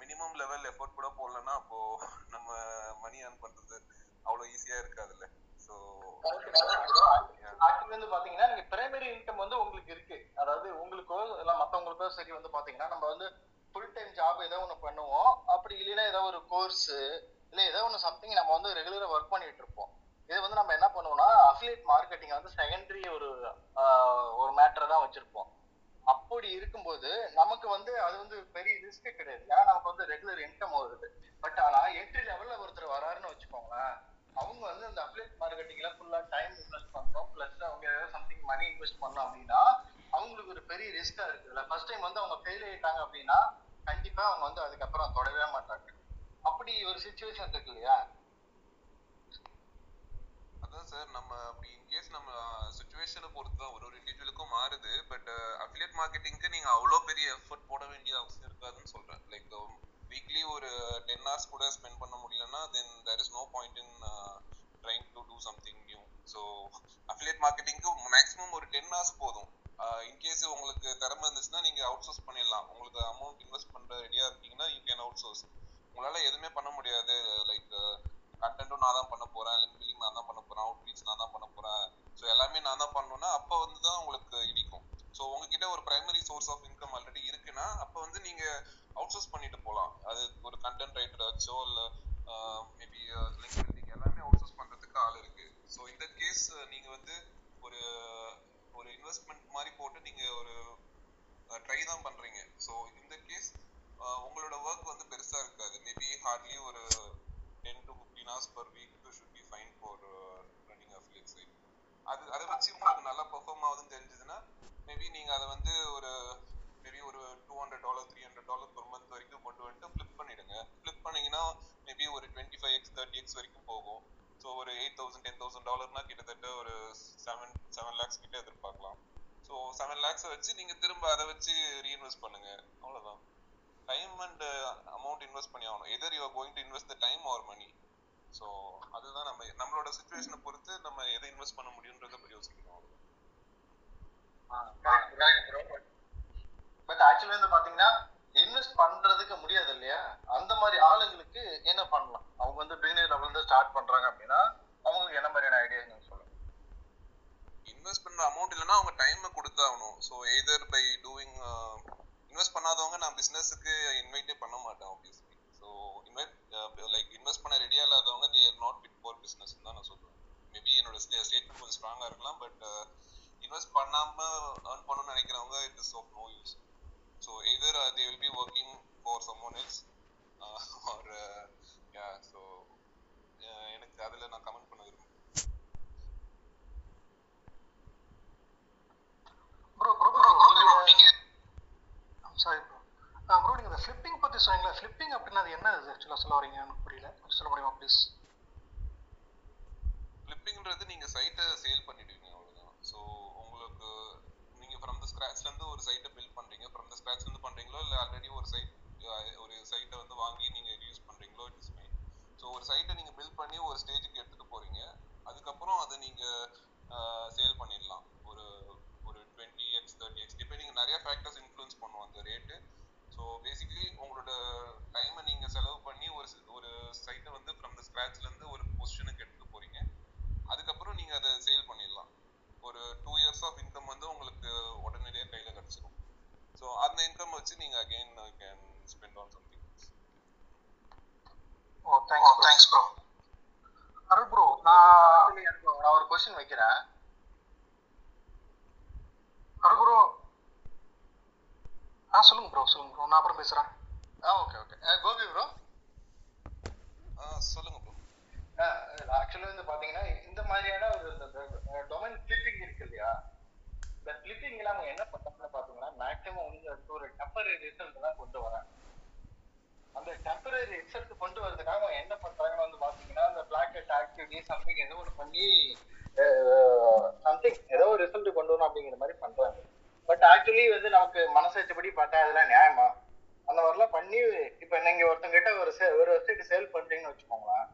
Speaker 11: மினிமம் லெவல் எஃபோர்ட் கூட போடலன்னா அப்போ நம்ம மணி ஏர்ன் பண்றது அவ்வளவு ஈஸியா இருக்காதுல்ல. ஸோ
Speaker 5: ஆக்சுவலி வந்து பாத்தீங்கன்னா நீங்க பிரைமரி இன்கம் வந்து உங்களுக்கு இருக்கு. அதாவது உங்களுக்கோ இல்ல மத்தவங்களுக்கோ சரி வந்து பாத்தீங்கன்னா நம்ம வந்து ஃபுல் டைம் ஜாப் ஏதோ ஒண்ணு பண்ணுவோம். அப்படி இல்லைன்னா ஏதோ ஒரு கோர்ஸ் இல்ல ஏதோ ஒண்ணு சம்திங் நம்ம வந்து ரெகுலரா ஒர்க் பண்ணிட்டு இருப்போம். இது வந்து நம்ம என்ன பண்ணுவோம்னா அஃபிலியேட் மார்க்கெட்டிங் வந்து செகண்டரி ஒரு ஒரு மேட்டரை தான் வச்சிருப்போம். அப்படி இருக்கும்போது நமக்கு வந்து அது வந்து பெரிய ரிஸ்க் கிடையாது. ஏன்னா நமக்கு வந்து ரெகுலர் இன்கம் வருது. பட் ஆனா என்ட்ரி லெவல்ல ஒருத்தர் வராருன்னு வச்சுக்கோங்களேன் அவங்க வந்து அந்த அப்லேட் மார்க்கெட்டிங்ல ஃபுல்லா டைம் இன்வெஸ்ட் பண்ணணும் பிளஸ் அவங்க ஏதாவது சம்திங் மணி இன்வெஸ்ட் பண்ணோம் அப்படின்னா அவங்களுக்கு ஒரு பெரிய ரிஸ்கா இருக்குல்ல ஃபர்ஸ்ட் டைம் வந்து அவங்க ஃபெயில் ஆயிட்டாங்க அப்படின்னா கண்டிப்பா அவங்க வந்து அதுக்கப்புறம் தொடவே மாட்டாங்க. அப்படி ஒரு சுச்சுவேஷன் இருக்கு இல்லையா?
Speaker 11: அதான் சார் நம்ம அப்படி இன்கேஸ் நம்ம uh, சுச்சுவேஷனை பொறுத்து தான் ஒரு ஒரு இண்டிவிஜுவலுக்கும் மாறுது. பட் அஃபிலியேட் மார்க்கெட்டிங்க்கு நீங்க அவ்வளோ பெரிய எஃபர்ட் போட வேண்டிய அவசியம் இருக்காதுன்னு சொல்றேன். லைக் um, வீக்லி ஒரு டென் ஹவர்ஸ் கூட ஸ்பெண்ட் பண்ண முடியலன்னா then there is no point in trying to do something new so affiliate மார்க்கெட்டிங்க்கு maximum ஒரு டென் ஹவர்ஸ் போதும். Uh, இன்கேஸ் உங்களுக்கு திறமை இருந்துச்சுன்னா நீங்கள் அவுட் சோர்ஸ் பண்ணிடலாம். உங்களுக்கு அமௌண்ட் இன்வெஸ்ட் பண்ணுற ரெடியாக இருக்கீங்கன்னா யூ கேன் அவுட் சோர்ஸ் உங்களால் எதுவுமே பண்ண முடியாது. லைக் கண்டென்ட்டும் uh, நான் தான் பண்ண போகிறேன் லிங்க் பில்லிங் நான் தான் பண்ண போகிறேன் அவுட் ரீச் நான் தான் பண்ண போகிறேன் ஸோ எல்லாமே நான் தான் பண்ணணும்னா அப்போ வந்து தான் உங்களுக்கு இடிக்கும். ஸோ உங்ககிட்ட ஒரு primary source of income already இருக்குன்னா அப்போ வந்து நீங்க அவுட் சோர்ஸ் பண்ணிட்டு போகலாம் அது ஒரு கண்டென்ட் ரைட்டர் வச்சோ இல்லை மேபி லிங்க் பில்டிங் எல்லாமே அவுட் சோர்ஸ் பண்றதுக்கு ஆள் இருக்கு. ஸோ இந்த கேஸ் நீங்க வந்து ஒரு ஒரு இன்வெஸ்ட்மெண்ட் மாதிரி போட்டு நீங்க ஒரு ட்ரை தான் பண்றீங்க. ஸோ இந்த கேஸ் உங்களோட ஒர்க் வந்து பெருசா இருக்காது. மேபி ஹார்ட்லி ஒரு ten to fifteen hours per week should be fine for running affiliate site அது அதை வச்சு உங்களுக்கு நல்லா பெர்ஃபார்ம் ஆகுதுன்னு தெரிஞ்சதுன்னா மேபி நீங்க அதை வந்து ஒரு மேபி ஒரு two hundred dollar three hundred dollar ஒரு மந்த் வரைக்கும் கொண்டு வந்துட்டு ஃபிளிப் பண்ணிடுங்க. ஃபிளிப் பண்ணீங்கன்னா மேபி ஒரு twenty five x thirty x வரைக்கும் போகும். ஸோ ஒரு எயிட் தௌசண்ட் டென் தௌசண்ட் டாலர்னா கிட்டத்தட்ட ஒரு செவன் செவன் லேக்ஸ் கிட்ட எதிர்பார்க்கலாம். ஸோ செவன் லேக்ஸை வச்சு நீங்க திரும்ப அதை வச்சு ரீஇன்வெஸ்ட் பண்ணுங்க. அவ்வளோதான் டைம் அண்ட் அமௌண்ட் இன்வெஸ்ட் பண்ணி ஆகணும். Either you going to invest the time or money so அதுதான் நம்ம நம்மளோட சுச்சுவேஷனை பொறுத்து நம்ம எதை இன்வெஸ்ட் பண்ண முடியுன்றதை யோசிக்கணும்.
Speaker 5: பட் ஆக்சுவலி வந்து பாத்தீங்கன்னா இன்வெஸ்ட் பண்றதுக்கு முடியாது இல்லையா? அந்த மாதிரி ஆளுங்களுக்கு என்ன பண்ணலாம்? அவங்க வந்து பிகினர் லெவல்ல இருந்து ஸ்டார்ட் பண்றாங்க அப்படின்னா அவங்களுக்கு என்ன மாதிரியான ஐடியா நீங்க சொல்லுங்க.
Speaker 11: இன்வெஸ்ட் பண்ற அமௌண்ட் இல்லைன்னா அவங்க டைமை கொடுத்தாகணும். So either by doing invest பண்ணாதவங்க நான் பிசினஸுக்கு இன்வைட்டே பண்ண மாட்டேன் obviously so invite like invest பண்ண ரெடியா இல்லாதவங்க they are not fit for business தான் நான் சொல்லுவேன். மேபி என்னோட ஸ்டேட்மெண்ட் கொஞ்சம் ஸ்ட்ராங்கா இருக்கலாம் பட் இன்வெஸ்ட் பண்ணாம ஏர்ன் பண்ணணும்னு நினைக்கிறவங்க it is of no use so either they will be working for someone else or yeah so எனக்கு அதில் நான் கமெண்ட் பண்ண விரும்புகிறேன்
Speaker 4: ப்ரோ ப்ரோ ப்ரோ நீங்க சாரி ப்ரோ நீங்கள் இந்த ஃப்ளிப்பிங் பற்றி சொன்னீங்களா ஃப்ளிப்பிங் அப்படின்னா அது என்ன ஆக்சுவலாக சொல்ல வரீங்கன்னு புரியல. சொல்ல முடியுமா ப்ளீஸ்
Speaker 11: ஃப்ளிப்பிங்ன்றது நீங்கள் சைட்டை சேல் பண்ணிடுவீங்க அவ்வளோதான் ஸோ உங்களுக்கு நீங்கள் ஃப்ரம் த ஸ்க்ராட்ச்லேருந்து இருந்து ஒரு சைட்டை பில்ட் பண்ணுறீங்க ஃப்ரம் த ஸ்க்ராட்ச்லேருந்து பண்ணுறீங்களோ பண்றீங்களோ ஆல்ரெடி ஒரு சைட் ஒரு சைட்டை வந்து வாங்கி நீங்கள் யூஸ் பண்ணுறீங்களோ இட் இஸ் ஸோ ஒரு சைட்டை நீங்கள் பில்ட் பண்ணி ஒரு ஸ்டேஜுக்கு எடுத்துகிட்டு போகிறீங்க அதுக்கப்புறம் அதை நீங்கள் சேல் பண்ணிடலாம். ஒரு ஒரு twenty x thirty x depending நிறைய ஃபேக்டர்ஸ் இன்ஃப்ளூயன்ஸ் பண்ணுவோம் அந்த ரேட்டு ஸோ பேசிக்கலி உங்களோட டைமை நீங்க செலவு பண்ணி ஒரு ஒரு சைட்டை வந்து ஃப்ரம் த ஸ்கிராச்ல இருந்து ஒரு பொசிஷனுக்கு எடுத்துட்டு போறீங்க. அதுக்கப்புறம் நீங்க அதை சேல் பண்ணிடலாம். ஒரு டூ இயர்ஸ் ஆஃப் இன்கம் வந்து உங்களுக்கு உடனடியாக கையில கிடைச்சிரும். ஸோ அந்த இன்கம் வச்சு நீங்க again can spend on something
Speaker 4: oh thanks thanks bro Arul bro
Speaker 5: நான் நான் ஒரு கொஸ்டின் வைக்கிறேன்.
Speaker 4: அருள் ப்ரோ சொல்லுங்க ப்ரோ சொல்லுங்க ப்ரோ நான் அப்புறம் பேசுறேன்.
Speaker 5: ஆ ஓகே ஓகே கோபி ப்ரோ
Speaker 11: சொல்லுங்க ப்ரோ
Speaker 5: ஆக்சுவலி வந்து பாத்தீங்கன்னா இந்த மாதிரியான ஒரு டொமைன் கிளிப்பிங் இருக்கு இல்லையா? இந்த கிளிப்பிங்ல அவங்க என்ன பண்றாங்கன்னு பாத்தீங்கன்னா மேக்ஸிமம் வந்து ஒரு டெம்பரரி ரிசல்ட் தான் கொண்டு வராங்க. அந்த டெம்பரரி ரிசல்ட் கொண்டு வரதுக்காக அவங்க என்ன பண்றாங்கன்னு வந்து பாத்தீங்கன்னா அந்த பிளாக்கெட் ஆக்டிவிட்டி சம்திங் ஏதோ ஒன்று பண்ணி சம்திங் ஏதோ ஒரு ரிசல்ட் கொண்டு வரணும் அப்படிங்கிற மாதிரி பண்றாங்க. பட் ஆக்சுவலி வந்து நமக்கு மனசாட்சிப்படி பார்த்தா அதெல்லாம் நியாயமா? அந்த மாதிரிலாம் பண்ணி இப்போ நீங்க ஒருத்தங்கிட்ட ஒரு சே- ஒரு வெப்சைட் சேல் பண்றீங்கன்னு வச்சுக்கோங்களேன்.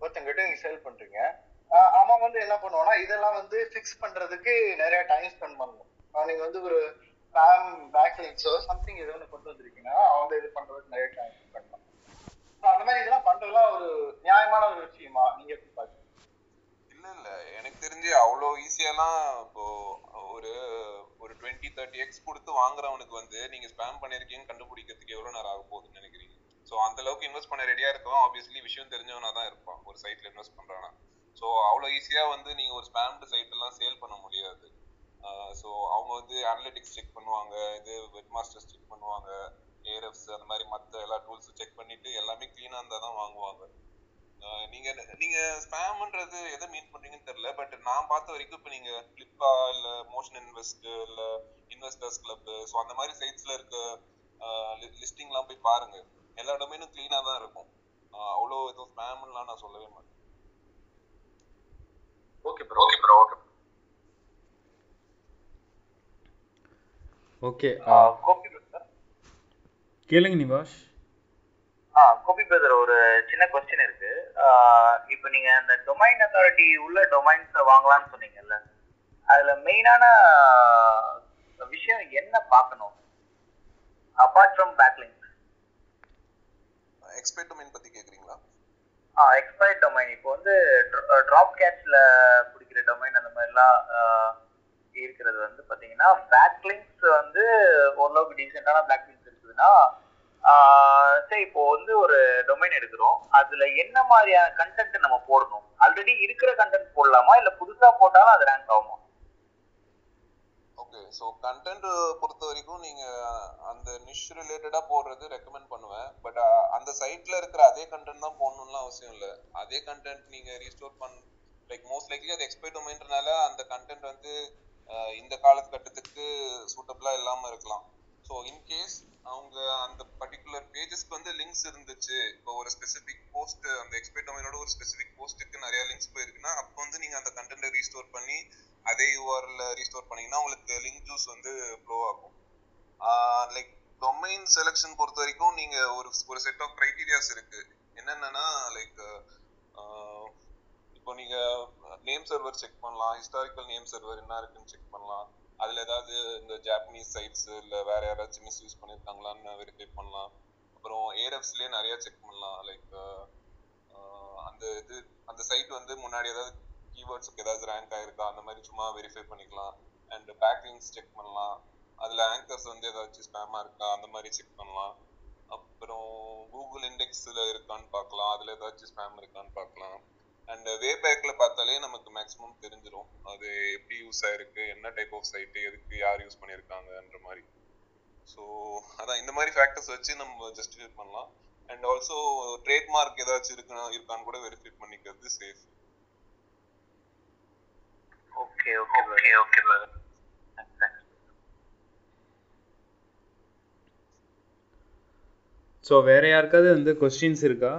Speaker 5: ஒருத்தங்கிட்ட நீங்க சேல் பண்றீங்க. அவன் வந்து என்ன பண்ணுவான்னா இதெல்லாம் வந்து ஃபிக்ஸ் பண்றதுக்கு நிறைய டைம் ஸ்பெண்ட் பண்ணணும். நீங்கள் நீங்க வந்து ஒரு ஸ்பேம் பேக்லிங்ஸோ சம்திங் ஏதோ ஒன்று கொண்டு வந்திருக்கீங்கன்னா அவங்க இது பண்றதுக்கு நிறைய டைம் ஸ்பெண்ட் பண்ணணும். அந்த மாதிரி இதெல்லாம் பண்றதுலாம் ஒரு நியாயமான ஒரு விஷயமா? நீங்க எப்படி பாக்குறீங்க
Speaker 11: இல்ல இல்ல எனக்கு தெரிஞ்சு அவ்வளோ ஈஸியாலாம் இப்போ ஒரு ஒரு டுவெண்ட்டி தேர்ட்டி எக்ஸ் கொடுத்து வாங்குறவனுக்கு வந்து நீங்க ஸ்பேம் பண்ணிருக்கீங்கன்னு கண்டுபிடிக்கிறதுக்கு எவ்வளவு நேரம் ஆக போகுதுன்னு நினைக்கிறீங்க? ஸோ அந்த அளவுக்கு இன்வெஸ்ட் பண்ண ரெடியா இருக்கவன் ஆப்வியஸ்லி விஷயம் தெரிஞ்சவனா தான் இருப்பான். ஒரு சைட்ல இன்வெஸ்ட் பண்றானா. ஸோ அவ்வளோ ஈஸியா வந்து நீங்க ஒரு ஸ்பேம்டு சைட் எல்லாம் சேல் பண்ண முடியாது. ஸோ அவங்க வந்து அனலிட்டிக்ஸ் செக் பண்ணுவாங்க இது வெப் மாஸ்டர்ஸ் செக் பண்ணுவாங்க ஏரஃப்ஸ் அந்த மாதிரி மற்ற எல்லா டூல்ஸும் செக் பண்ணிட்டு எல்லாமே க்ளீனாக இருந்தால் தான் வாங்குவாங்க. நீங்க நீங்க ஸ்பேம்ன்றது எதை மீன் பண்றீங்கன்னு தெரியல பட் நான் பார்த்த வரைக்கும் இப்போ நீங்க ஃபிளிப்பா இல்ல மோஷன் இன்வெஸ்ட் இல்ல இன்வெஸ்டர்ஸ் கிளப் ஸோ அந்த மாதிரி சைட்ஸ்ல இருக்க லிஸ்டிங்லாம் போய் பாருங்க. எல்லா டொமைனும் க்ளீனா தான் இருக்கும். ஆஹ் அவ்வளோ எதுவும் ஸ்பேம்லாம் நான் சொல்லவே மாட்டேன்.
Speaker 5: Okay bro okay bro okay
Speaker 12: okay கேளுங்க நிவாஷ்.
Speaker 8: ஆ கோபி பிரதர் ஒரு சின்ன கொஸ்டின் இருக்கு. இப்போ நீங்க அந்த டொமைன் அத்தாரிட்டி உள்ள டொமைன்ஸை வாங்கலாம்னு சொன்னீங்கல்ல அதுல மெயினான விஷயம் என்ன பார்க்கணும்? Apart from backlink
Speaker 11: expect domain பத்தி கேக்குறீங்களா?
Speaker 8: ஆ எக்ஸ்பைர்ட் டொமைன் இப்போ வந்து ட்ராப் கேட்ச்ல பிடிக்கிற டொமைன் அந்த மாதிரிலாம் இருக்கிறது வந்து பாத்தீங்கன்னா பேக்லிங்ஸ் வந்து ஓரளவுக்கு டீசெண்டான பேக்லிங்ஸ் இருக்குதுன்னா சரி இப்போ வந்து ஒரு டொமைன் எடுக்கிறோம். அதுல என்ன மாதிரியான கண்டென்ட் நம்ம போடணும்? ஆல்ரெடி இருக்கிற கண்டென்ட் போடலாமா? இல்ல புதுசா போட்டாலும் அது ரேங்க் ஆகுமா?
Speaker 11: ஓகே ஸோ கண்டென்ட் பொறுத்த வரைக்கும் நீங்க அந்த நிஷ் ரிலேட்டடா போடுறது ரெக்கமெண்ட் பண்ணுவேன். பட் அந்த சைட்ல இருக்கிற அதே கண்டென்ட் தான் போடணும்லாம் அவசியம் இல்லை. அதே கண்டென்ட் நீங்க ரீஸ்டோர் பண் லைக் மோஸ்ட் லைக்லி அது எக்ஸ்பைர்ட் டொமைன்றனால அந்த கண்டென்ட் வந்து இந்த காலகட்டத்துக்கு சூட்டபிளா இல்லாம இருக்கலாம். ஸோ இன்கேஸ் அவங்க அந்த பர்டிகுலர் பேஜஸ்க்கு வந்து லிங்க்ஸ் இருந்துச்சு. இப்போ ஒரு ஸ்பெசிஃபிக் போஸ்ட் அந்த எக்ஸ்பைர்ட் டொமைனோட ஒரு ஸ்பெசிஃபிக் போஸ்ட்டுக்கு நிறைய லிங்க்ஸ் போயிருக்குன்னா அப்போ வந்து நீங்க அந்த கண்டென்ட்டை ரீஸ்டோர் பண்ணி அதே யூஆர்ல ரீஸ்டோர் பண்ணீங்கன்னா உங்களுக்கு லிங்க் ஜூஸ் வந்து ஃப்ளோ ஆகும். லைக் டொமைன் செலெக்ஷன் பொறுத்த வரைக்கும் நீங்க ஒரு ஒரு செட் ஆஃப் கிரைட்டீரியாஸ் இருக்கு. என்னென்னன்னா லைக் இப்போ நீங்க நேம் சர்வர் செக் பண்ணலாம் ஹிஸ்டாரிக்கல் நேம் சர்வர் என்ன இருக்குன்னு செக் பண்ணலாம். அதுல ஏதாவது இந்த ஜாப்பனீஸ் சைட்ஸ் இல்ல வேற யாராச்சும் மிஸ்யூஸ் பண்ணிருக்காங்களான்னு வெரிஃபை பண்ணலாம். அப்புறம் ஏரஃப்ஸ்லயே நிறைய செக் பண்ணலாம். லைக் அந்த இது அந்த சைட் வந்து முன்னாடி ஏதாவது கீவேர்ட்ஸுக்கு ஏதாவது ரேங்க் ஆயிருக்கா? அந்த மாதிரி சும்மா வெரிஃபை பண்ணிக்கலாம். அண்ட் பேக்லிங்ஸ் செக் பண்ணலாம். அதுல ஆங்கர்ஸ் வந்து ஏதாச்சும் ஸ்பேமா இருக்கா? அந்த மாதிரி செக் பண்ணலாம். அப்புறம் கூகுள் இண்டெக்ஸ்ல இருக்கான்னு பார்க்கலாம். அதுல ஏதாச்சும் ஸ்பேம் இருக்கான்னு பார்க்கலாம். அண்ட் வே பேக்ல பார்த்தாலே நமக்கு மேக்ஸிமம் தெரிஞ்சிரும். அது எப்படி யூஸ் ஆயிருக்கு என்ன டைப் ஆஃப் சைட் எதுக்கு யார் யூஸ் பண்ணியிருக்காங்கன்ற மாதிரி. ஸோ அதான் இந்த மாதிரி ஃபேக்டர்ஸ் வச்சு நம்ம ஜஸ்டிஃபை பண்ணலாம். அண்ட் ஆல்சோ ட்ரேட்மார்க் ஏதாச்சும் இருக்கா இருக்கான்னு கூட வெரிஃபை பண்ணிக்கிறது safe
Speaker 8: okay okay okay okay brother
Speaker 12: so வேற யாருக்காவது வந்து கொஸ்டின்ஸ் இருக்கா?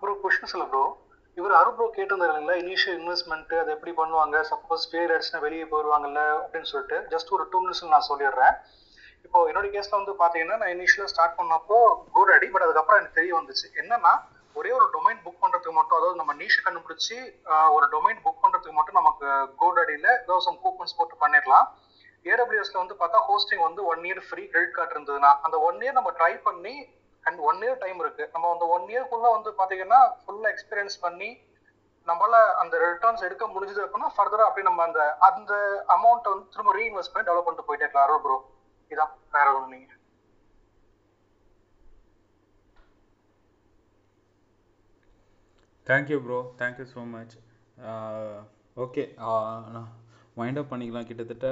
Speaker 4: ப்ரோ கொஷின்ஸ் சொல்ல ப்ரோ இவர் அரு ப்ரோ கேட்டிருந்தாரு இல்லைங்களா? இனிஷியல் இன்வெஸ்ட்மெண்ட் அதை எப்படி பண்ணுவாங்க? சப்போஸ் ஃபெயிலியர் ஆயிடுச்சுன்னா வெளியே போயிடுவாங்கல்ல அப்படின்னு சொல்லிட்டு. ஜஸ்ட் ஒரு டூ மினிட்ஸ் நான் சொல்லிடுறேன். இப்போ என்னோட கேஸ்ல வந்து பாத்தீங்கன்னா நான் இனிஷியலா ஸ்டார்ட் பண்ணப்போ குட் அடி பட் அதுக்கப்புறம் எனக்கு தெரிய வந்துச்சு. என்னன்னா ஒரே ஒரு டொமைன் புக் பண்றதுக்கு மட்டும் அதாவது நம்ம நீஷை கண்டுபிடிச்சி ஒரு டொமைன் புக் பண்றதுக்கு மட்டும் நமக்கு கோடடியில ஏதோ சம் கூப்பன்ஸ் போட்டு பண்ணிடலாம். ஏடபிள்யூஎஸ்ல வந்து பார்த்தா ஹோஸ்டிங் வந்து one year free credit card இருந்ததுன்னா அந்த ஒன் இயர் நம்ம ட்ரை பண்ணி அண்ட் ஒன் இயர் டைம் இருக்கு. நம்ம அந்த ஒன் இயர்க்குள்ள வந்து பாத்தீங்கன்னா ஃபுல்லா எக்ஸ்பீரியன்ஸ் பண்ணி நம்மளால அந்த ரிட்டர்ன்ஸ் எடுக்க முடிஞ்சது அப்படின்னா ஃபர்தரா அப்படி நம்ம அந்த அந்த அமௌண்ட் வந்து திரும்ப ரீஇன்வெஸ்ட் பண்ணி டெவலப் பண்ணிட்டு போயிட்டே இருக்கலாம். ப்ரோ இதான் வேற ஒன்று நீங்க.
Speaker 12: Thank you bro thank you so much okay
Speaker 1: wind up பண்ணிக்கலாம். கிட்டத்தட்ட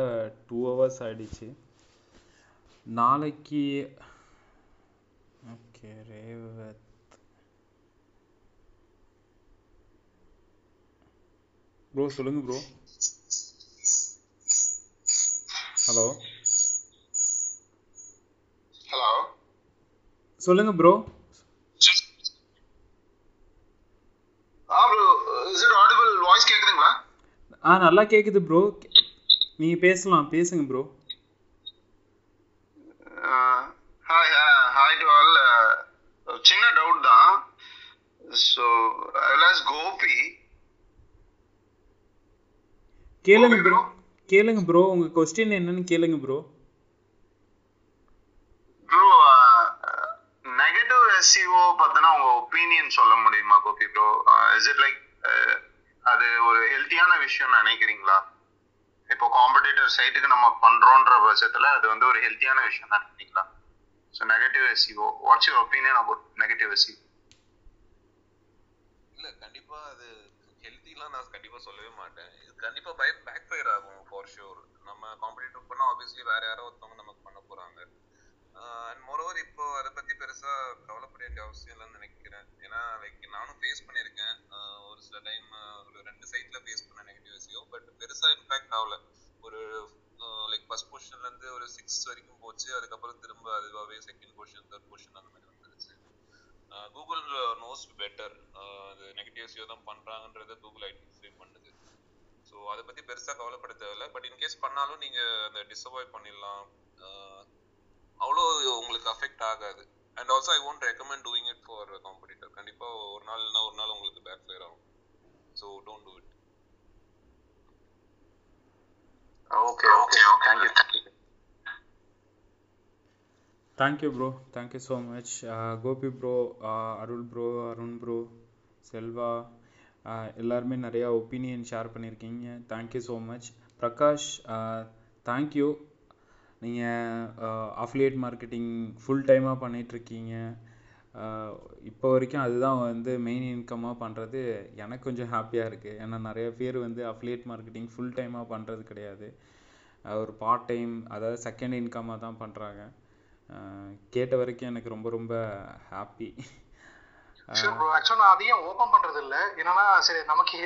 Speaker 1: டூ ஹவர்ஸ் ஆயிடுச்சு. நாளைக்கு ஓகே ரேவத். ப்ரோ சொல்லுங்க ப்ரோ ஹலோ
Speaker 9: ஹலோ
Speaker 1: சொல்லுங்க bro
Speaker 9: ah bro is it audible voice கேக்குதுங்களா?
Speaker 1: ஆ நல்லா கேக்குது ப்ரோ நீங்க பேசலாம் பேசுங்க bro
Speaker 9: hi hi to all சின்ன டவுட் தான் ஸோ ஐ கோபி
Speaker 1: கேளுங்க ப்ரோ கேளுங்க ப்ரோ உங்க கொஸ்டின் என்னன்னு கேளுங்க ப்ரோ
Speaker 9: ப்ரோ நெகட்டிவ் எஸ்சிஓ பத்தின உங்க ஒப்பீனியன் சொல்ல முடியுமா Gopi bro is it like அது ஒரு ஹெல்த்தியான விஷயம் நினைக்கிறீங்களா? இப்போ காம்படிட்டர் சைட்டுக்கு நம்ம பண்றோன்ற பட்சத்துல அது வந்து ஒரு ஹெல்த்தியான விஷயம் தான் நினைக்கிறீங்களா? So negative SEO what's your opinion about negative SEO
Speaker 11: இல்ல கண்டிப்பா அது ஹெல்த்திலாம் நான் கண்டிப்பா சொல்லவே மாட்டேன். இது கண்டிப்பா பை பேக் ஃபயர் ஆகும் ஃபார் ஷூர் நம்ம காம்படிட்டிவ் பண்ணா ஆப்வியஸ்லி வேற யாரோ ஒருத்தவங்க நமக்கு பண்ண போறாங்க. அண்ட் மோரோவர் இப்போ அதை பத்தி பெருசா கவலைப்பட வேண்டிய அவசியம் இல்லைன்னு நினைக்கிறேன். ஏன்னா லைக் நானும் ஃபேஸ் பண்ணியிருக்கேன். ஒரு சில டைம் ஒரு ரெண்டு சைட்ல ஃபேஸ் பண்ண நெகட்டிவ் எஸ்சியோ பட் பெருசா இம்பாக்ட் ஆகல. ஒரு லைக் ஃபர்ஸ்ட் பொசிஷன்ல இருந்து ஒரு சிக்ஸ் வரைக்கும் போச்சு. அதுக்கப்புறம் திரும்ப அதுவாகவே செகண்ட் பொசிஷன் தேர்ட் பொசிஷன் அந்த மாதிரி கூகுள் நோஸ் பெட்டர் அது நெகட்டிவ் எஸ்சியோ தான் பண்றாங்கன்றத கூகுள் ஐடென்டிஃபை பண்ணுது. ஸோ அதை பத்தி பெருசா கவலைப்பட தேவையில்ல. பட் இன்கேஸ் பண்ணாலும் நீங்க அந்த டிசவாய்ட் பண்ணிடலாம். அவ்வளோ உங்களுக்கு அஃபெக்ட் ஆகாது. And also I won't recommend doing it for competitor கண்டிப்பா ஒரு நாள் இல்லைனா ஒரு நாள் உங்களுக்கு பேக் ஃபயர் ஆகும் so don't do it
Speaker 9: okay okay thank you thank you
Speaker 1: bro thank you so much Gopi bro Arul bro Arun bro Selva எல்லாருமே நிறையா ஒப்பீனியன் ஷேர் பண்ணியிருக்கீங்க thank you so much Prakash thank you நீங்கள் affiliate marketing full டைமாக பண்ணிகிட்ருக்கீங்க இப்போ வரைக்கும் அதுதான் வந்து மெயின் இன்கமாக பண்ணுறது எனக்கு கொஞ்சம் ஹாப்பியாக இருக்குது ஏன்னா நிறைய பேர் வந்து அஃபிலியேட் மார்க்கெட்டிங் ஃபுல் டைமாக பண்ணுறது கிடையாது. ஒரு பார்ட் டைம் அதாவது செகண்ட் இன்கமாக தான் பண்ணுறாங்க கேட்ட வரைக்கும் எனக்கு ரொம்ப ரொம்ப ஹாப்பி
Speaker 4: ப்ரோ ஆக்சுவலாக நான் அதையும் ஓப்பன் பண்ணுறது இல்லை என்னன்னா சரி நமக்கு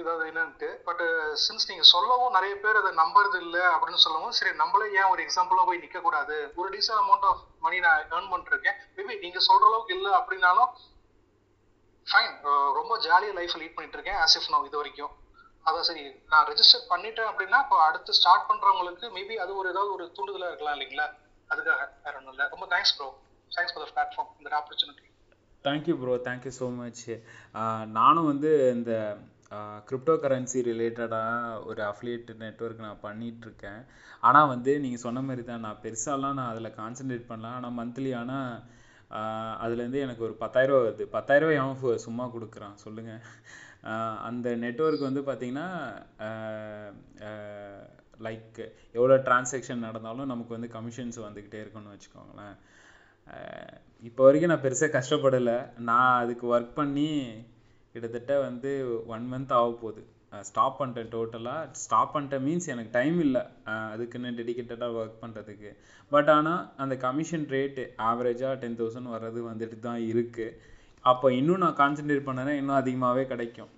Speaker 4: இதாவது என்னன்ட்டு. பட் சின்ஸ் நீங்கள் சொல்லவும் நிறைய பேர் அதை நம்புறது இல்லை அப்படின்னு சொல்லவும் சரி நம்மளே ஏன் ஒரு எக்ஸாம்பிளாக போய் நிற்கக்கூடாது ஒரு டீசன்ட் அமௌண்ட் ஆஃப் மணி நான் ஏர்ன் பண்ணிருக்கேன் மேபி நீங்கள் சொல்கிற அளவுக்கு இல்லை அப்படின்னாலும் ஃபைன் ரொம்ப ஜாலியாக லைஃப் லீட் பண்ணிட்டு இருக்கேன் ஆஸ் இஃப் நான் இது வரைக்கும். அதான் சரி நான் ரெஜிஸ்டர் பண்ணிட்டேன் அப்படின்னா இப்போ அடுத்து ஸ்டார்ட் பண்ணுறவங்களுக்கு மேபி அது ஒரு ஏதாவது ஒரு தூண்டுதலாக இருக்கலாம் இல்லைங்களா? அதுக்காக வேற ஒன்றும் இல்லை. ரொம்ப thanks bro thanks for the platform இந்த opportunity
Speaker 1: thank you bro thank you so much நானும் வந்து இந்த கிரிப்டோ கரன்சி ரிலேட்டடாக ஒரு அஃபிலியேட் நெட்ஒர்க் நான் பண்ணிகிட்ருக்கேன் ஆனால் வந்து நீங்கள் சொன்ன மாதிரி தான் நான் பெருசாலாம் நான் அதில் கான்சன்ட்ரேட் பண்ணலாம் ஆனால் மந்த்லி ஆனால் அதுலேருந்து எனக்கு ஒரு பத்தாயிரரூவா வருது. பத்தாயிரரூவா எவன் சும்மா கொடுக்குறான். சொல்லுங்கள் அந்த நெட்ஒர்க் வந்து பார்த்திங்கன்னா லைக் எவ்வளோ டிரான்சாக்ஷன் நடந்தாலும் நமக்கு வந்து கமிஷன்ஸ் வந்துக்கிட்டே இருக்குன்னு வச்சுக்கோங்களேன். இப்போ வரைக்கும் நான் பெருசாக கஷ்டப்படலை. நான் அதுக்கு ஒர்க் பண்ணி கிட்டத்தட்ட வந்து ஒன் மந்த் ஆக போகுது. ஸ்டாப் பண்ணிட்டேன் டோட்டலாக ஸ்டாப் பண்ணிட்டேன் மீன்ஸ் எனக்கு டைம் இல்லை. அதுக்குன்னு டெடிக்கேட்டடாக ஒர்க் பண்ணுறதுக்கு பட் ஆனால் அந்த கமிஷன் ரேட்டு ஆவரேஜாக டென் தௌசண்ட் வர்றது வந்துட்டு தான் இருக்குது அப்போ இன்னும் நான் கான்சென்ட்ரேட் பண்ணேன்னா இன்னும் அதிகமாகவே கிடைக்கும்.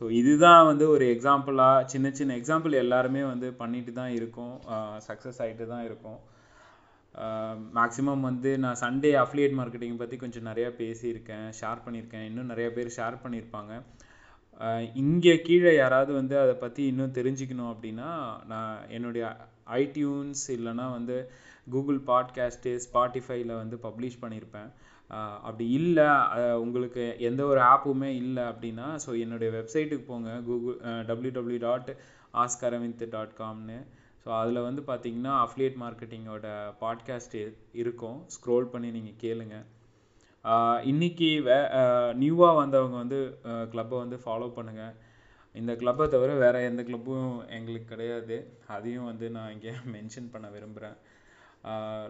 Speaker 1: ஸோ இதுதான் வந்து ஒரு எக்ஸாம்பிளாக சின்ன சின்ன எக்ஸாம்பிள் எல்லாருமே வந்து பண்ணிட்டு தான் இருக்கோம். சக்ஸஸ் ஆகிட்டு தான் இருக்கும். மேக்ஸிமம் வந்து நான் சண்டே அஃப்லியேட் மார்க்கெட்டிங் பற்றி கொஞ்சம் நிறையா பேசியிருக்கேன் ஷேர் பண்ணியிருக்கேன். இன்னும் நிறைய பேர் ஷேர் பண்ணியிருப்பாங்க. இங்கே கீழே யாராவது வந்து அதை பற்றி இன்னும் தெரிஞ்சுக்கணும் அப்படின்னா நான் என்னுடைய ஐடியூன்ஸ் இல்லைனா வந்து கூகுள் பாட்காஸ்ட்டு ஸ்பாட்டிஃபைல வந்து பப்ளிஷ் பண்ணியிருப்பேன். அப்படி இல்லை உங்களுக்கு எந்த ஒரு ஆப்புமே இல்லை அப்படின்னா ஸோ என்னுடைய வெப்சைட்டுக்கு போங்க. Google W W dot Oscar அவிந்த் dot காம்னு ஸோ அதில் வந்து பார்த்தீங்கன்னா அஃப்லியேட் மார்க்கெட்டிங்கோட பாட்காஸ்ட் இருக்கும். ஸ்க்ரோல் பண்ணி நீங்கள் கேளுங்க. இன்றைக்கி வே நியூவாக வந்தவங்க வந்து கிளப்பை வந்து ஃபாலோ பண்ணுங்கள் இந்த கிளப்பை தவிர வேறு எந்த கிளப்பும் எங்களுக்கு கிடையாது. அதையும் வந்து நான் இங்கே மென்ஷன் பண்ண விரும்புகிறேன்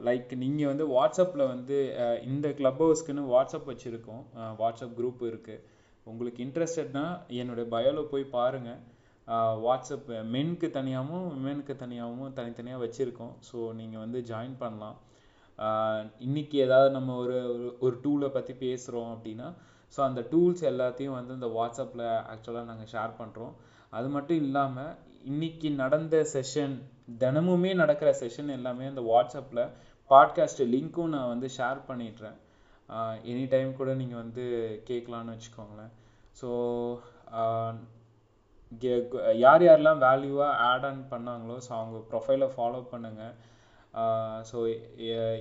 Speaker 1: லைக் நீங்கள் வந்து வாட்ஸ்அப்பில் வந்து இந்த கிளப் ஹவுஸ்க்குன்னு வாட்ஸ்அப் வச்சுருக்கோம். வாட்ஸ்அப் குரூப் இருக்குது உங்களுக்கு இன்ட்ரெஸ்டட்னா என்னுடைய பயோவில் போய் பாருங்கள் வாட்ஸ்அப் மென்க்கு தனியாகவும் விமென்க்கு தனியாகவும் தனித்தனியாக வச்சுருக்கோம். ஸோ நீங்கள் வந்து ஜாயின் பண்ணலாம். இன்றைக்கி ஏதாவது நம்ம ஒரு ஒரு- டூலை பற்றி பேசுகிறோம் அப்படின்னா ஸோ அந்த டூல்ஸ் எல்லாத்தையும் வந்து இந்த வாட்ஸ்அப்பில் ஆக்சுவலாக நாங்கள் ஷேர் பண்ணுறோம் அது மட்டும் இல்லாமல் இன்றைக்கி நடந்த செஷன் தினமுமே நடக்கிற செஷன் எல்லாமே அந்த வாட்ஸ்அப்பில் பாட்காஸ்ட் லிங்க்கும் நான் வந்து ஷேர் பண்ணிடுறேன். எனி டைம் கூட நீங்கள் வந்து கேட்கலான்னு வச்சுக்கோங்களேன். ஸோ யார் யாரெல்லாம் வேல்யூவாக ஆட் ஆன் பண்ணாங்களோ ஸோ அவங்க ப்ரொஃபைலை ஃபாலோ பண்ணுங்கள் ஸோ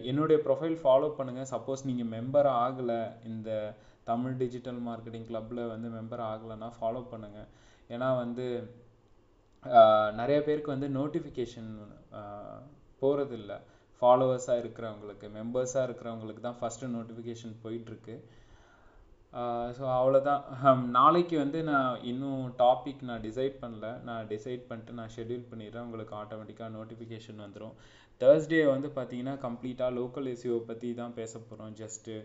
Speaker 1: என்னுடைய ப்ரொஃபைல் ஃபாலோ பண்ணுங்கள் சப்போஸ் நீங்கள் மெம்பர் ஆகலை இந்த தமிழ் டிஜிட்டல் மார்க்கெட்டிங் கிளப்பில் வந்து மெம்பர் ஆகலைன்னா ஃபாலோ பண்ணுங்கள் ஏன்னா வந்து நிறைய பேருக்கு வந்து நோட்டிஃபிகேஷன் போகிறதில்ல ஃபாலோவர்ஸாக இருக்கிறவங்களுக்கு மெம்பர்ஸாக இருக்கிறவங்களுக்கு தான் ஃபஸ்ட்டு நோட்டிஃபிகேஷன் போயிட்டுருக்கு. ஸோ அவ்வளோதான் நாளைக்கு வந்து நான் இன்னும் டாபிக் நான் டிசைட் பண்ணல. நான் டிசைட் பண்ணிட்டு நான் ஷெட்யூல் பண்ணிடுறேன். உங்களுக்கு ஆட்டோமேட்டிக்காக நோட்டிஃபிகேஷன் வந்துடும் தேர்ஸ்டே வந்து பார்த்தீங்கன்னா கம்ப்ளீட்டாக லோக்கல் எஸ்யூவை பற்றி தான் பேச போகிறோம் ஜஸ்ட்டு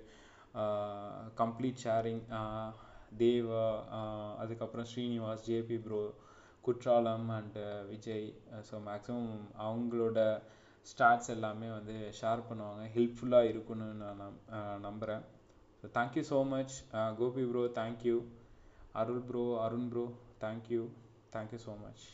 Speaker 1: கம்ப்ளீட் ஷேரிங் தேவா அதுக்கப்புறம் Srinivas JP bro Kutralam and uh, Vijay uh, so maximum அவங்களோட ஸ்டாட்ஸ் எல்லாமே வந்து ஷேர் பண்ணுவாங்க. ஹெல்ப்ஃபுல்லாக இருக்குன்னு நான் நம் நம்புகிறேன் so thank you so much Gopi bro thank you Arul bro Arun bro thank you thank you so much